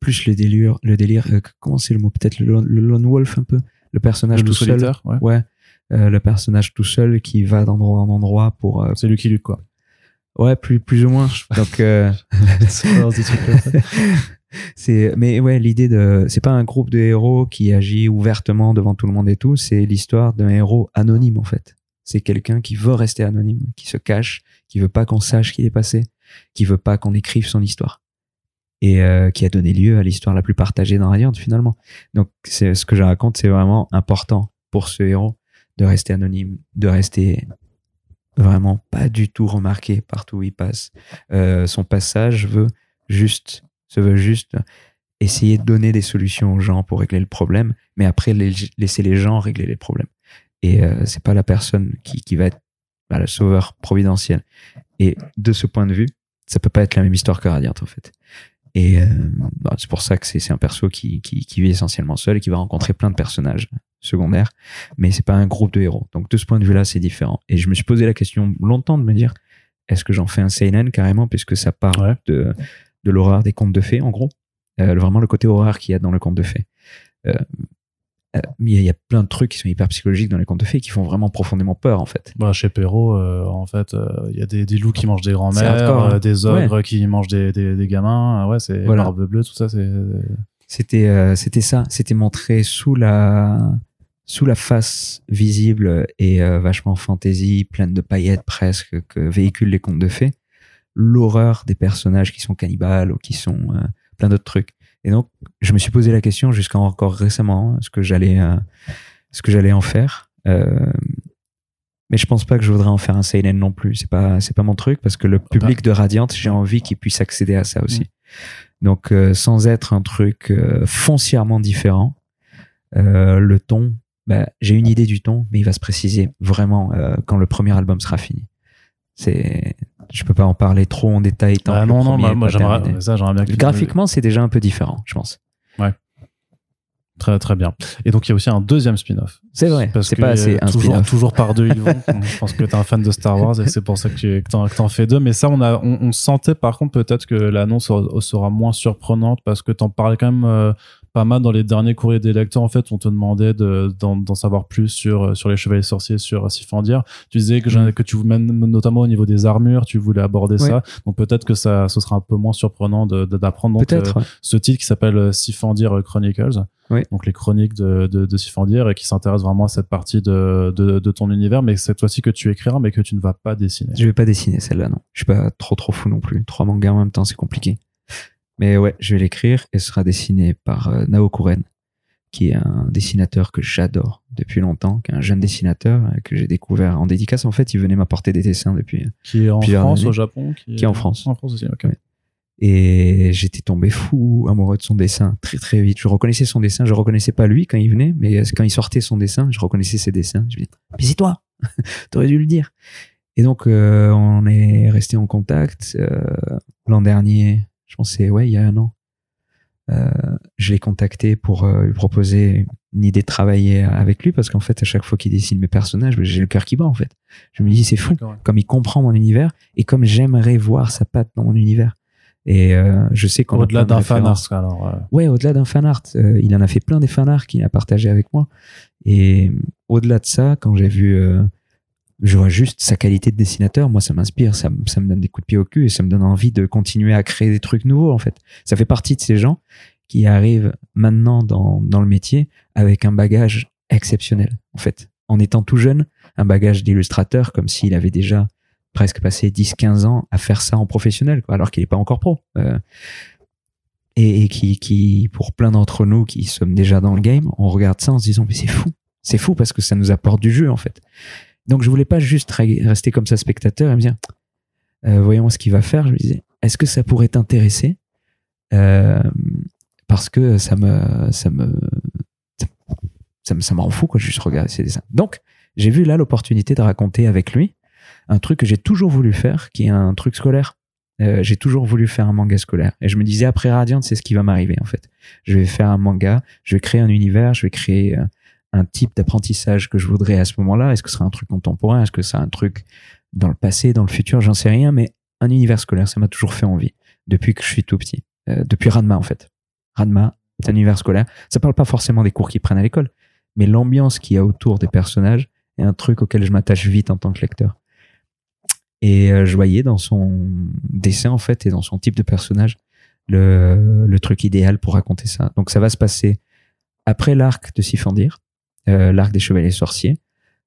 plus le délire, le délire. euh, comment c'est le mot Peut-être le, lone- le lone wolf un peu, le personnage le tout seul. ouais. Ouais. euh, le personnage tout seul qui va d'endroit en endroit pour. C'est lui qui lutte, quoi. ouais, plus plus ou moins. Donc c'est mais ouais l'idée de c'est pas un groupe de héros qui agit ouvertement devant tout le monde et tout. C'est l'histoire d'un héros anonyme en fait. C'est quelqu'un qui veut rester anonyme, qui se cache, qui veut pas qu'on sache qui est passé, qui veut pas qu'on écrive son histoire et euh, qui a donné lieu à l'histoire la plus partagée dans Radiant finalement. Donc c'est ce que je raconte, c'est vraiment important pour ce héros de rester anonyme, de rester vraiment pas du tout remarqué partout où il passe. Euh, son passage veut juste, se veut juste essayer de donner des solutions aux gens pour régler le problème, mais après laisser les gens régler les problèmes. Et euh, c'est pas la personne qui, qui va être bah, le sauveur providentiel. Et de ce point de vue, ça peut pas être la même histoire que Radiant en fait. Et euh, bah, c'est pour ça que c'est c'est un perso qui, qui, qui vit essentiellement seul et qui va rencontrer plein de personnages secondaires, mais c'est pas un groupe de héros. Donc de ce point de vue-là, c'est différent. Et je me suis posé la question longtemps de me dire, est-ce que j'en fais un seinen carrément, puisque ça part Ouais. de, de l'horreur des contes de fées, en gros? Euh, vraiment le côté horreur qu'il y a dans le conte de fées. Euh, euh, mais il y a- il y a plein de trucs qui sont hyper psychologiques dans les contes de fées qui font vraiment profondément peur, en fait. Bah, chez Perrault, euh, en fait, euh, il y a des, des loups qui mangent des grands-mères, hein. des ogres qui mangent des, des, des gamins. Ouais, c'est Voilà. Barbe Bleue, tout ça. C'était c'était ça, c'était montré sous la sous la face visible et vachement fantasy, pleine de paillettes presque que véhiculent les contes de fées, l'horreur des personnages qui sont cannibales ou qui sont plein d'autres trucs. Et donc je me suis posé la question jusqu'à encore récemment hein, ce que j'allais euh, ce que j'allais en faire. Euh, mais je pense pas que je voudrais en faire un seinen non plus. C'est pas c'est pas mon truc parce que le public de Radiant, j'ai envie qu'il puisse accéder à ça aussi. Donc euh, sans être un truc foncièrement différent, euh, le ton, bah, j'ai une idée du ton, mais il va se préciser vraiment euh, quand le premier album sera fini. C'est, je peux pas en parler trop en détail tant Ah que non, non, bah, moi j'aimerais terminé. ça, j'aimerais bien que tu- Graphiquement, c'est déjà un peu différent, je pense. Très, très bien. Et donc, il y a aussi un deuxième spin-off. C'est vrai. Parce C'est que pas assez un toujours, par deux, ils vont. je pense que t'es un fan de Star Wars et c'est pour ça que tu que t'en fais deux. Mais ça, on a, on, on sentait par contre peut-être que l'annonce sera, moins surprenante parce que t'en parlais quand même euh, pas mal dans les derniers courriers des lecteurs. En fait, on te demandait de, d'en, savoir plus sur, euh, sur les chevaliers sorciers, sur Sifandir. Tu disais que, Mm. que tu même notamment au niveau des armures, tu voulais aborder Ouais. ça. Donc peut-être que ça, ce sera un peu moins surprenant d'apprendre euh, ouais. ce titre qui s'appelle euh, Sifandir Chronicles. Oui. Donc les chroniques de, de, de Sifandir et qui s'intéresse vraiment à cette partie de, de, de ton univers, mais cette fois-ci que tu écriras, mais que tu ne vas pas dessiner. Je vais pas dessiner celle-là, non. Je suis pas trop trop fou non plus. Trois mangas en même temps, c'est compliqué. Mais ouais, je vais l'écrire et ce sera dessiné par euh, Nao Kuren, qui est un dessinateur que j'adore depuis longtemps, qui est un jeune dessinateur euh, que j'ai découvert en dédicace. En fait, il venait m'apporter des dessins depuis. Qui est en France, années. au Japon Qui est en France. En France aussi, ok. Ouais. Et j'étais tombé fou amoureux de son dessin très très vite. Je reconnaissais son dessin, je reconnaissais pas lui quand il venait, mais euh, quand il sortait son dessin, je reconnaissais ses dessins. Je me disais, mais c'est toi, t'aurais dû le dire. Et donc euh, on est resté en contact euh, l'an dernier. Je pense c'est ouais il y a un an. Euh, je l'ai contacté pour euh, lui proposer une idée de travailler avec lui parce qu'en fait à chaque fois qu'il dessine mes personnages, j'ai le cœur qui bat en fait. Je me dis c'est fou comme il comprend mon univers et comme j'aimerais voir sa patte dans mon univers. Et euh, je sais qu'on Au-delà d'un fan art, alors. euh, Ouais, au-delà d'un fan art. Euh, il en a fait plein des fan art qu'il a partagé avec moi. Et au-delà de ça, quand j'ai vu, euh, je vois juste sa qualité de dessinateur, moi ça m'inspire, ça, me- ça me donne des coups de pied au cul et ça me donne envie de continuer à créer des trucs nouveaux en fait. Ça fait partie de ces gens qui arrivent maintenant dans, dans le métier avec un bagage exceptionnel en fait. En étant tout jeune, un bagage d'illustrateur comme s'il avait déjà presque passé 10-15 ans à faire ça en professionnel, quoi, alors qu'il n'est pas encore pro. Euh, et, et qui, qui, pour plein d'entre nous qui sommes déjà dans le game, on regarde ça en se disant, mais c'est fou. C'est fou parce que ça nous apporte du jeu, en fait. Donc, je voulais pas juste re- rester comme ça spectateur et me dire, euh, voyons ce qu'il va faire. Je me disais, est-ce que ça pourrait t'intéresser? Euh, parce que ça me, ça me, ça me, ça me rend fou, quoi, juste regarder ses dessins. Donc, j'ai vu là l'opportunité de raconter avec lui un truc que j'ai toujours voulu faire, qui est un truc scolaire. Euh, j'ai toujours voulu faire un manga scolaire. Et je me disais, après Radiant, c'est ce qui va m'arriver, en fait. Je vais faire un manga, je vais créer un univers, je vais créer un type d'apprentissage que je voudrais à ce moment-là? Est-ce que ce sera un truc contemporain? Est-ce que c'est un truc dans le passé, dans le futur? J'en sais rien, mais un univers scolaire, ça m'a toujours fait envie. Depuis que je suis tout petit. Euh, depuis Ranma, en fait. Ranma, c'est un univers scolaire. Ça parle pas forcément des cours qu'ils prennent à l'école, mais l'ambiance qu'il y a autour des personnages, et un truc auquel je m'attache vite en tant que lecteur. Et euh, je voyais dans son dessin, en fait, et dans son type de personnage, le, le truc idéal pour raconter ça. Donc ça va se passer après l'arc de Sifandir, euh, l'arc des Chevaliers Sorciers.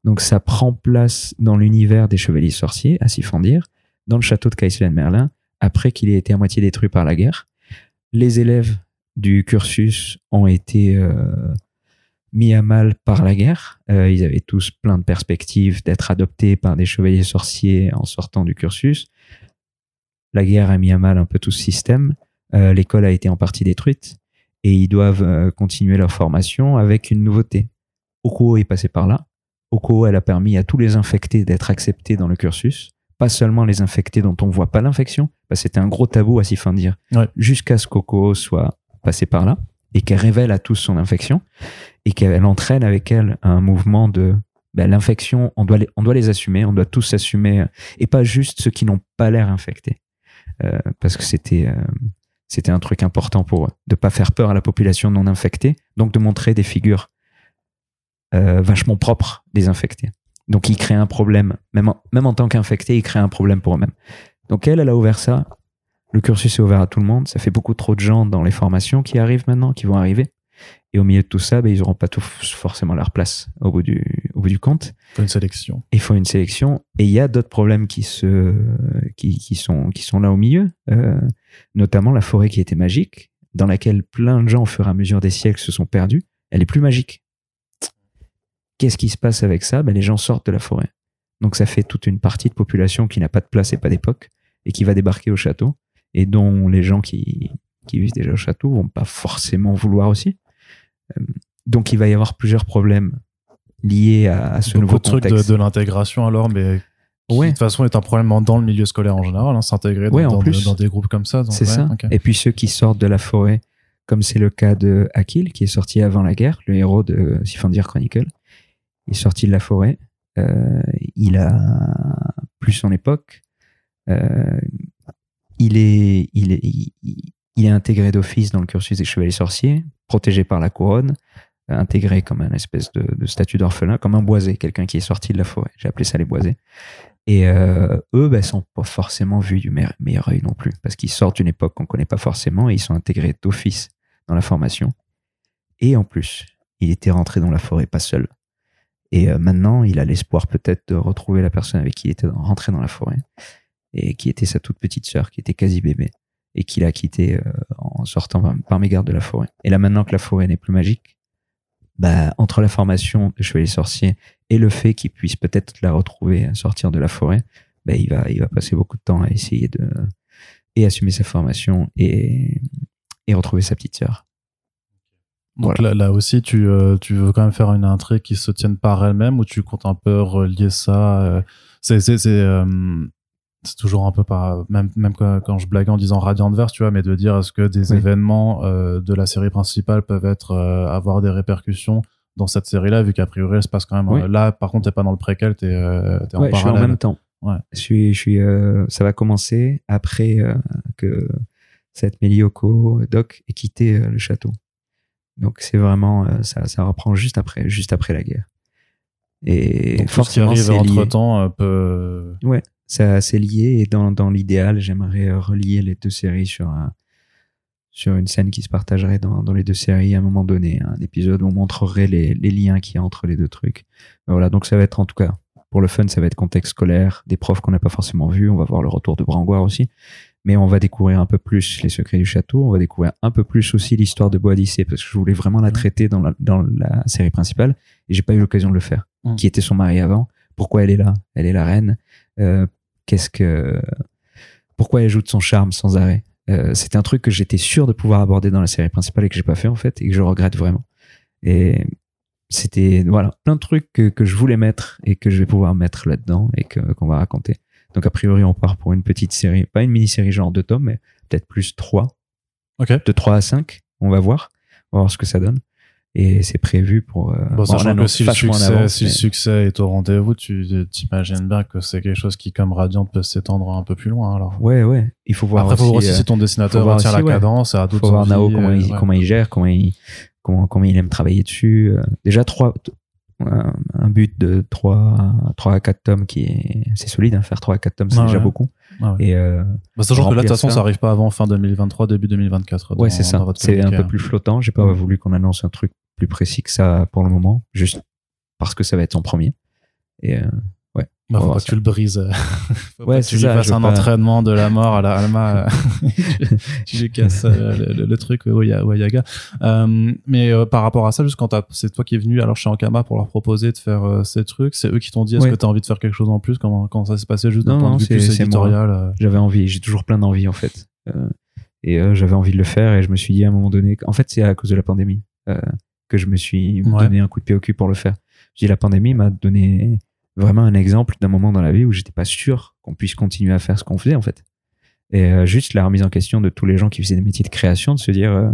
Donc ça prend place dans l'univers des Chevaliers Sorciers, à Sifandir, dans le château de Kaislen Merlin, après qu'il ait été à moitié détruit par la guerre. Les élèves du cursus ont été euh, mis à mal par la guerre. Euh, ils avaient tous plein de perspectives d'être adoptés par des chevaliers sorciers en sortant du cursus. La guerre a mis à mal un peu tout ce système. L'école a été en partie détruite et ils doivent continuer leur formation avec une nouveauté. Okuo est passé par là. Okuo, elle a permis à tous les infectés d'être acceptés dans le cursus. Pas seulement les infectés dont on voit pas l'infection. Bah, C'était un gros tabou à s'y fin dire. Ouais. Jusqu'à ce qu'Okuo soit passé par là et qu'elle révèle à tous son infection et qu'elle entraîne avec elle un mouvement de ben, l'infection, on doit, les, on doit les assumer, on doit tous s'assumer, et pas juste ceux qui n'ont pas l'air infectés. Euh, parce que c'était euh, c'était un truc important pour eux, de pas faire peur à la population non infectée, donc de montrer des figures euh, vachement propres des infectés. Donc ils créent un problème, même en, même en tant qu'infectés, ils créent un problème pour eux-mêmes. Donc elle, elle a ouvert ça, le cursus est ouvert à tout le monde, ça fait beaucoup trop de gens dans les formations qui arrivent maintenant, qui vont arriver. Et au milieu de tout ça, ben, ils n'auront pas tous forcément leur place au bout du, au bout du compte. Faut une sélection. Il faut une sélection. Et il y a d'autres problèmes qui, se, qui, qui, sont, qui sont là au milieu, euh, notamment la forêt qui était magique, dans laquelle plein de gens, au fur et à mesure des siècles, se sont perdus. Elle est plus magique. Qu'est-ce qui se passe avec ça? Ben, Les gens sortent de la forêt. Donc ça fait toute une partie de population qui n'a pas de place et pas d'époque, et qui va débarquer au château, et dont les gens qui, qui vivent déjà au château vont pas forcément vouloir aussi. Euh, donc il va y avoir plusieurs problèmes liés à, à ce Beaucoup nouveau de trucs de, contexte. de l'intégration alors, mais qui Ouais. de toute façon est un problème dans le milieu scolaire en général, hein, s'intégrer dans, Ouais, en dans- plus. dans des groupes comme ça. C'est ouais, ça. Et puis ceux qui sortent de la forêt, comme c'est le cas de Akil, qui est sorti avant la guerre, le héros de Sifandir Chronicle. Il est sorti de la forêt. euh, il a plus son époque. euh, il est, il est, il, est intégré d'office dans le cursus des chevaliers sorciers, protégé par la couronne, intégré comme un espèce de, de statut d'orphelin, comme un boisé, quelqu'un qui est sorti de la forêt. J'ai appelé ça les boisés. Et euh, eux, ben, sont pas forcément vus du meilleur, œil non plus, parce qu'ils sortent d'une époque qu'on connaît pas forcément et ils sont intégrés d'office dans la formation. Et en plus, il était rentré dans la forêt pas seul. Et euh, maintenant, il a l'espoir peut-être de retrouver la personne avec qui il était rentré dans la forêt et qui était sa toute petite sœur, qui était quasi bébé et qu'il a quitté euh, en sortant par, mégarde de la forêt. Et là, maintenant que la forêt n'est plus magique, bah, entre la formation de chevalier sorcier et le fait qu'il puisse peut-être la retrouver à sortir de la forêt, bah, il va, va passer beaucoup de temps à essayer de et assumer sa formation et, et retrouver sa petite sœur. Donc Voilà. là, là aussi, tu, euh, tu veux quand même faire une intrigue qui se tienne par elle-même ou tu comptes un peu relier ça euh, C'est euh, c'est toujours un peu par même même quand, quand je blague en disant Radiant Verse, tu vois, mais de dire est-ce que des Oui. événements de la série principale peuvent être avoir des répercussions dans cette série-là, vu qu'a priori elle se passe quand même Oui. là. Par contre, t'es pas dans le préquel, t'es t'es en Ouais, je suis en parallèle. même temps. Ouais. Je suis, je suis, ça va commencer après que cette Melioko Doc ait quitté le château. Donc c'est vraiment, euh, ça, ça reprend juste après, juste après la guerre. Et Donc, tout ce qui forcément, arrive entre temps peut. Ça, c'est lié et dans, dans l'idéal, j'aimerais euh, relier les deux séries sur un, sur une scène qui se partagerait dans, dans les deux séries à un moment donné, un épisode où on montrerait les, les liens qu'il y a entre les deux trucs. Mais voilà, donc ça va être en tout cas, pour le fun, ça va être contexte scolaire, des profs qu'on n'a pas forcément vus, on va voir le retour de Brangoire aussi, mais on va découvrir un peu plus les secrets du château, on va découvrir un peu plus aussi l'histoire de Boadicée, parce que je voulais vraiment la Mhm. traiter dans la, dans la série principale, et j'ai pas eu l'occasion de le faire. Mhm. Qui était son mari avant, pourquoi elle est là, elle est la reine, euh, qu'est-ce que, pourquoi elle ajoute son charme sans arrêt? Euh, c'était un truc que j'étais sûr de pouvoir aborder dans la série principale et que j'ai pas fait en fait et que je regrette vraiment. Et c'était voilà plein de trucs que, que je voulais mettre et que je vais pouvoir mettre là-dedans et que qu'on va raconter. Donc a priori on part pour une petite série, pas une mini-série genre deux tomes, mais peut-être plus trois, de 3 à 5, on va voir, on va voir ce que ça donne. Et c'est prévu pour. euh, Bon, sachant que si le, succès, avance, si le succès est au rendez-vous, tu t'imagines bien que c'est quelque chose qui, comme Radiant, peut s'étendre un peu plus loin. Alors. Ouais, ouais. Il faut voir Après, faut voir aussi euh, si ton dessinateur retient aussi, la ouais. cadence, a faut voir Nao envies, comment, euh, il, ouais. comment il gère, comment il, comment, comment il aime travailler dessus. euh. déjà, trois, un, un but de 3, 3 à 4 tomes qui est, c'est solide, hein, faire 3 à 4 tomes, c'est Ah déjà ouais. beaucoup. Ah ouais. Et, euh, Bah, sachant que là, de toute façon, ça. arrive pas avant fin 2023, début 2024. ouais, c'est ça. C'est un peu hein. plus flottant. J'ai pas voulu qu'on annonce un truc plus précis que ça pour le moment, juste parce que ça va être en premier. Et, euh, Bah, faut pas que tu le brises. faut Ouais, pas que tu lui ça, fasses un pas- entraînement de la mort à la Alma. euh, tu lui casses euh, le, truc au Ya- au Yaga. Euh, mais euh, par rapport à ça, juste quand c'est toi qui es venu alors chez Ankama pour leur proposer de faire euh, ces trucs, c'est eux qui t'ont dit est-ce Ouais. que tu as envie de faire quelque chose en plus? Comment, comment ça s'est passé juste d'un point non, de vue c'est- plus éditorial euh, j'avais envie, j'ai toujours plein d'envie en fait. Euh, et euh, j'avais envie de le faire et je me suis dit à un moment donné, en fait c'est à cause de la pandémie euh, que je me suis Ouais. donné un coup de pied au cul pour le faire. J'ai dit la pandémie m'a donné vraiment un exemple d'un moment dans la vie où j'étais pas sûr qu'on puisse continuer à faire ce qu'on faisait en fait. Et euh, juste la remise en question de tous les gens qui faisaient des métiers de création, de se dire, euh,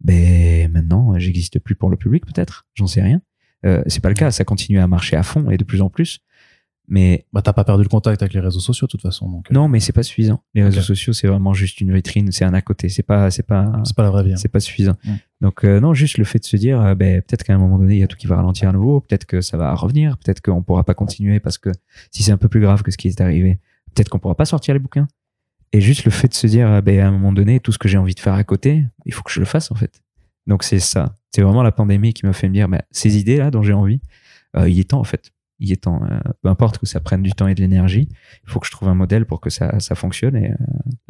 ben maintenant j'existe plus pour le public peut-être, j'en sais rien. Euh, c'est pas le cas, ça continue à marcher à fond et de plus en plus. Mais Bah, t'as pas perdu le contact avec les réseaux sociaux de toute façon. Donc, euh, non, mais c'est pas suffisant. Les réseaux sociaux, c'est vraiment juste une vitrine, c'est un à côté. C'est pas, c'est pas, c'est pas la vraie vie. hein. c'est pas suffisant. Donc euh, non, juste le fait de se dire, euh, ben peut-être qu'à un moment donné, il y a tout qui va ralentir à nouveau. Peut-être que ça va revenir. Peut-être qu'on pourra pas continuer parce que si c'est un peu plus grave que ce qui est arrivé, peut-être qu'on pourra pas sortir les bouquins. Et juste le fait de se dire, euh, ben à un moment donné, tout ce que j'ai envie de faire à côté, il faut que je le fasse en fait. Donc c'est ça. C'est vraiment la pandémie qui m'a fait me dire, ben, ces idées là dont j'ai envie, euh, il est temps en fait. Est temps. Euh, peu importe que ça prenne du temps et de l'énergie, il faut que je trouve un modèle pour que ça, ça fonctionne. Et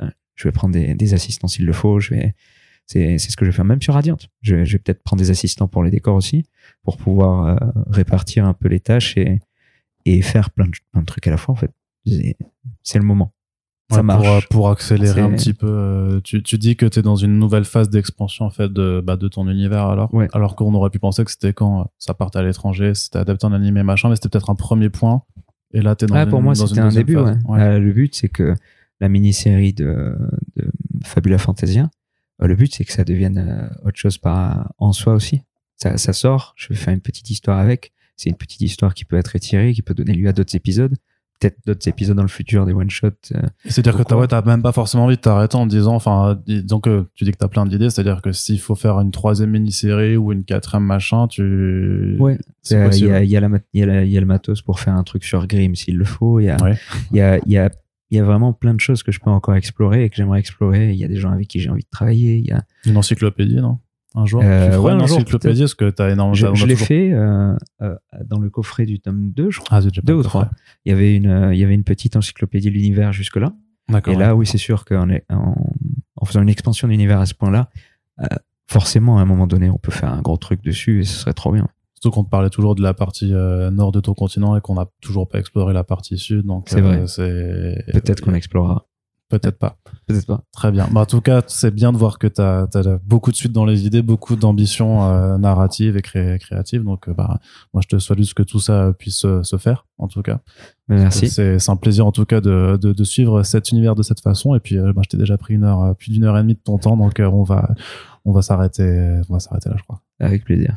euh, je vais prendre des, des assistants s'il le faut. Je vais, c'est, c'est ce que je vais faire même sur Radiant. Je, je vais peut-être prendre des assistants pour les décors aussi, pour pouvoir euh, répartir un peu les tâches et, et faire plein de, plein de trucs à la fois en fait. C'est, c'est le moment. Ça Ouais, marche. Pour, euh, pour accélérer un petit peu, euh, tu, tu dis que tu es dans une nouvelle phase d'expansion en fait de, bah, de ton univers alors. Ouais. Alors qu'on aurait pu penser que c'était quand euh, ça partait à l'étranger, c'était adapté en animé machin, mais c'était peut-être un premier point. Et là, t'es dans Ah, une, pour moi, c'était un début. ouais. Le but, c'est que la mini-série de, de Fabula Fantasia, le but, c'est que ça devienne autre chose par, en soi aussi. Ça, ça sort, je vais faire une petite histoire avec. C'est une petite histoire qui peut être étirée, qui peut donner lieu à d'autres épisodes. Peut-être d'autres épisodes dans le futur, des one-shots. euh, C'est-à-dire que t'as ouais, t'as même pas forcément envie de t'arrêter en disant, enfin, disons que tu dis que t'as plein d'idées, c'est-à-dire que s'il faut faire une troisième mini-série ou une quatrième machin, tu. Ouais. c'est Euh, Il y, a, il y, a la mat- il y, a la- il y a le matos pour faire un truc sur Grimm s'il le faut. Il y a, Ouais. il y, a, il y, a, il y a vraiment plein de choses que je peux encore explorer et que j'aimerais explorer. Il y a des gens avec qui j'ai envie de travailler. Il y a, Une encyclopédie, non? Un jour Euh, Tu ouais, une encyclopédie parce que t'as énormément je t'as- on a je l'ai toujours- fait euh, euh, dans le coffret du tome 2, je crois. Ah, zut, j'ai pas Deux le ou coffret. trois. Il y avait une, euh, il y avait une petite encyclopédie de l'univers jusque-là. D'accord. Et là, oui, c'est sûr qu'en est- en, en faisant une expansion d'univers à ce point-là, euh, forcément, à un moment donné, on peut faire un gros truc dessus et ce serait trop bien. Surtout qu'on te parlait toujours de la partie euh, nord de ton continent et qu'on n'a toujours pas exploré la partie sud. Donc C'est vrai. c'est Peut-être qu'on explorera. Peut-être pas. Peut-être pas. Très bien. Bah, en tout cas, c'est bien de voir que tu as, beaucoup de suite dans les idées, beaucoup d'ambition euh, narrative et cré- créative. Donc, euh, bah, moi, je te souhaite juste que tout ça puisse se, se faire, en tout cas. Merci. C'est un plaisir, en tout cas, de, de, de suivre cet univers de cette façon. Et puis, euh, bah, je t'ai déjà pris une heure, euh, plus d'une heure et demie de ton temps. Donc, euh, on va, on va s'arrêter, on va s'arrêter là, je crois. Avec plaisir.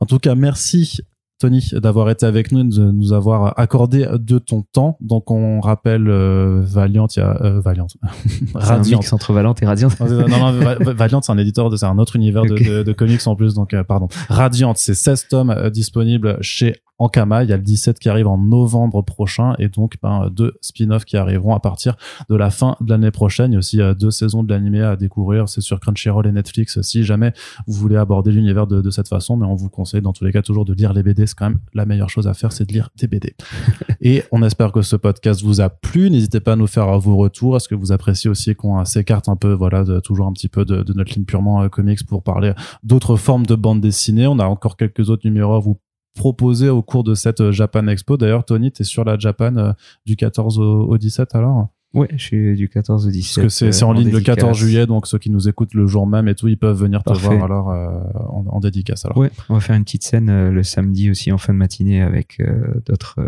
En tout cas, merci Tony d'avoir été avec nous, de nous avoir accordé de ton temps. Donc on rappelle euh, Valiant, il y a euh, Valiant, un Radiant. mix entre Valente et Radiant. non, non, Va- Va- Valiant, c'est un éditeur, de, c'est un autre univers de, de, de comics en plus. Donc, euh, pardon. Radiant, c'est 16 tomes euh, disponibles chez Ankama. Il y a le 17 qui arrive en novembre prochain et donc ben, deux spin-offs qui arriveront à partir de la fin de l'année prochaine. Il y a aussi euh, deux saisons de l'animé à découvrir. C'est sur Crunchyroll et Netflix si jamais vous voulez aborder l'univers de, de cette façon. Mais on vous conseille dans tous les cas toujours de lire les BD. C'est quand même la meilleure chose à faire, c'est de lire des BD. et on espère que ce podcast vous a plu. N'hésitez pas à nous faire vos retours. Est-ce que vous appréciez aussi qu'on euh, s'écarte un peu, voilà, de, toujours un petit peu de, de notre ligne purement euh, comics pour parler d'autres formes de bande dessinée? On a encore quelques autres numéros à vous proposer au cours de cette euh, Japan Expo. D'ailleurs, Tony, tu es sur la Japan euh, du 14 au, au 17 alors? Ouais, je suis du 14 au 17. Parce que c'est euh, en ligne le dédicace. 14 juillet, donc ceux qui nous écoutent le jour même et tout, ils peuvent venir te Parfait. voir alors euh, en, en dédicace. Alors. Ouais, on va faire une petite scène euh, le samedi aussi en fin de matinée avec euh, d'autres,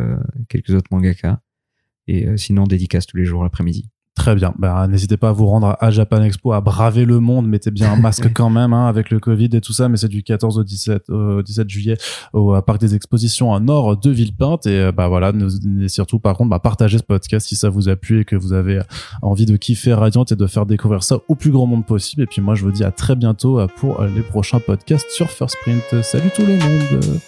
quelques autres mangaka. Et sinon, dédicace tous les jours l'après-midi. Très bien. Ben, N'hésitez pas à vous rendre à Japan Expo, à braver le monde. Mettez bien un masque quand même hein, avec le Covid et tout ça. Mais c'est du 14 au 17, au 17 juillet au euh, parc des expositions à nord de Villepinte. Et euh, bah voilà, et surtout par contre, bah, partagez ce podcast si ça vous a plu et que vous avez envie de kiffer Radiant et de faire découvrir ça au plus grand monde possible. Et puis moi, je vous dis à très bientôt euh, pour euh, les prochains podcasts sur First Print. Salut tout le monde.